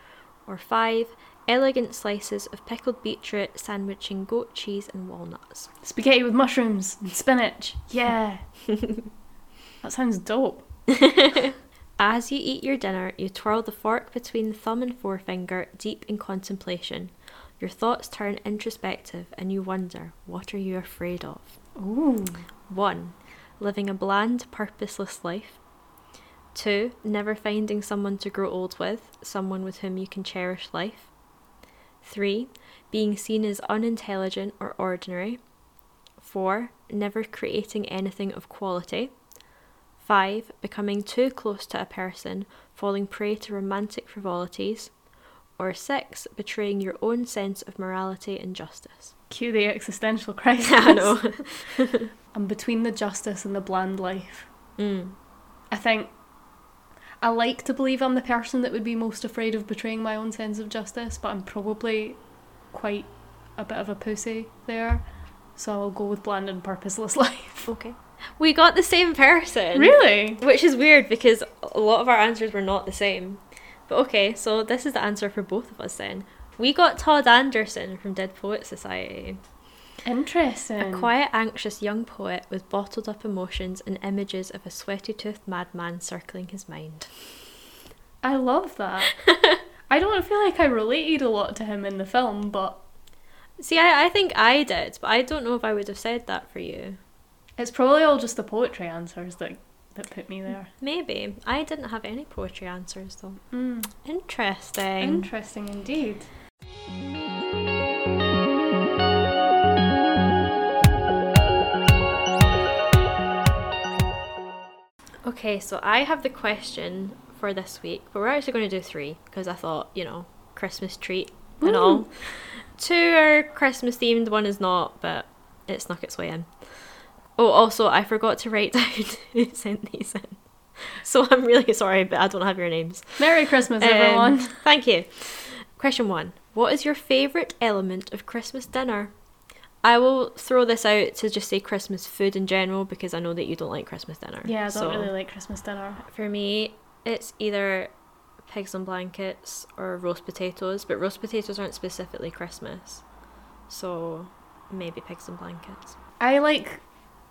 Or 5. Elegant slices of pickled beetroot sandwiching goat cheese and walnuts. Spaghetti with mushrooms and spinach. Yeah. that sounds dope. As you eat your dinner, you twirl the fork between the thumb and forefinger, deep in contemplation. Your thoughts turn introspective and you wonder, what are you afraid of? Ooh. 1. Living a bland, purposeless life. 2. Never finding someone to grow old with, someone with whom you can cherish life. 3. Being seen as unintelligent or ordinary. 4. Never creating anything of quality. 5. Becoming too close to a person, falling prey to romantic frivolities. Or 6. Betraying your own sense of morality and justice. Cue the existential crisis. I know. I'm between the justice and the bland life. mm. I think I like to believe I'm the person that would be most afraid of betraying my own sense of justice, but I'm probably quite a bit of a pussy there. So I'll go with bland and purposeless life. Okay. We got the same person. really? Which is weird because a lot of our answers were not the same. But okay, so this is the answer for both of us then. We got Todd Anderson from Dead Poet Society. Interesting. A quiet, anxious young poet with bottled up emotions and images of a sweaty toothed madman circling his mind. I love that. I don't feel like I related a lot to him in the film, but See, I, I think I did, but I don't know if I would have said that for you. it's probably all just the poetry answers that that put me there. Maybe. I didn't have any poetry answers though. Mm. Interesting. Interesting indeed. Okay, so I have the question for this week, but we're actually going to do three because I thought, you know, Christmas treat and all. Two are Christmas themed, one is not, but it snuck its way in. Oh, also, I forgot to write down who sent these in. So I'm really sorry, but I don't have your names. Merry Christmas, Um, everyone. thank you. Question one What is your favourite element of Christmas dinner? I will throw this out to just say Christmas food in general because I know that you don't like Christmas dinner. Yeah, I don't So, really like Christmas dinner. For me, it's either pigs and blankets or roast potatoes, but roast potatoes aren't specifically Christmas. So maybe pigs and blankets. I like,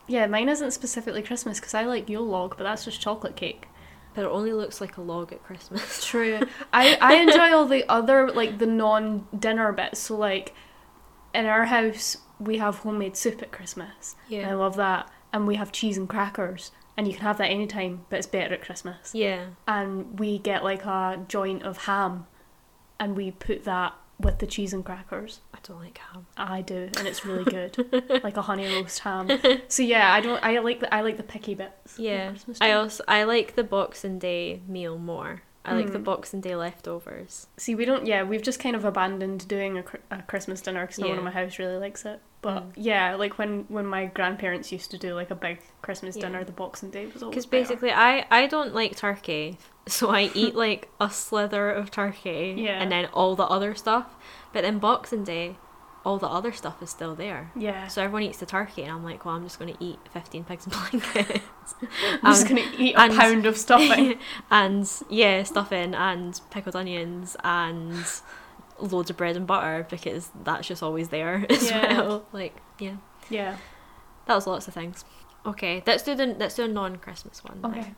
yeah, mine isn't specifically Christmas because I like Yule log, but that's just chocolate cake. But it only looks like a log at Christmas. True. I I enjoy all the other like the non dinner bits. So like, in our house we have homemade soup at Christmas. I love that, and we have cheese and crackers, and you can have that anytime, but it's better at Christmas. Yeah. And we get like a joint of ham, and we put that with the cheese and crackers. I don't like ham. I do, and it's really good, like a honey roast ham. So yeah, I don't. I like the I like the picky bits. Yeah. I also I like the Boxing Day meal more. I like the Mm. Boxing Day leftovers. See, we don't. Yeah, we've just kind of abandoned doing a, a Christmas dinner because no one in my house really likes it. But Mm. yeah, like when when my grandparents used to do like a big Christmas Yeah. dinner, the Boxing Day was always Because basically, I I don't like turkey, so I eat like a slither of turkey, Yeah. and then all the other stuff. But then Boxing Day, all the other stuff is still there. yeah, So everyone eats the turkey, and I'm like, well, I'm just going to eat 15 pigs and blankets. I'm just Um, gonna eat a and- pound of stuffing. and yeah, stuffing and pickled onions and loads of bread and butter because that's just always there as Yeah. well. Like, yeah, yeah. that was lots of things. Okay, let's do the let's do a non-Christmas one. now. Okay.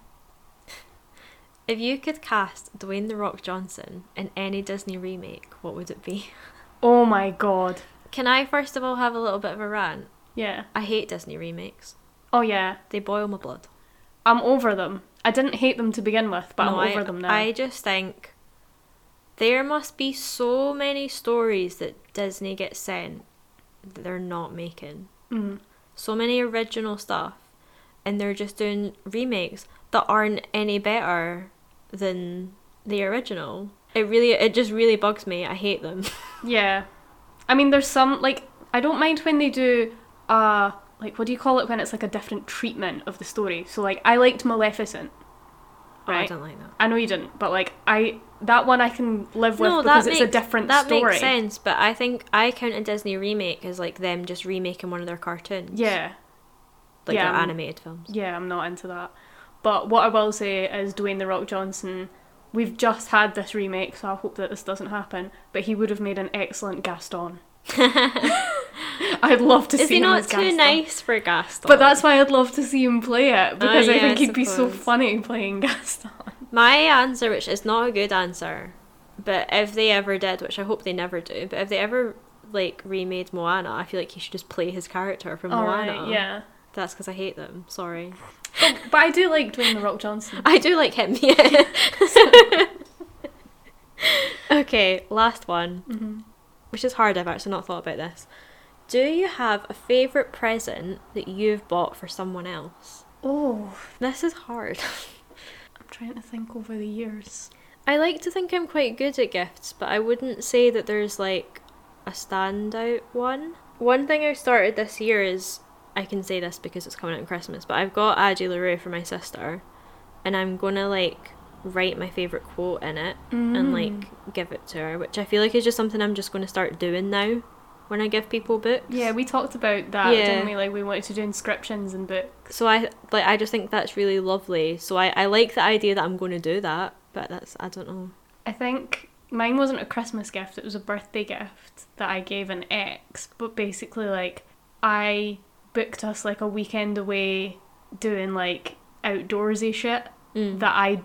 If you could cast Dwayne the Rock Johnson in any Disney remake, what would it be? Oh my god. Can I first of all have a little bit of a rant? Yeah. I hate Disney remakes. Oh yeah. They boil my blood. I'm over them. I didn't hate them to begin with, but No, I'm over I, them now. I just think there must be so many stories that Disney gets sent that they're not making. Mm. So many original stuff, and they're just doing remakes that aren't any better than the original. It really, it just really bugs me. I hate them. Yeah. I mean, there's some like I don't mind when they do uh like what do you call it when it's like a different treatment of the story. So like I liked Maleficent. Oh, I don't like that. I know you didn't, but like I that one I can live with no, because that it's makes, a different that story. makes sense, but I think I count a Disney remake as like them just remaking one of their cartoons. Yeah. like yeah, their um, animated films. Yeah, I'm not into that. But what I will say is Dwayne the Rock Johnson we've just had this remake, so I hope that this doesn't happen, but he would have made an excellent Gaston. I'd love to Is see he him not too Gaston. nice for Gaston? But that's why I'd love to see him play it oh, because Oh, I yeah, think he'd be so funny playing Gaston. My answer, which is not a good answer, but if they ever did, which I hope they never do, but if they ever like remade Moana, I feel like he should just play his character from Moana. Alright, yeah. That's because I hate them. Sorry. But I do like Dwayne the Rock Johnson. I do like him. Yeah. okay, last one, hmm which is hard. I've actually not thought about this. Do you have a favorite present that you've bought for someone else? Oh, This is hard. I'm trying to think over the years. I like to think I'm quite good at gifts, but I wouldn't say that there's like a standout one. One thing I started this year is I can say this because it's coming out on Christmas, but I've got Addie LaRue for my sister, and I'm gonna like write my favorite quote in it and Mm. like give it to her, which I feel like is just something I'm just gonna start doing now when I give people books. Yeah, we talked about that, Yeah. didn't we? Like we wanted to do inscriptions and books. So I like I just think that's really lovely. So I I like the idea that I'm going to do that, but that's I don't know. I think mine wasn't a Christmas gift, it was a birthday gift that I gave an ex, but basically like I booked us like a weekend away doing like outdoorsy shit Mm. that I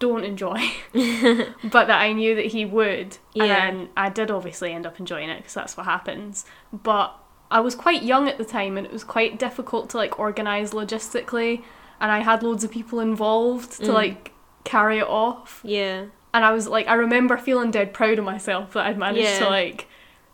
don't enjoy, but that I knew that he would. Yeah. And then I did obviously end up enjoying it because that's what happens. But I was quite young at the time and it was quite difficult to like organise logistically. And I had loads of people involved to Mm. like carry it off. Yeah. And I was like, I remember feeling dead proud of myself that I'd managed Yeah. to like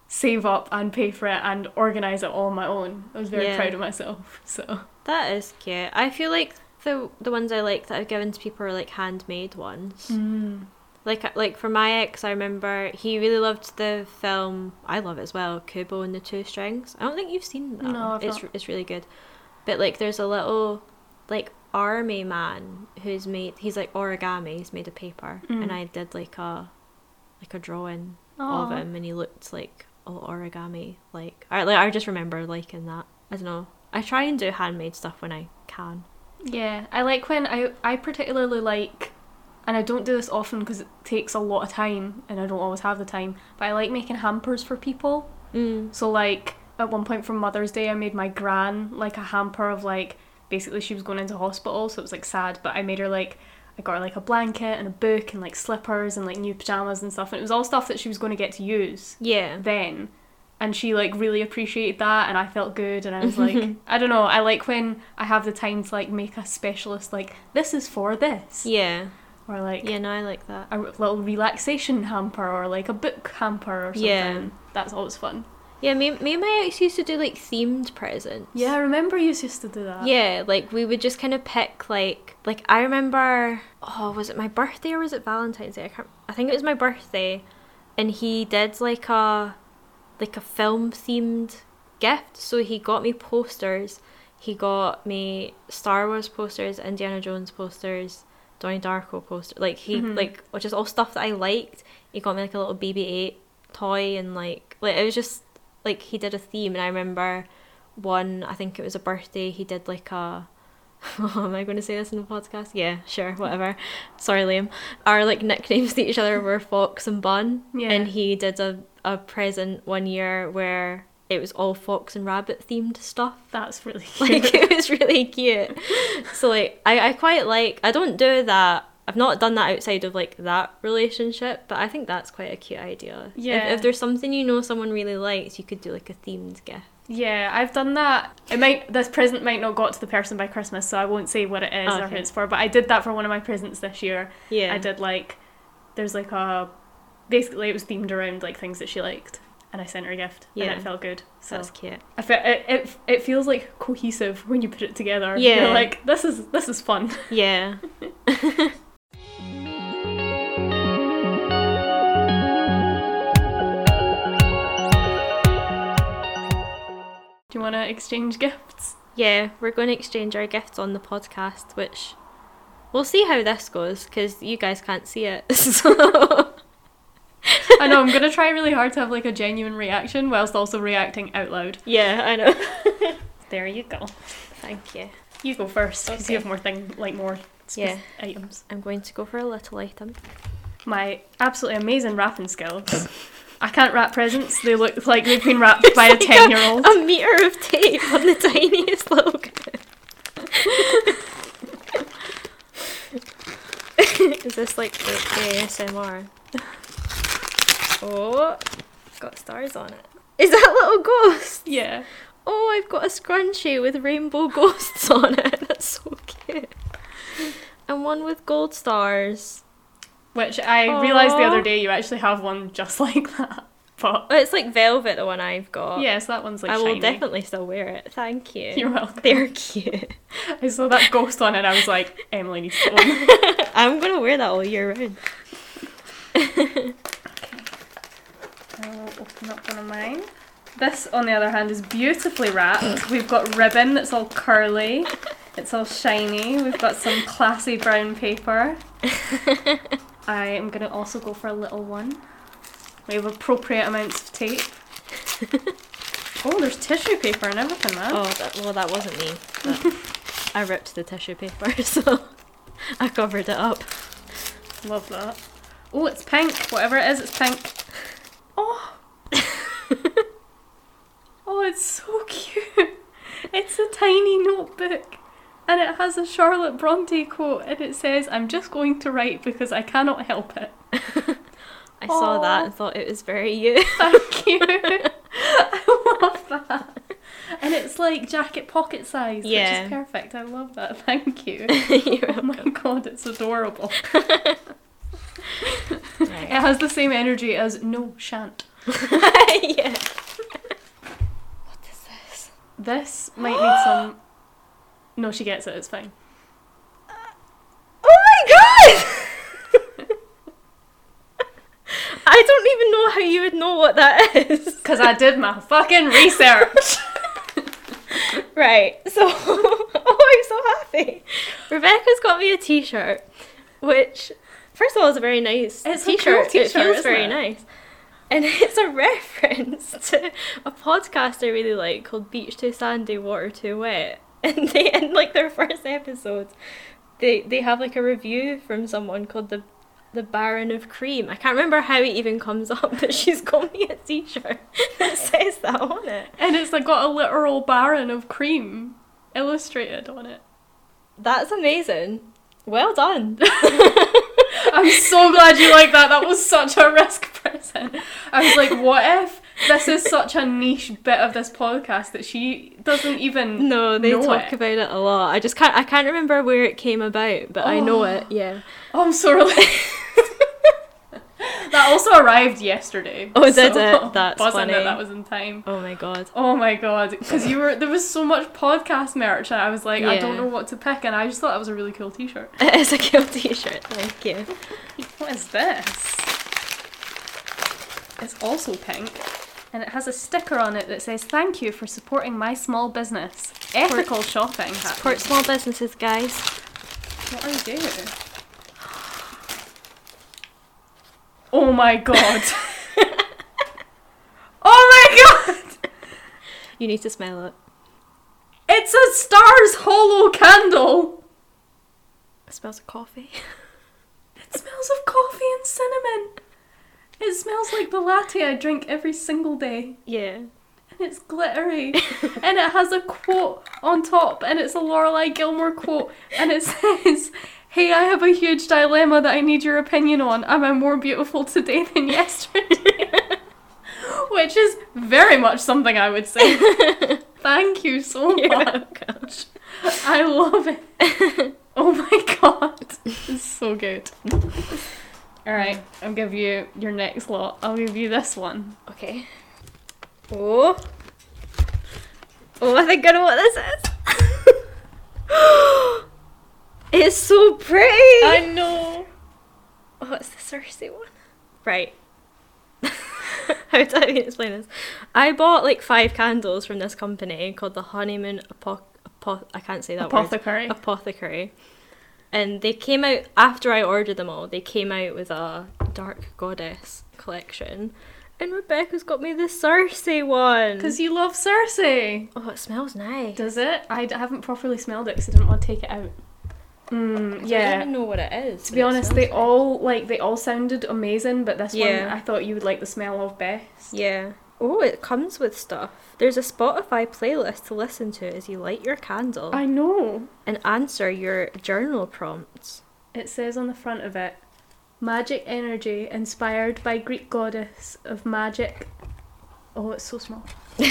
save up and pay for it and organise it all on my own. I was very Yeah. proud of myself. So That is cute. I feel like the the ones I like that I've given to people are like handmade ones. Like like for my ex, I remember he really loved the film. I love it as well. Kubo and the Two Strings. I don't think you've seen that. No, I've it's not. it's really good. But like, there's a little like army man who's made. He's like origami. He's made of paper, Mm. and I did like a like a drawing Aw. of him, and he looked like a lot of origami. Like I like I just remember liking that. I don't know. I try and do handmade stuff when I can. Yeah, I like when I I particularly like, and I don't do this often because it takes a lot of time, and I don't always have the time. But I like making hampers for people. Mm. So like at one point for Mother's Day, I made my gran like a hamper of like basically she was going into hospital, so it was like sad. But I made her like I got her like a blanket and a book and like slippers and like new pajamas and stuff, and it was all stuff that she was going to get to use Yeah. then. And she like really appreciated that, and I felt good. And I was like, I don't know, I like when I have the time to like make a specialist like this is for this, Yeah. or like Yeah, no, I like that. a little relaxation hamper, or like a book hamper or something. Yeah. That's always fun. Yeah, me, me and my ex used to do like themed presents. Yeah, I remember you used to do that. Yeah, like we would just kind of pick like like I remember oh was it my birthday or was it Valentine's Day? I can't I think it was my birthday and he did like a like a film themed gift. So he got me posters. He got me Star Wars posters, Indiana Jones posters, Donnie Darko poster. Like he Mhm. like which is all stuff that I liked. He got me like a little BB-8 toy and like like it was just like he did a theme and I remember one I think it was a birthday he did like a oh, am I going to say this in the podcast? Yeah, sure, whatever. Sorry, Liam. Our like nicknames to each other were Fox and Bun, Yeah. and he did a a present one year where it was all fox and rabbit themed stuff. That's really cute. Like it was really cute. So like I, I quite like I don't do that. I've not done that outside of like that relationship, but I think that's quite a cute idea. If- Yeah. If, there's something you know someone really likes, you could do like a themed gift. yeah, I've done that. It might this present might not got to the person by Christmas, so I won't say what it is or who it's for. But I did that for one of my presents this year. Yeah. I did like there's like a basically it was themed around like things that she liked, and I sent her a gift, Yeah. and it felt good. So That's cute. I fe- it, it it feels like cohesive when you put it together. Yeah. You're like this is this is fun. Yeah. Do you want to exchange gifts? Yeah, we're going to exchange our gifts on the podcast, which we'll see how this goes because you guys can't see it. So I know I'm gonna try really hard to have like a genuine reaction whilst also reacting out loud. yeah, I know. There you go. Thank you. You go first because Okay. you have more thing like more Yeah. items. I'm going to go for a little item. My absolutely amazing wrapping skills. I can't wrap presents. They look like they've been wrapped by a ten year old. A meter of tape on the tiniest little. Is this like the ASMR? Oh, it's got stars on it. Is that little ghost? Yeah. Oh, I've got a scrunchie with rainbow ghosts on it. That's so cute. And one with gold stars. Which I realised the other day you actually have one just like that. But it's like velvet, the one I've got. yes, that one's like I will shiny. definitely still wear it. Thank you. You're welcome. They're cute. I saw that ghost on it and I was like, Emily needs to own. I'm gonna wear that all year round. Okay. I'll open up one of mine. This, on the other hand, is beautifully wrapped. We've got ribbon that's all curly. It's all shiny. We've got some classy brown paper. I am going to also go for a little one. We have appropriate amounts of tape. oh, there's tissue paper and everything, man. Oh, that, well, that wasn't me. I ripped the tissue paper, so I covered it up. Love that. Oh, it's pink. Whatever it is, it's pink. Oh. oh, it's so cute. It's a tiny notebook. And it has a Charlotte Bronte quote and it says, I'm just going to write because I cannot help it. I saw that and thought it was very you. Thank you. I love that. And it's like jacket pocket size, which is perfect. I love that. Thank you. Oh my god, it's adorable. Right. It has the same energy as no shan't. yeah. What is this? This might need some. No, she gets it. It's fine. Oh my god! I don't even know how you would know what that is. Because I did my fucking research. Right, so oh, I'm so happy. Rebecca's got me a T-shirt, which first of all is a very nice It's a cool T-shirt. it t-shirt, feels very it? nice. and it's a reference to a podcast I really like called Beach Too Sandy, Water Too Wet. And they in like their first episode, they they have like a review from someone called the the Baron of Cream. I can't remember how it even comes up, but she's got me a t-shirt that says that on it. And it's like got a literal baron of cream illustrated on it. That's amazing. Well done. I'm so glad you like that. That was such a risk present. I was like, what if this is such a niche bit of this podcast that she doesn't even No, they talk it? about it a lot. I just can't. I can't remember where it came about, but I know Oh. it. Yeah. Oh, I'm so relieved. that also arrived yesterday. Oh, did so it? That's funny. that that was in time. Oh my god. Oh my god, because you were there was so much podcast merch, and I was like, I don't know what to pick, and I just thought that was a really cool T-shirt. It is a cool T-shirt. Thank you. What is this? It's also pink, and it has a sticker on it that says, "Thank you for supporting my small business. Eh? Ethical shopping." Support small businesses, guys. What are you doing? Oh my god! oh my god! You need to smell it. It's a Stars Hollow candle. It smells of coffee. It smells of coffee and cinnamon. It smells like the latte I drink every single day. Yeah. And it's glittery. and it has a quote on top, and it's a Lorelai Gilmore quote. And it says, Hey, I have a huge dilemma that I need your opinion on. Am I more beautiful today than yesterday? Which is very much something I would say. Thank you so You're much. welcome. I love it. Oh my god. It's so good. Alright, I'll give you your next lot. I'll give you this one. Okay. Oh. Oh, I think I know what this is. it's so pretty. I know. Oh, it's the Circe one. Right. How do I even explain this? I bought like five candles from this company called the Honeymoon Apoc. I can't say that word. Apothecary. Apothecary. And they came out after I ordered them all. They came out with a Dark Goddess collection, and Rebecca's got me the Circe one. Because you love Circe. oh, it smells nice. Does it? I d- haven't properly smelled it because I didn't want to take it out. Mm, I don't even know what it is. To be honest, they nice. all like they all sounded amazing, but this Yeah. one I thought you would like the smell of best. Yeah. Oh, it comes with stuff. There's a Spotify playlist to listen to as you light your candle I know. and answer your journal prompts. It says on the front of it, magic energy inspired by Greek goddess of magic. Oh, it's so small.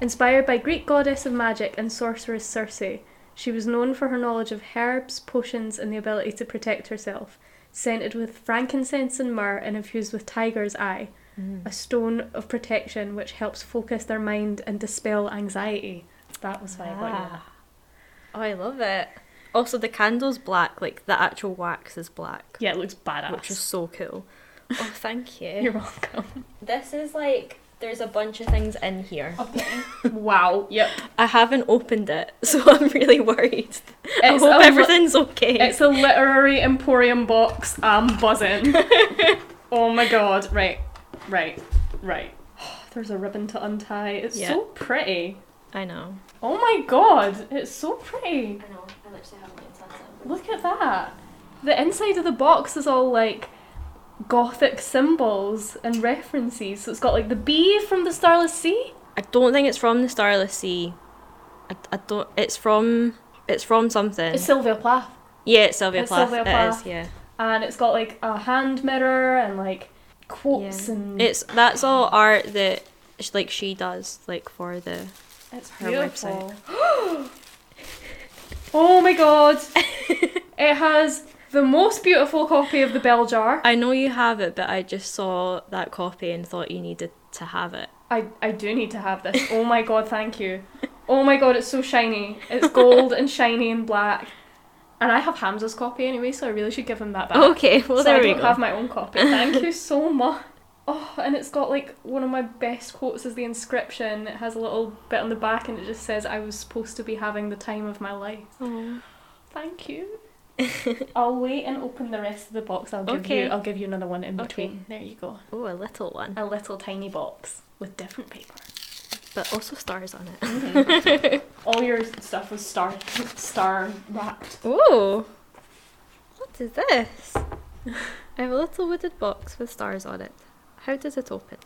Inspired by Greek goddess of magic and sorceress Circe, she was known for her knowledge of herbs, potions, and the ability to protect herself. Scented with frankincense and myrrh and infused with tiger's eye, a stone of protection which helps focus their mind and dispel anxiety. That was why I got you that. Ah. Oh, I love it. Also, the candle's black, like the actual wax is black, Yeah, it looks badass. which is so cool. Oh, thank you. You're welcome. This is like, there's a bunch of things in here. Okay. wow. Yep. I haven't opened it, so I'm really worried. I hope a li- everything's okay. It's a literary emporium box. I'm buzzing. oh my god. Right. Right. Right. There's a ribbon to untie. It's Yeah. so pretty. I know. Oh my god. It's so pretty. I know. I literally haven't even touched it. Look at that. The inside of the box is all like gothic symbols and references. So it's got like the bee from the Starless Sea. I don't think it's from the Starless Sea. I, I don't. It's from. It's from something. It's Sylvia Plath. yeah, it's Sylvia it's Plath. Sylvia It Plath. is. Yeah. And it's got like a hand mirror and like quotes Yeah. and It's that's all art that sh- like she does like for the. It's her beautiful. oh my god! it has the most beautiful copy of the bell jar. I know you have it, but I just saw that copy and thought you needed to have it. I, I do need to have this. Oh my god, thank you. Oh my god, it's so shiny. It's gold and shiny and black. And I have Hamza's copy anyway, so I really should give him that back. Okay, well so there I we don't go. have my own copy. Thank you so much. Oh, and it's got like one of my best quotes is the inscription. It has a little bit on the back and it just says, I was supposed to be having the time of my life. Aw. Thank you. I'll wait and open the rest of the box. I'll give Okay. you. I'll give you another one in Okay. between. There you go. Oh, a little one, A little tiny box with different paper. But also stars on it. All your stuff was star star wrapped. Oh, what is this? I have a little wooden box with stars on it. How does it open?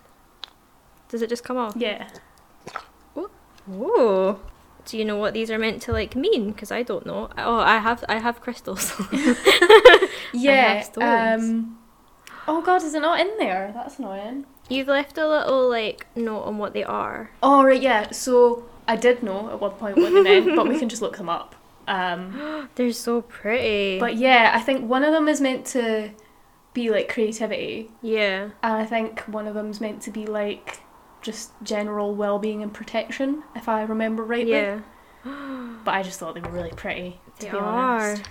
Does it just come off? Yeah. Oh. Do you know what these are meant to like mean? Because I don't know. Oh, I have I have crystals. Yeah. stones. Um. Oh God, is it not in there? That's annoying. You've left a little like note on what they are. Oh right, yeah. So I did know at one point what they meant, but we can just look them up. Um. They're so pretty. But yeah, I think one of them is meant to be like creativity, yeah. and I think one of them's meant to be like just general well-being and protection, if I remember rightly. Yeah. But I just thought they were really pretty. To They be are. honest.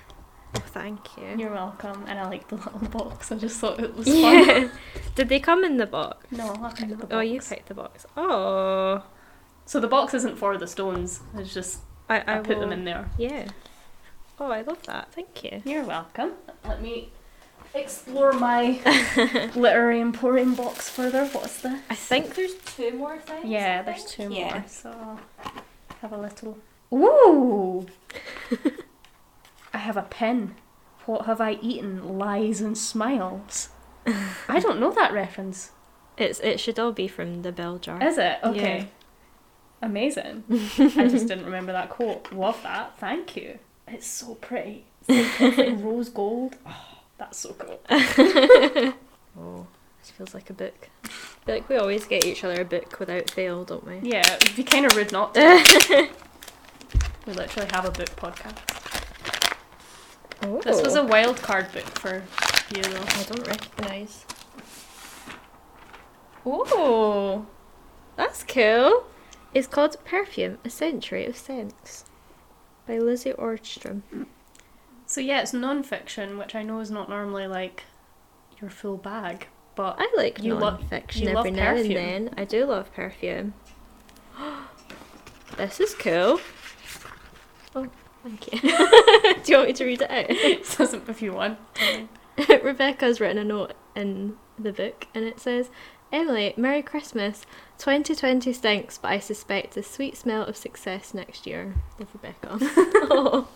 Oh, thank you. You're welcome, and I like the little box. I just thought it was fun. Yeah. Did they come in the box? No, I picked the box. Oh, you picked the box. Oh. So the box isn't for the stones. It's just I, I, I, put them in there. Yeah. Oh, I love that. Thank you. You're welcome. Let me explore my literary emporium box further. What's this? I think there's two more things. Yeah, there's two Yeah. more. So have a little. Ooh! I have a pen. What have I eaten? Lies and smiles. I don't know that reference. It's it should all be from the bell jar. Is it? Okay. Yeah. Amazing. I just didn't remember that quote. Love that. Thank you. It's so pretty. It's like, it's like rose gold. Oh, that's so cool. Oh, this feels like a book. I feel like we always get each other a book without fail, don't we? Yeah, it'd be kind of rude not to. we literally have a book podcast. Oh. This was a oh. wild card book for you though. I don't recognise. Oh, That's cool. It's called Perfume: A Century of Scents by Lizzie Ostrom. so yeah, it's non-fiction, which I know is not normally like your full bag, but I like You love- non-fiction you love every now perfume. and then. I do love perfume. this is cool. Thank you. do you want me to read it out? if you want. Rebecca's written a note in the book and it says, Emily, Merry Christmas. 2020 stinks, but I suspect a sweet smell of success next year. Love Rebecca. oh,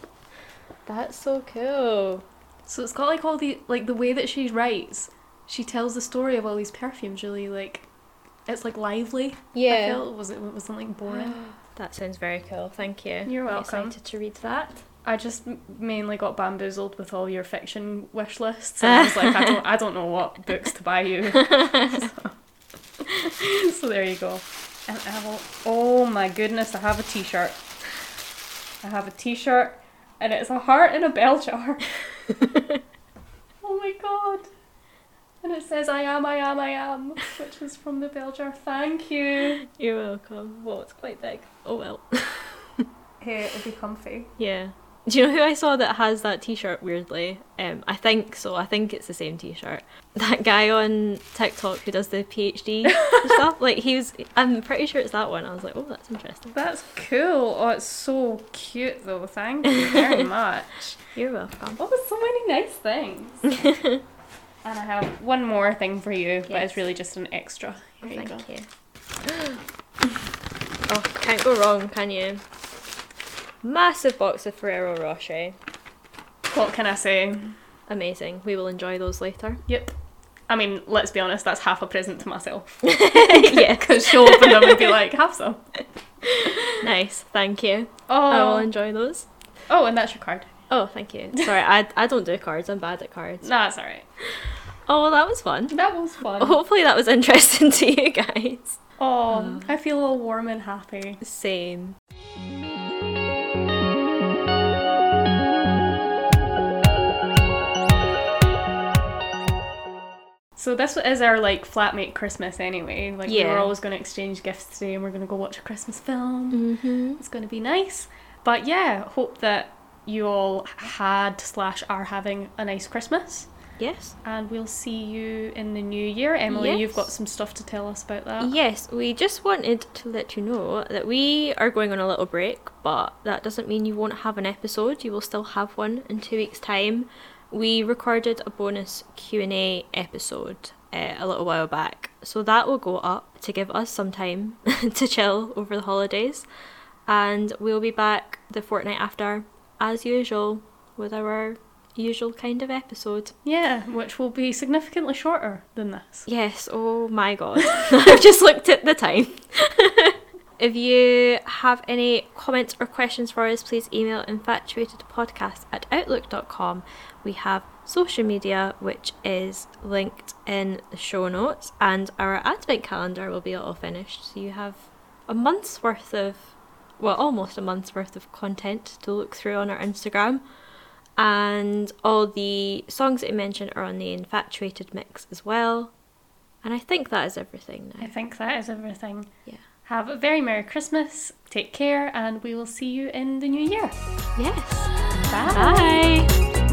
that's so cool. So it's got like all the like the way that she writes. She tells the story of all these perfumes really like it's like lively. I Yeah. felt was it wasn't like boring. That sounds very cool. Thank you. You're I'm welcome. excited to read that. I just mainly got bamboozled with all your fiction wish lists. And I was like, I don't, I don't know what books to buy you. so, so there you go. And I will, oh my goodness, I have a T-shirt. I have a T-shirt, and it's a heart in a bell jar. oh my god! And it says, "I am, I am, I am," which is from the bell jar. Thank you. You're welcome. Well, it's quite big. Oh well. Here, it'll be comfy. Yeah. Do you know who I saw that has that T-shirt? Weirdly, um, I think so. I think it's the same T-shirt. That guy on TikTok who does the PhD stuff. Like he was. I'm pretty sure it's that one. I was like, oh, that's interesting. That's cool. Oh, it's so cute though. Thank you very much. You're welcome. Oh, so many nice things. And I have one more thing for you, but it's really just an extra. Here you Thank go. you. oh, can't go wrong, can you? Massive box of Ferrero Rocher. What can I say? Amazing. We will enjoy those later. Yep. I mean, let's be honest, that's half a present to myself. yeah. Because she'll open them and be like, have some. Nice. Thank you. Oh. I will Oh, enjoy those. oh, and that's your card. Oh, thank you. Sorry, I, I don't do cards. I'm bad at cards. No, that's alright. Oh, well, that was fun. That was fun. Hopefully that was interesting to you guys. Oh, I feel all warm and happy. Same. So this is our like flatmate Christmas anyway. Like we Yeah. were always going to exchange gifts today, and we're going to go watch a Christmas film. Mm-hmm. It's going to be nice. But yeah, hope that you all had slash are having a nice Christmas. Yes. And we'll see you in the new year. Emily, Yes. you've got some stuff to tell us about that. Yes, we just wanted to let you know that we are going on a little break, but that doesn't mean you won't have an episode. You will still have one in two weeks' time. We recorded a bonus Q and A episode uh, a little while back, so that will go up to give us some time to chill over the holidays, and we'll be back the fortnight after, as usual, with our usual kind of episode. Yeah, which will be significantly shorter than this. Yes, oh my god. I've just looked at the time. if you have any comments or questions for us, please email infatuatedpodcast at outlook.com. We have social media, which is linked in the show notes, and our advent calendar will be all finished. So you have a month's worth of, well, almost a month's worth of content to look through on our Instagram. And all the songs that you mentioned are on the Infatuated mix as well. And I think that is everything I think that is everything. Yeah. Have a very Merry Christmas, take care, and we will see you in the new year. Yes. Bye. Bye.